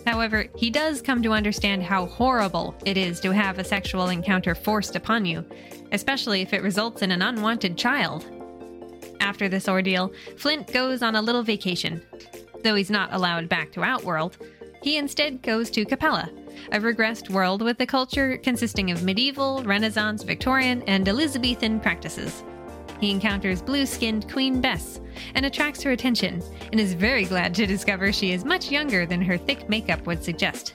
However, he does come to understand how horrible it is to have a sexual encounter forced upon you, especially if it results in an unwanted child. After this ordeal, Flint goes on a little vacation. Though he's not allowed back to Outworld, he instead goes to Capella, a regressed world with a culture consisting of medieval, Renaissance, Victorian, and Elizabethan practices. He encounters blue skinned Queen Bess and attracts her attention, and is very glad to discover she is much younger than her thick makeup would suggest.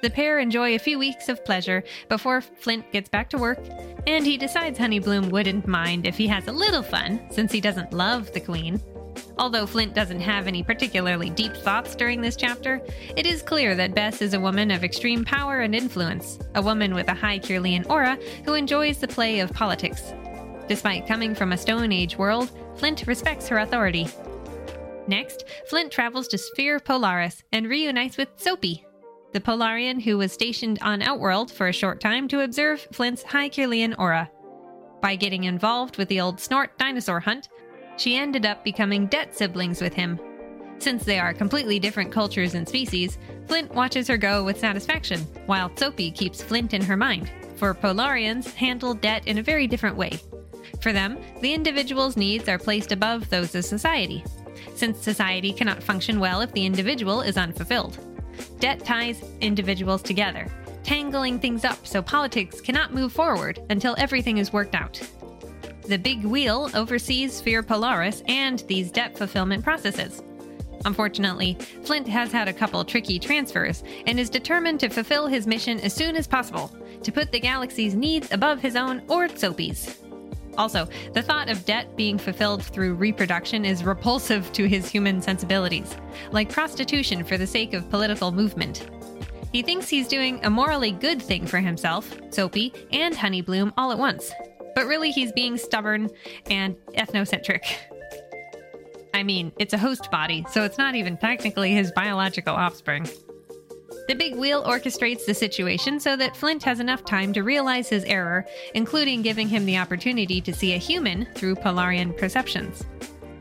The pair enjoy a few weeks of pleasure before Flint gets back to work, and he decides Honeybloom wouldn't mind if he has a little fun since he doesn't love the Queen. Although Flint doesn't have any particularly deep thoughts during this chapter, it is clear that Bess is a woman of extreme power and influence, a woman with a high Kirlian aura who enjoys the play of politics. Despite coming from a Stone Age world, Flint respects her authority. Next, Flint travels to Sphere Polaris and reunites with Tsopi, the Polarian who was stationed on Outworld for a short time to observe Flint's high aura. By getting involved with the old Snort dinosaur hunt, she ended up becoming debt siblings with him. Since they are completely different cultures and species, Flint watches her go with satisfaction, while Tsopi keeps Flint in her mind, for Polarians handle debt in a very different way. For them, the individual's needs are placed above those of society, since society cannot function well if the individual is unfulfilled. Debt ties individuals together, tangling things up so politics cannot move forward until everything is worked out. The Big Wheel oversees Sphere Polaris and these debt fulfillment processes. Unfortunately, Flint has had a couple tricky transfers and is determined to fulfill his mission as soon as possible to put the galaxy's needs above his own or Tsopi's. Also, the thought of debt being fulfilled through reproduction is repulsive to his human sensibilities, like prostitution for the sake of political movement. He thinks he's doing a morally good thing for himself, Tsopi, and Honeybloom all at once. But really, he's being stubborn and ethnocentric. I mean, it's a host body, so it's not even technically his biological offspring. The big wheel orchestrates the situation so that Flint has enough time to realize his error, including giving him the opportunity to see a human through Polarian perceptions.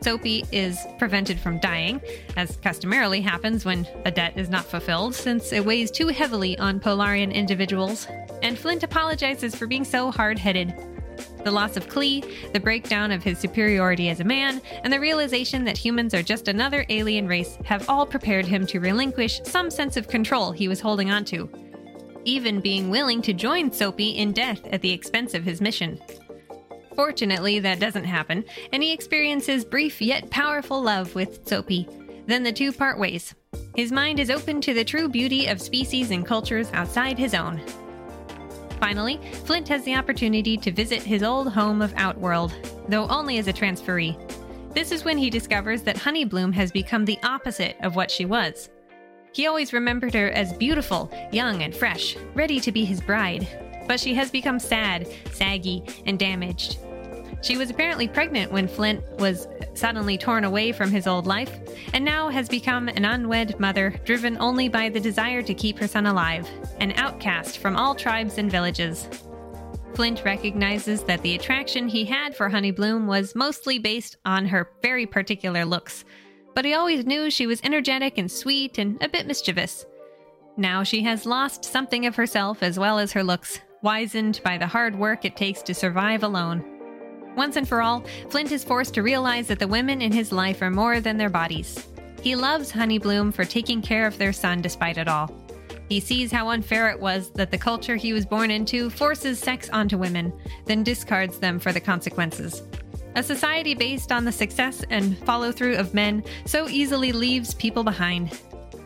Tsopi is prevented from dying, as customarily happens when a debt is not fulfilled, since it weighs too heavily on Polarian individuals, and Flint apologizes for being so hard headed. The loss of Klee, the breakdown of his superiority as a man, and the realization that humans are just another alien race have all prepared him to relinquish some sense of control he was holding onto, even being willing to join Tsopi in death at the expense of his mission. Fortunately, that doesn't happen, and he experiences brief yet powerful love with Tsopi. Then the two part ways. His mind is open to the true beauty of species and cultures outside his own. Finally, Flint has the opportunity to visit his old home of Outworld, though only as a transferee. This is when he discovers that Honeybloom has become the opposite of what she was. He always remembered her as beautiful, young, and fresh, ready to be his bride. But she has become sad, saggy, and damaged. She was apparently pregnant when Flint was suddenly torn away from his old life, and now has become an unwed mother driven only by the desire to keep her son alive, an outcast from all tribes and villages. Flint recognizes that the attraction he had for Honeybloom was mostly based on her very particular looks, but he always knew she was energetic and sweet and a bit mischievous. Now she has lost something of herself as well as her looks, wizened by the hard work it takes to survive alone. Once and for all, Flint is forced to realize that the women in his life are more than their bodies. He loves Honeybloom for taking care of their son despite it all. He sees how unfair it was that the culture he was born into forces sex onto women, then discards them for the consequences. A society based on the success and follow through of men so easily leaves people behind.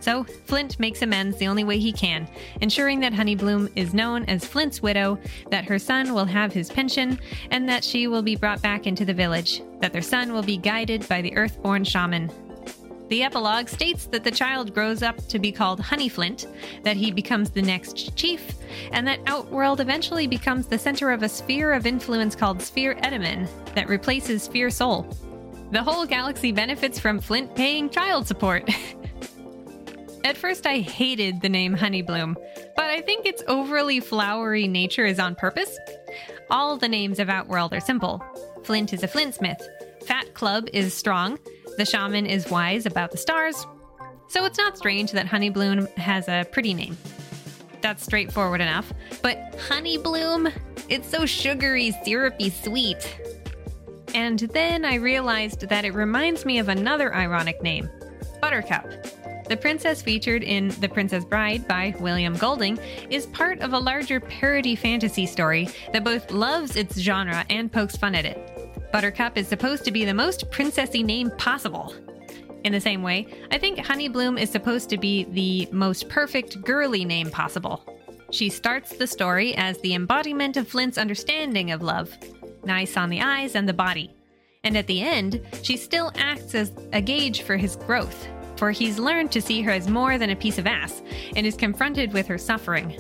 So, Flint makes amends the only way he can, ensuring that Honeybloom is known as Flint's widow, that her son will have his pension, and that she will be brought back into the village, that their son will be guided by the Earthborn shaman. The epilogue states that the child grows up to be called Honey Flint, that he becomes the next chief, and that Outworld eventually becomes the center of a sphere of influence called Sphere Etamin that replaces Sphere Sol. The whole galaxy benefits from Flint paying child support. At first, I hated the name Honeybloom, but I think its overly flowery nature is on purpose. All the names of Outworld are simple. Flint is a flintsmith, Fat Club is strong, the shaman is wise about the stars. So it's not strange that Honeybloom has a pretty name. That's straightforward enough. But Honeybloom, it's so sugary, syrupy, sweet. And then I realized that it reminds me of another ironic name Buttercup. The princess featured in The Princess Bride by William Golding is part of a larger parody fantasy story that both loves its genre and pokes fun at it. Buttercup is supposed to be the most princessy name possible. In the same way, I think Honeybloom is supposed to be the most perfect girly name possible. She starts the story as the embodiment of Flint's understanding of love nice on the eyes and the body. And at the end, she still acts as a gauge for his growth, for he's learned to see her as more than a piece of ass and is confronted with her suffering.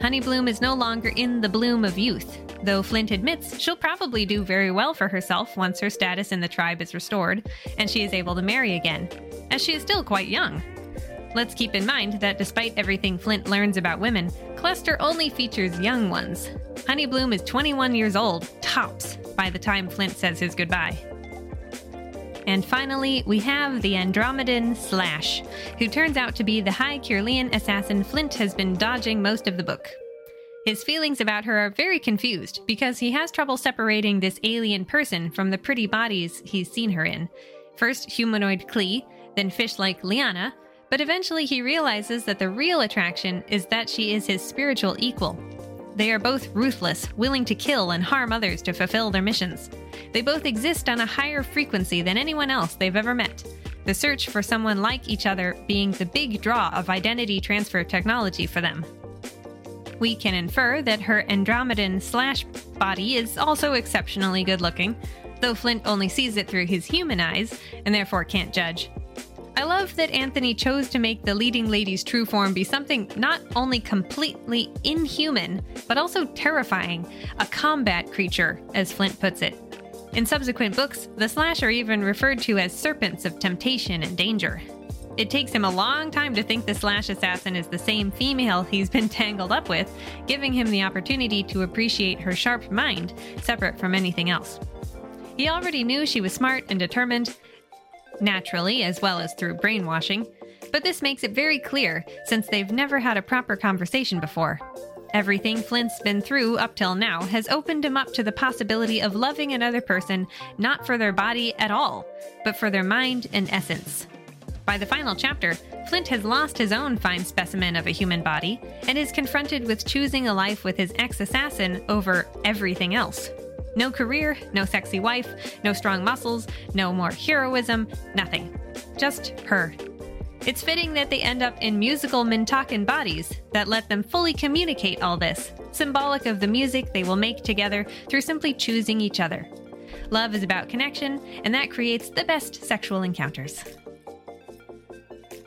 Honeybloom is no longer in the bloom of youth, though Flint admits she'll probably do very well for herself once her status in the tribe is restored and she is able to marry again, as she is still quite young. Let's keep in mind that despite everything Flint learns about women, Cluster only features young ones. Honeybloom is 21 years old, tops, by the time Flint says his goodbye. And finally, we have the Andromedan Slash, who turns out to be the High Kirlian assassin Flint has been dodging most of the book. His feelings about her are very confused because he has trouble separating this alien person from the pretty bodies he's seen her in. First, humanoid Klee, then fish like Liana, but eventually he realizes that the real attraction is that she is his spiritual equal. They are both ruthless, willing to kill and harm others to fulfill their missions. They both exist on a higher frequency than anyone else they've ever met. The search for someone like each other being the big draw of identity transfer technology for them. We can infer that her Andromedan slash body is also exceptionally good looking, though Flint only sees it through his human eyes and therefore can't judge. I love that Anthony chose to make the leading lady's true form be something not only completely inhuman, but also terrifying a combat creature, as Flint puts it. In subsequent books, the Slash are even referred to as serpents of temptation and danger. It takes him a long time to think the Slash assassin is the same female he's been tangled up with, giving him the opportunity to appreciate her sharp mind, separate from anything else. He already knew she was smart and determined, naturally, as well as through brainwashing, but this makes it very clear since they've never had a proper conversation before. Everything Flint's been through up till now has opened him up to the possibility of loving another person not for their body at all, but for their mind and essence. By the final chapter, Flint has lost his own fine specimen of a human body and is confronted with choosing a life with his ex assassin over everything else. No career, no sexy wife, no strong muscles, no more heroism, nothing. Just her. It's fitting that they end up in musical Mintakan bodies that let them fully communicate all this, symbolic of the music they will make together through simply choosing each other. Love is about connection, and that creates the best sexual encounters.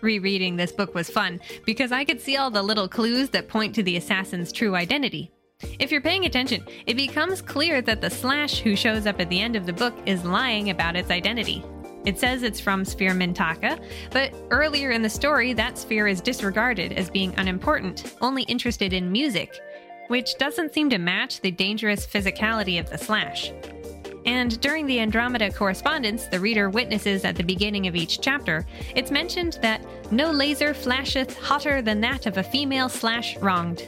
Rereading this book was fun because I could see all the little clues that point to the assassin's true identity. If you're paying attention, it becomes clear that the Slash who shows up at the end of the book is lying about its identity. It says it's from Sphere Mintaka, but earlier in the story, that sphere is disregarded as being unimportant, only interested in music, which doesn't seem to match the dangerous physicality of the Slash. And during the Andromeda correspondence the reader witnesses at the beginning of each chapter, it's mentioned that no laser flasheth hotter than that of a female slash wronged.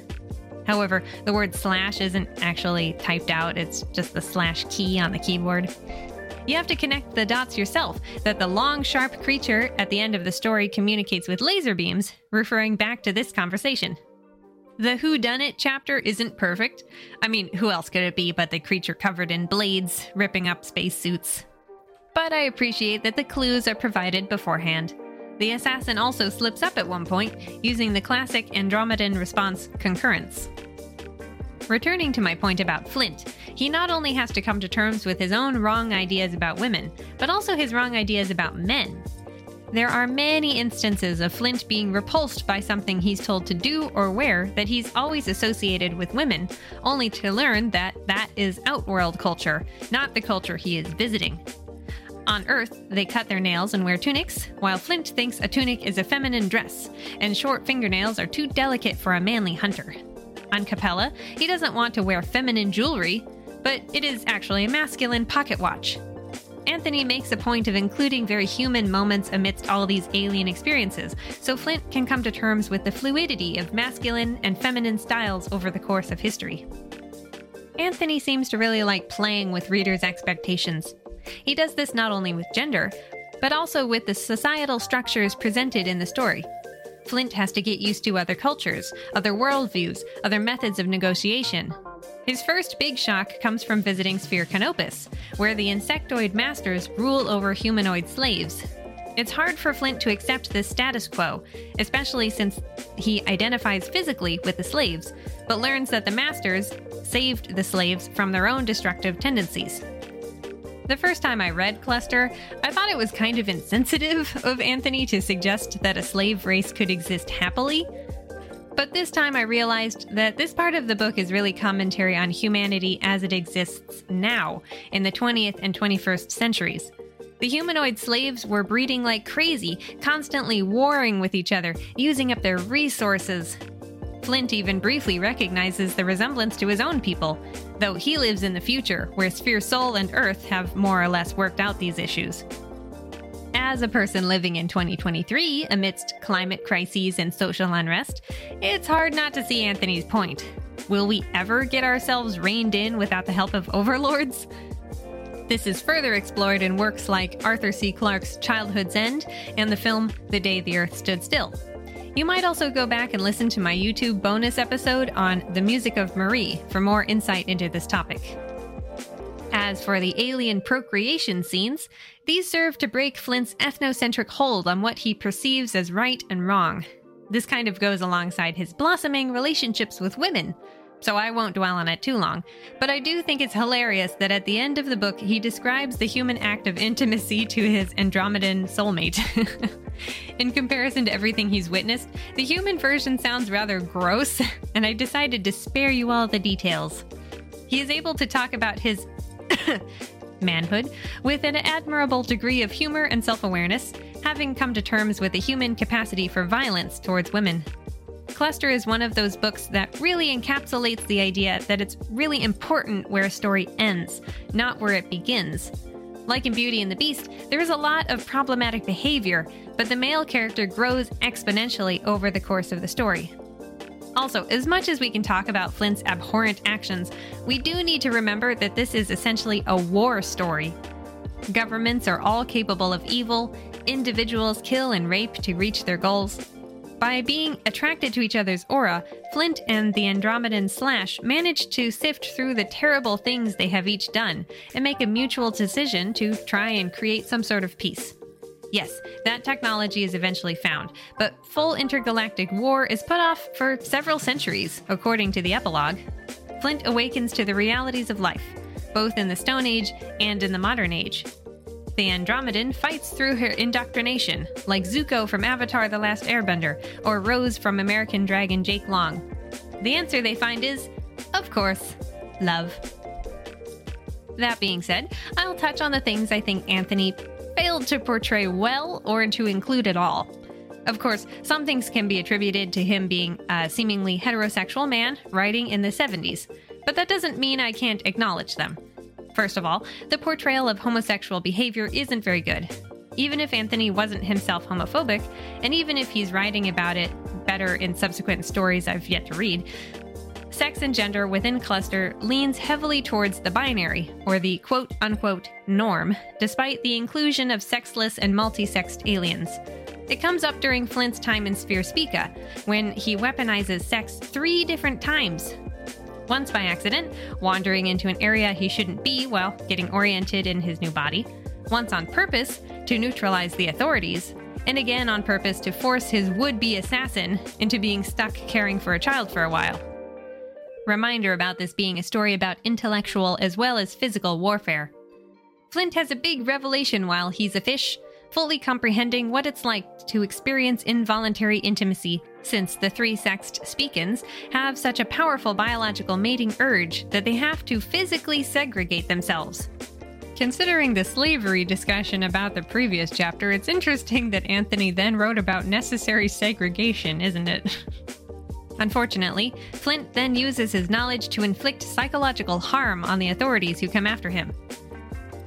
However, the word slash isn't actually typed out, it's just the slash key on the keyboard. You have to connect the dots yourself that the long, sharp creature at the end of the story communicates with laser beams, referring back to this conversation. The Who Done It chapter isn't perfect. I mean, who else could it be but the creature covered in blades, ripping up spacesuits? But I appreciate that the clues are provided beforehand. The assassin also slips up at one point, using the classic Andromedan response concurrence. Returning to my point about Flint, he not only has to come to terms with his own wrong ideas about women, but also his wrong ideas about men. There are many instances of Flint being repulsed by something he's told to do or wear that he's always associated with women, only to learn that that is outworld culture, not the culture he is visiting. On Earth, they cut their nails and wear tunics, while Flint thinks a tunic is a feminine dress, and short fingernails are too delicate for a manly hunter. On Capella, he doesn't want to wear feminine jewelry, but it is actually a masculine pocket watch. Anthony makes a point of including very human moments amidst all these alien experiences, so Flint can come to terms with the fluidity of masculine and feminine styles over the course of history. Anthony seems to really like playing with readers' expectations. He does this not only with gender, but also with the societal structures presented in the story. Flint has to get used to other cultures, other worldviews, other methods of negotiation, his first big shock comes from visiting Sphere Canopus, where the insectoid masters rule over humanoid slaves. It's hard for Flint to accept this status quo, especially since he identifies physically with the slaves, but learns that the masters saved the slaves from their own destructive tendencies. The first time I read Cluster, I thought it was kind of insensitive of Anthony to suggest that a slave race could exist happily, but this time I realized that this part of the book is really commentary on humanity as it exists now, in the 20th and 21st centuries. The humanoid slaves were breeding like crazy, constantly warring with each other, using up their resources. Flint even briefly recognizes the resemblance to his own people, though he lives in the future, where Sphere Sol and Earth have more or less worked out these issues. As a person living in 2023 amidst climate crises and social unrest, it's hard not to see Anthony's point. Will we ever get ourselves reined in without the help of overlords? This is further explored in works like Arthur C. Clarke's Childhood's End and the film The Day the Earth Stood Still. You might also go back and listen to my YouTube bonus episode on The Music of Marie for more insight into this topic. As for the alien procreation scenes, these serve to break Flint's ethnocentric hold on what he perceives as right and wrong. This kind of goes alongside his blossoming relationships with women. So I won't dwell on it too long. But I do think it's hilarious that at the end of the book, he describes the human act of intimacy to his Andromedan soulmate. In comparison to everything he's witnessed, the human version sounds rather gross, and I decided to spare you all the details. He is able to talk about his manhood with an admirable degree of humor and self awareness, having come to terms with the human capacity for violence towards women. Cluster is one of those books that really encapsulates the idea that it's really important where a story ends, not where it begins. Like in Beauty and the Beast, there is a lot of problematic behavior, but the male character grows exponentially over the course of the story. Also, as much as we can talk about Flint's abhorrent actions, we do need to remember that this is essentially a war story. Governments are all capable of evil, individuals kill and rape to reach their goals. By being attracted to each other's aura, Flint and the Andromedan Slash manage to sift through the terrible things they have each done and make a mutual decision to try and create some sort of peace. Yes, that technology is eventually found, but full intergalactic war is put off for several centuries, according to the epilogue. Flint awakens to the realities of life, both in the Stone Age and in the modern age. The Andromedan fights through her indoctrination, like Zuko from Avatar The Last Airbender, or Rose from American Dragon Jake Long. The answer they find is, of course, love. That being said, I'll touch on the things I think Anthony failed to portray well or to include at all. Of course, some things can be attributed to him being a seemingly heterosexual man writing in the 70s, but that doesn't mean I can't acknowledge them. First of all, the portrayal of homosexual behavior isn't very good. Even if Anthony wasn't himself homophobic, and even if he's writing about it better in subsequent stories I've yet to read, sex and gender within Cluster leans heavily towards the binary, or the quote unquote norm, despite the inclusion of sexless and multi sexed aliens. It comes up during Flint's time in Sphere Spica, when he weaponizes sex three different times. Once by accident, wandering into an area he shouldn't be while getting oriented in his new body. Once on purpose, to neutralize the authorities. And again on purpose to force his would be assassin into being stuck caring for a child for a while. Reminder about this being a story about intellectual as well as physical warfare. Flint has a big revelation while he's a fish, fully comprehending what it's like to experience involuntary intimacy, since the three sexed Spicans have such a powerful biological mating urge that they have to physically segregate themselves. Considering the slavery discussion about the previous chapter, it's interesting that Anthony then wrote about necessary segregation, isn't it? Unfortunately, Flint then uses his knowledge to inflict psychological harm on the authorities who come after him.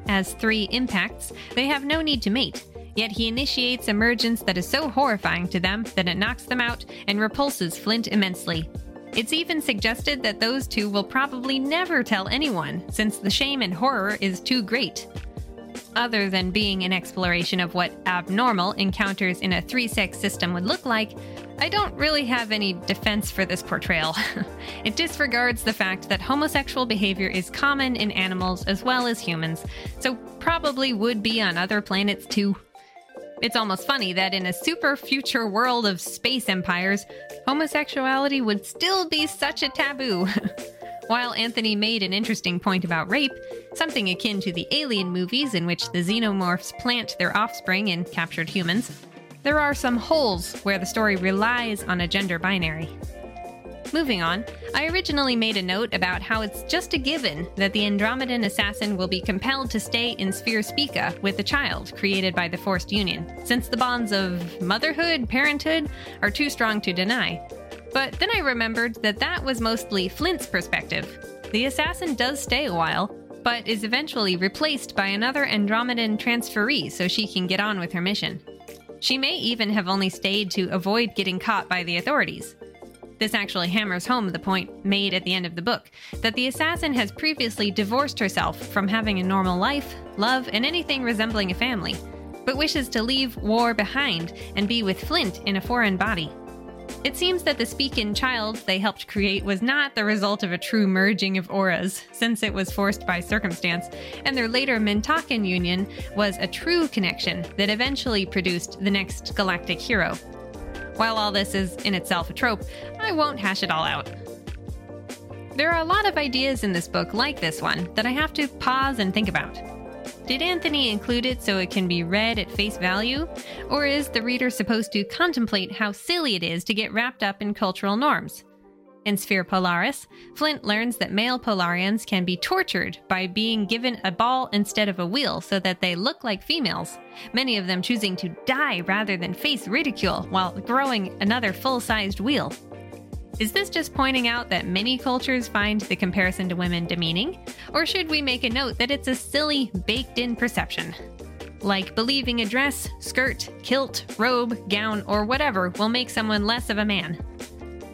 As three impacts, they have no need to mate, yet he initiates emergence that is so horrifying to them that it knocks them out and repulses Flint immensely. It's even suggested that those two will probably never tell anyone, since the shame and horror is too great. Other than being an exploration of what abnormal encounters in a three sex system would look like, I don't really have any defense for this portrayal. it disregards the fact that homosexual behavior is common in animals as well as humans, so probably would be on other planets too. It's almost funny that in a super future world of space empires, homosexuality would still be such a taboo. While Anthony made an interesting point about rape, something akin to the Alien movies in which the xenomorphs plant their offspring in captured humans, there are some holes where the story relies on a gender binary. Moving on, I originally made a note about how it's just a given that the Andromedan assassin will be compelled to stay in Sphere Spica with the child created by the forced union, since the bonds of motherhood, parenthood are too strong to deny. But then I remembered that that was mostly Flint's perspective. The assassin does stay a while, but is eventually replaced by another Andromedan transferee so she can get on with her mission. She may even have only stayed to avoid getting caught by the authorities. This actually hammers home the point made at the end of the book that the assassin has previously divorced herself from having a normal life, love, and anything resembling a family, but wishes to leave war behind and be with Flint in a foreign body. It seems that the Spican child they helped create was not the result of a true merging of auras, since it was forced by circumstance, and their later Mintakan union was a true connection that eventually produced the next galactic hero. While all this is in itself a trope, I won't hash it all out. There are a lot of ideas in this book like this one that I have to pause and think about. Did Anthony include it so it can be read at face value? Or is the reader supposed to contemplate how silly it is to get wrapped up in cultural norms? In Sphere Polaris, Flint learns that male Polarians can be tortured by being given a ball instead of a wheel so that they look like females, many of them choosing to die rather than face ridicule while growing another full sized wheel. Is this just pointing out that many cultures find the comparison to women demeaning? Or should we make a note that it's a silly, baked in perception? Like believing a dress, skirt, kilt, robe, gown, or whatever will make someone less of a man.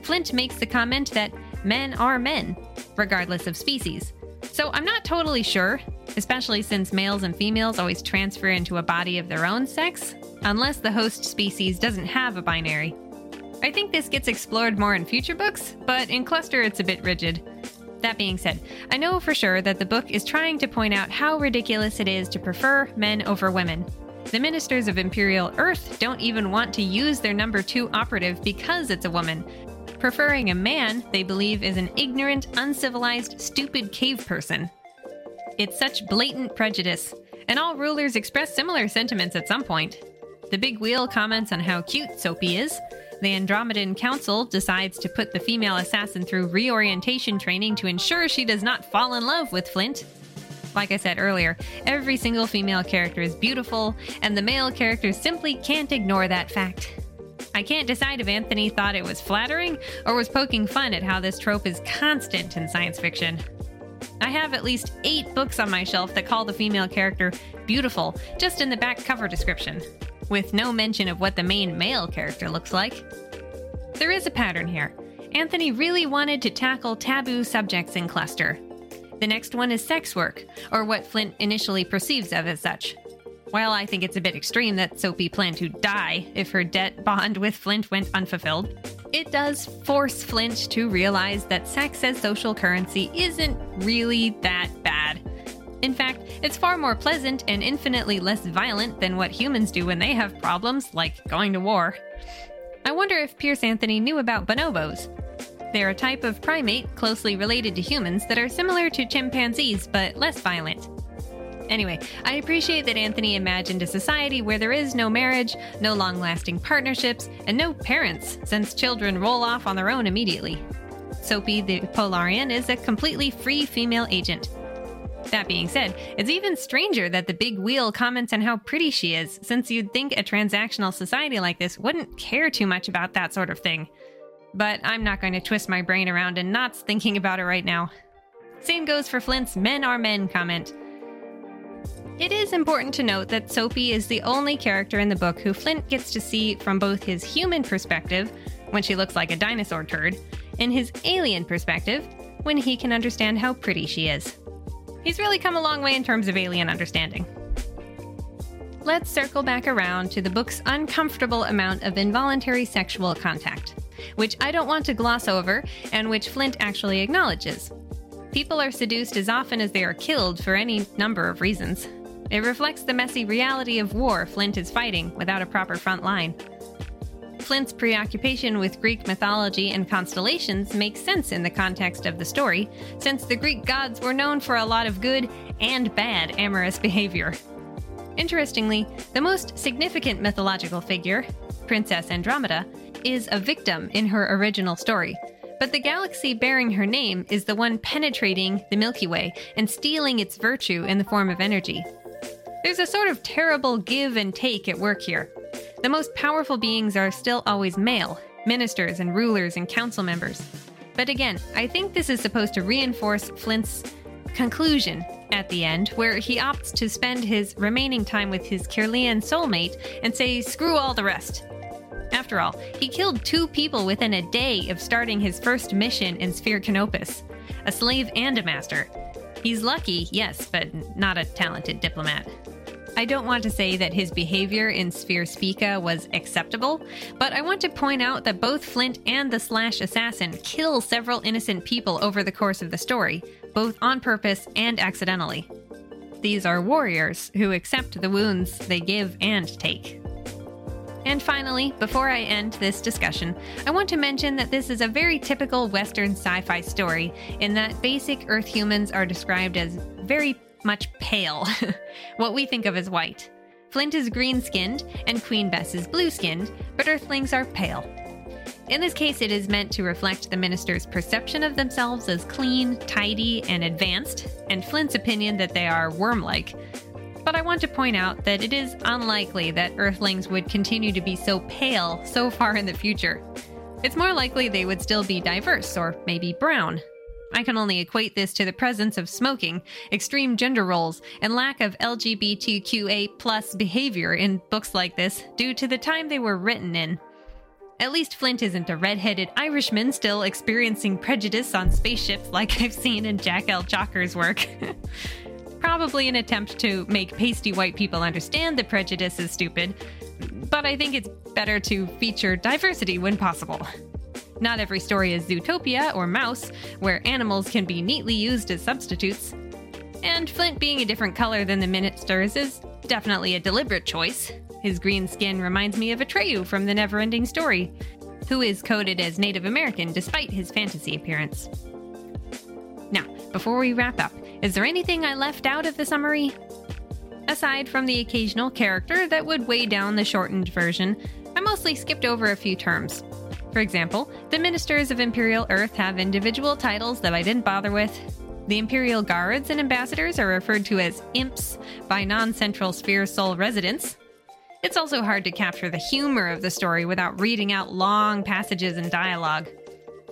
Flint makes the comment that men are men, regardless of species. So I'm not totally sure, especially since males and females always transfer into a body of their own sex, unless the host species doesn't have a binary. I think this gets explored more in future books, but in Cluster it's a bit rigid. That being said, I know for sure that the book is trying to point out how ridiculous it is to prefer men over women. The ministers of Imperial Earth don't even want to use their number two operative because it's a woman. Preferring a man, they believe, is an ignorant, uncivilized, stupid cave person. It's such blatant prejudice, and all rulers express similar sentiments at some point. The Big Wheel comments on how cute Tsopi is, the Andromedan Council decides to put the female assassin through reorientation training to ensure she does not fall in love with Flint. Like I said earlier, every single female character is beautiful, and the male characters simply can't ignore that fact. I can't decide if Anthony thought it was flattering or was poking fun at how this trope is constant in science fiction. I have at least eight books on my shelf that call the female character beautiful just in the back cover description with no mention of what the main male character looks like. There is a pattern here. Anthony really wanted to tackle taboo subjects in Cluster. The next one is sex work, or what Flint initially perceives of as such. While I think it's a bit extreme that Tsopi planned to die if her debt bond with Flint went unfulfilled, it does force Flint to realize that sex as social currency isn't really that bad in fact, it's far more pleasant and infinitely less violent than what humans do when they have problems, like going to war. I wonder if Piers Anthony knew about bonobos. They're a type of primate closely related to humans that are similar to chimpanzees but less violent. Anyway, I appreciate that Anthony imagined a society where there is no marriage, no long lasting partnerships, and no parents, since children roll off on their own immediately. Tsopi the Polarian is a completely free female agent. That being said, it's even stranger that the big wheel comments on how pretty she is, since you'd think a transactional society like this wouldn't care too much about that sort of thing. But I'm not going to twist my brain around in knots thinking about it right now. Same goes for Flint's men are men comment. It is important to note that Tsopi is the only character in the book who Flint gets to see from both his human perspective, when she looks like a dinosaur turd, and his alien perspective, when he can understand how pretty she is. He's really come a long way in terms of alien understanding. Let's circle back around to the book's uncomfortable amount of involuntary sexual contact, which I don't want to gloss over and which Flint actually acknowledges. People are seduced as often as they are killed for any number of reasons. It reflects the messy reality of war Flint is fighting without a proper front line. Flint's preoccupation with Greek mythology and constellations makes sense in the context of the story, since the Greek gods were known for a lot of good and bad amorous behavior. Interestingly, the most significant mythological figure, Princess Andromeda, is a victim in her original story, but the galaxy bearing her name is the one penetrating the Milky Way and stealing its virtue in the form of energy. There's a sort of terrible give and take at work here. The most powerful beings are still always male ministers and rulers and council members. But again, I think this is supposed to reinforce Flint's conclusion at the end, where he opts to spend his remaining time with his Kirlian soulmate and say, screw all the rest. After all, he killed two people within a day of starting his first mission in Sphere Canopus a slave and a master. He's lucky, yes, but not a talented diplomat. I don't want to say that his behavior in Sphere Spica was acceptable, but I want to point out that both Flint and the Slash Assassin kill several innocent people over the course of the story, both on purpose and accidentally. These are warriors who accept the wounds they give and take. And finally, before I end this discussion, I want to mention that this is a very typical Western sci fi story in that basic Earth humans are described as very much pale, what we think of as white. Flint is green skinned and Queen Bess is blue skinned, but Earthlings are pale. In this case, it is meant to reflect the minister's perception of themselves as clean, tidy, and advanced, and Flint's opinion that they are worm like. But I want to point out that it is unlikely that Earthlings would continue to be so pale so far in the future. It's more likely they would still be diverse, or maybe brown. I can only equate this to the presence of smoking, extreme gender roles, and lack of LGBTQA plus behavior in books like this due to the time they were written in. At least Flint isn't a red-headed Irishman still experiencing prejudice on spaceships like I've seen in Jack L. Chalker's work. Probably an attempt to make pasty white people understand that prejudice is stupid, but I think it's better to feature diversity when possible. Not every story is Zootopia or Maus, where animals can be neatly used as substitutes. And Flint being a different color than the ministers is definitely a deliberate choice. His green skin reminds me of Atreyu from the Neverending Story, who is coded as Native American despite his fantasy appearance. Now, before we wrap up, is there anything I left out of the summary? Aside from the occasional character that would weigh down the shortened version, I mostly skipped over a few terms. For example, the ministers of Imperial Earth have individual titles that I didn't bother with. The Imperial Guards and Ambassadors are referred to as imps by non central Sphere Sol residents, it's also hard to capture the humor of the story without reading out long passages and dialogue.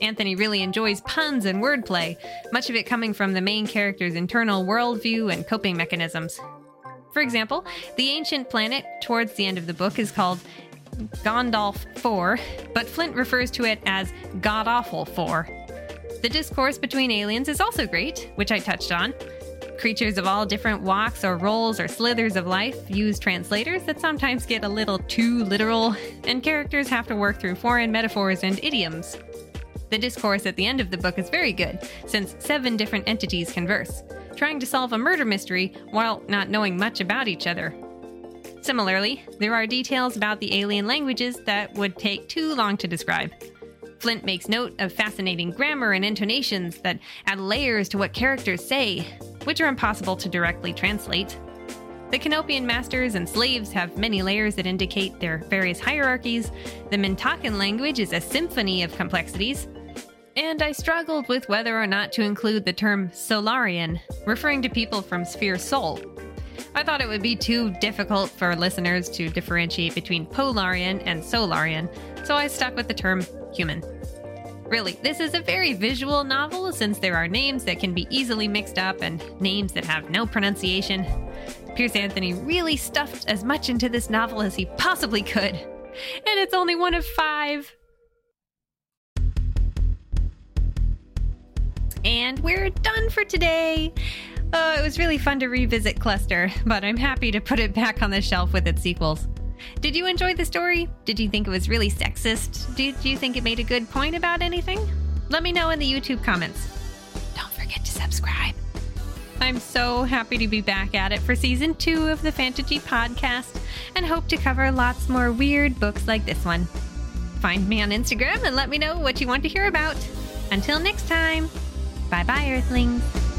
Anthony really enjoys puns and wordplay, much of it coming from the main character's internal worldview and coping mechanisms. For example, the ancient planet towards the end of the book is called Gondolf 4, but Flint refers to it as God Awful 4. The discourse between aliens is also great, which I touched on. Creatures of all different walks or roles or slithers of life use translators that sometimes get a little too literal, and characters have to work through foreign metaphors and idioms. The discourse at the end of the book is very good, since seven different entities converse, trying to solve a murder mystery while not knowing much about each other. Similarly, there are details about the alien languages that would take too long to describe. Flint makes note of fascinating grammar and intonations that add layers to what characters say, which are impossible to directly translate. The Canopian masters and slaves have many layers that indicate their various hierarchies. The Mintakan language is a symphony of complexities. And I struggled with whether or not to include the term Solarian, referring to people from Sphere Sol. I thought it would be too difficult for listeners to differentiate between Polarian and Solarian, so I stuck with the term human. Really, this is a very visual novel since there are names that can be easily mixed up and names that have no pronunciation. Piers Anthony really stuffed as much into this novel as he possibly could. And it's only one of five. And we're done for today. Oh, it was really fun to revisit Cluster, but I'm happy to put it back on the shelf with its sequels. Did you enjoy the story? Did you think it was really sexist? Did you think it made a good point about anything? Let me know in the YouTube comments. Don't forget to subscribe. I'm so happy to be back at it for season two of the Fantasy Podcast and hope to cover lots more weird books like this one. Find me on Instagram and let me know what you want to hear about. Until next time, bye bye, Earthlings.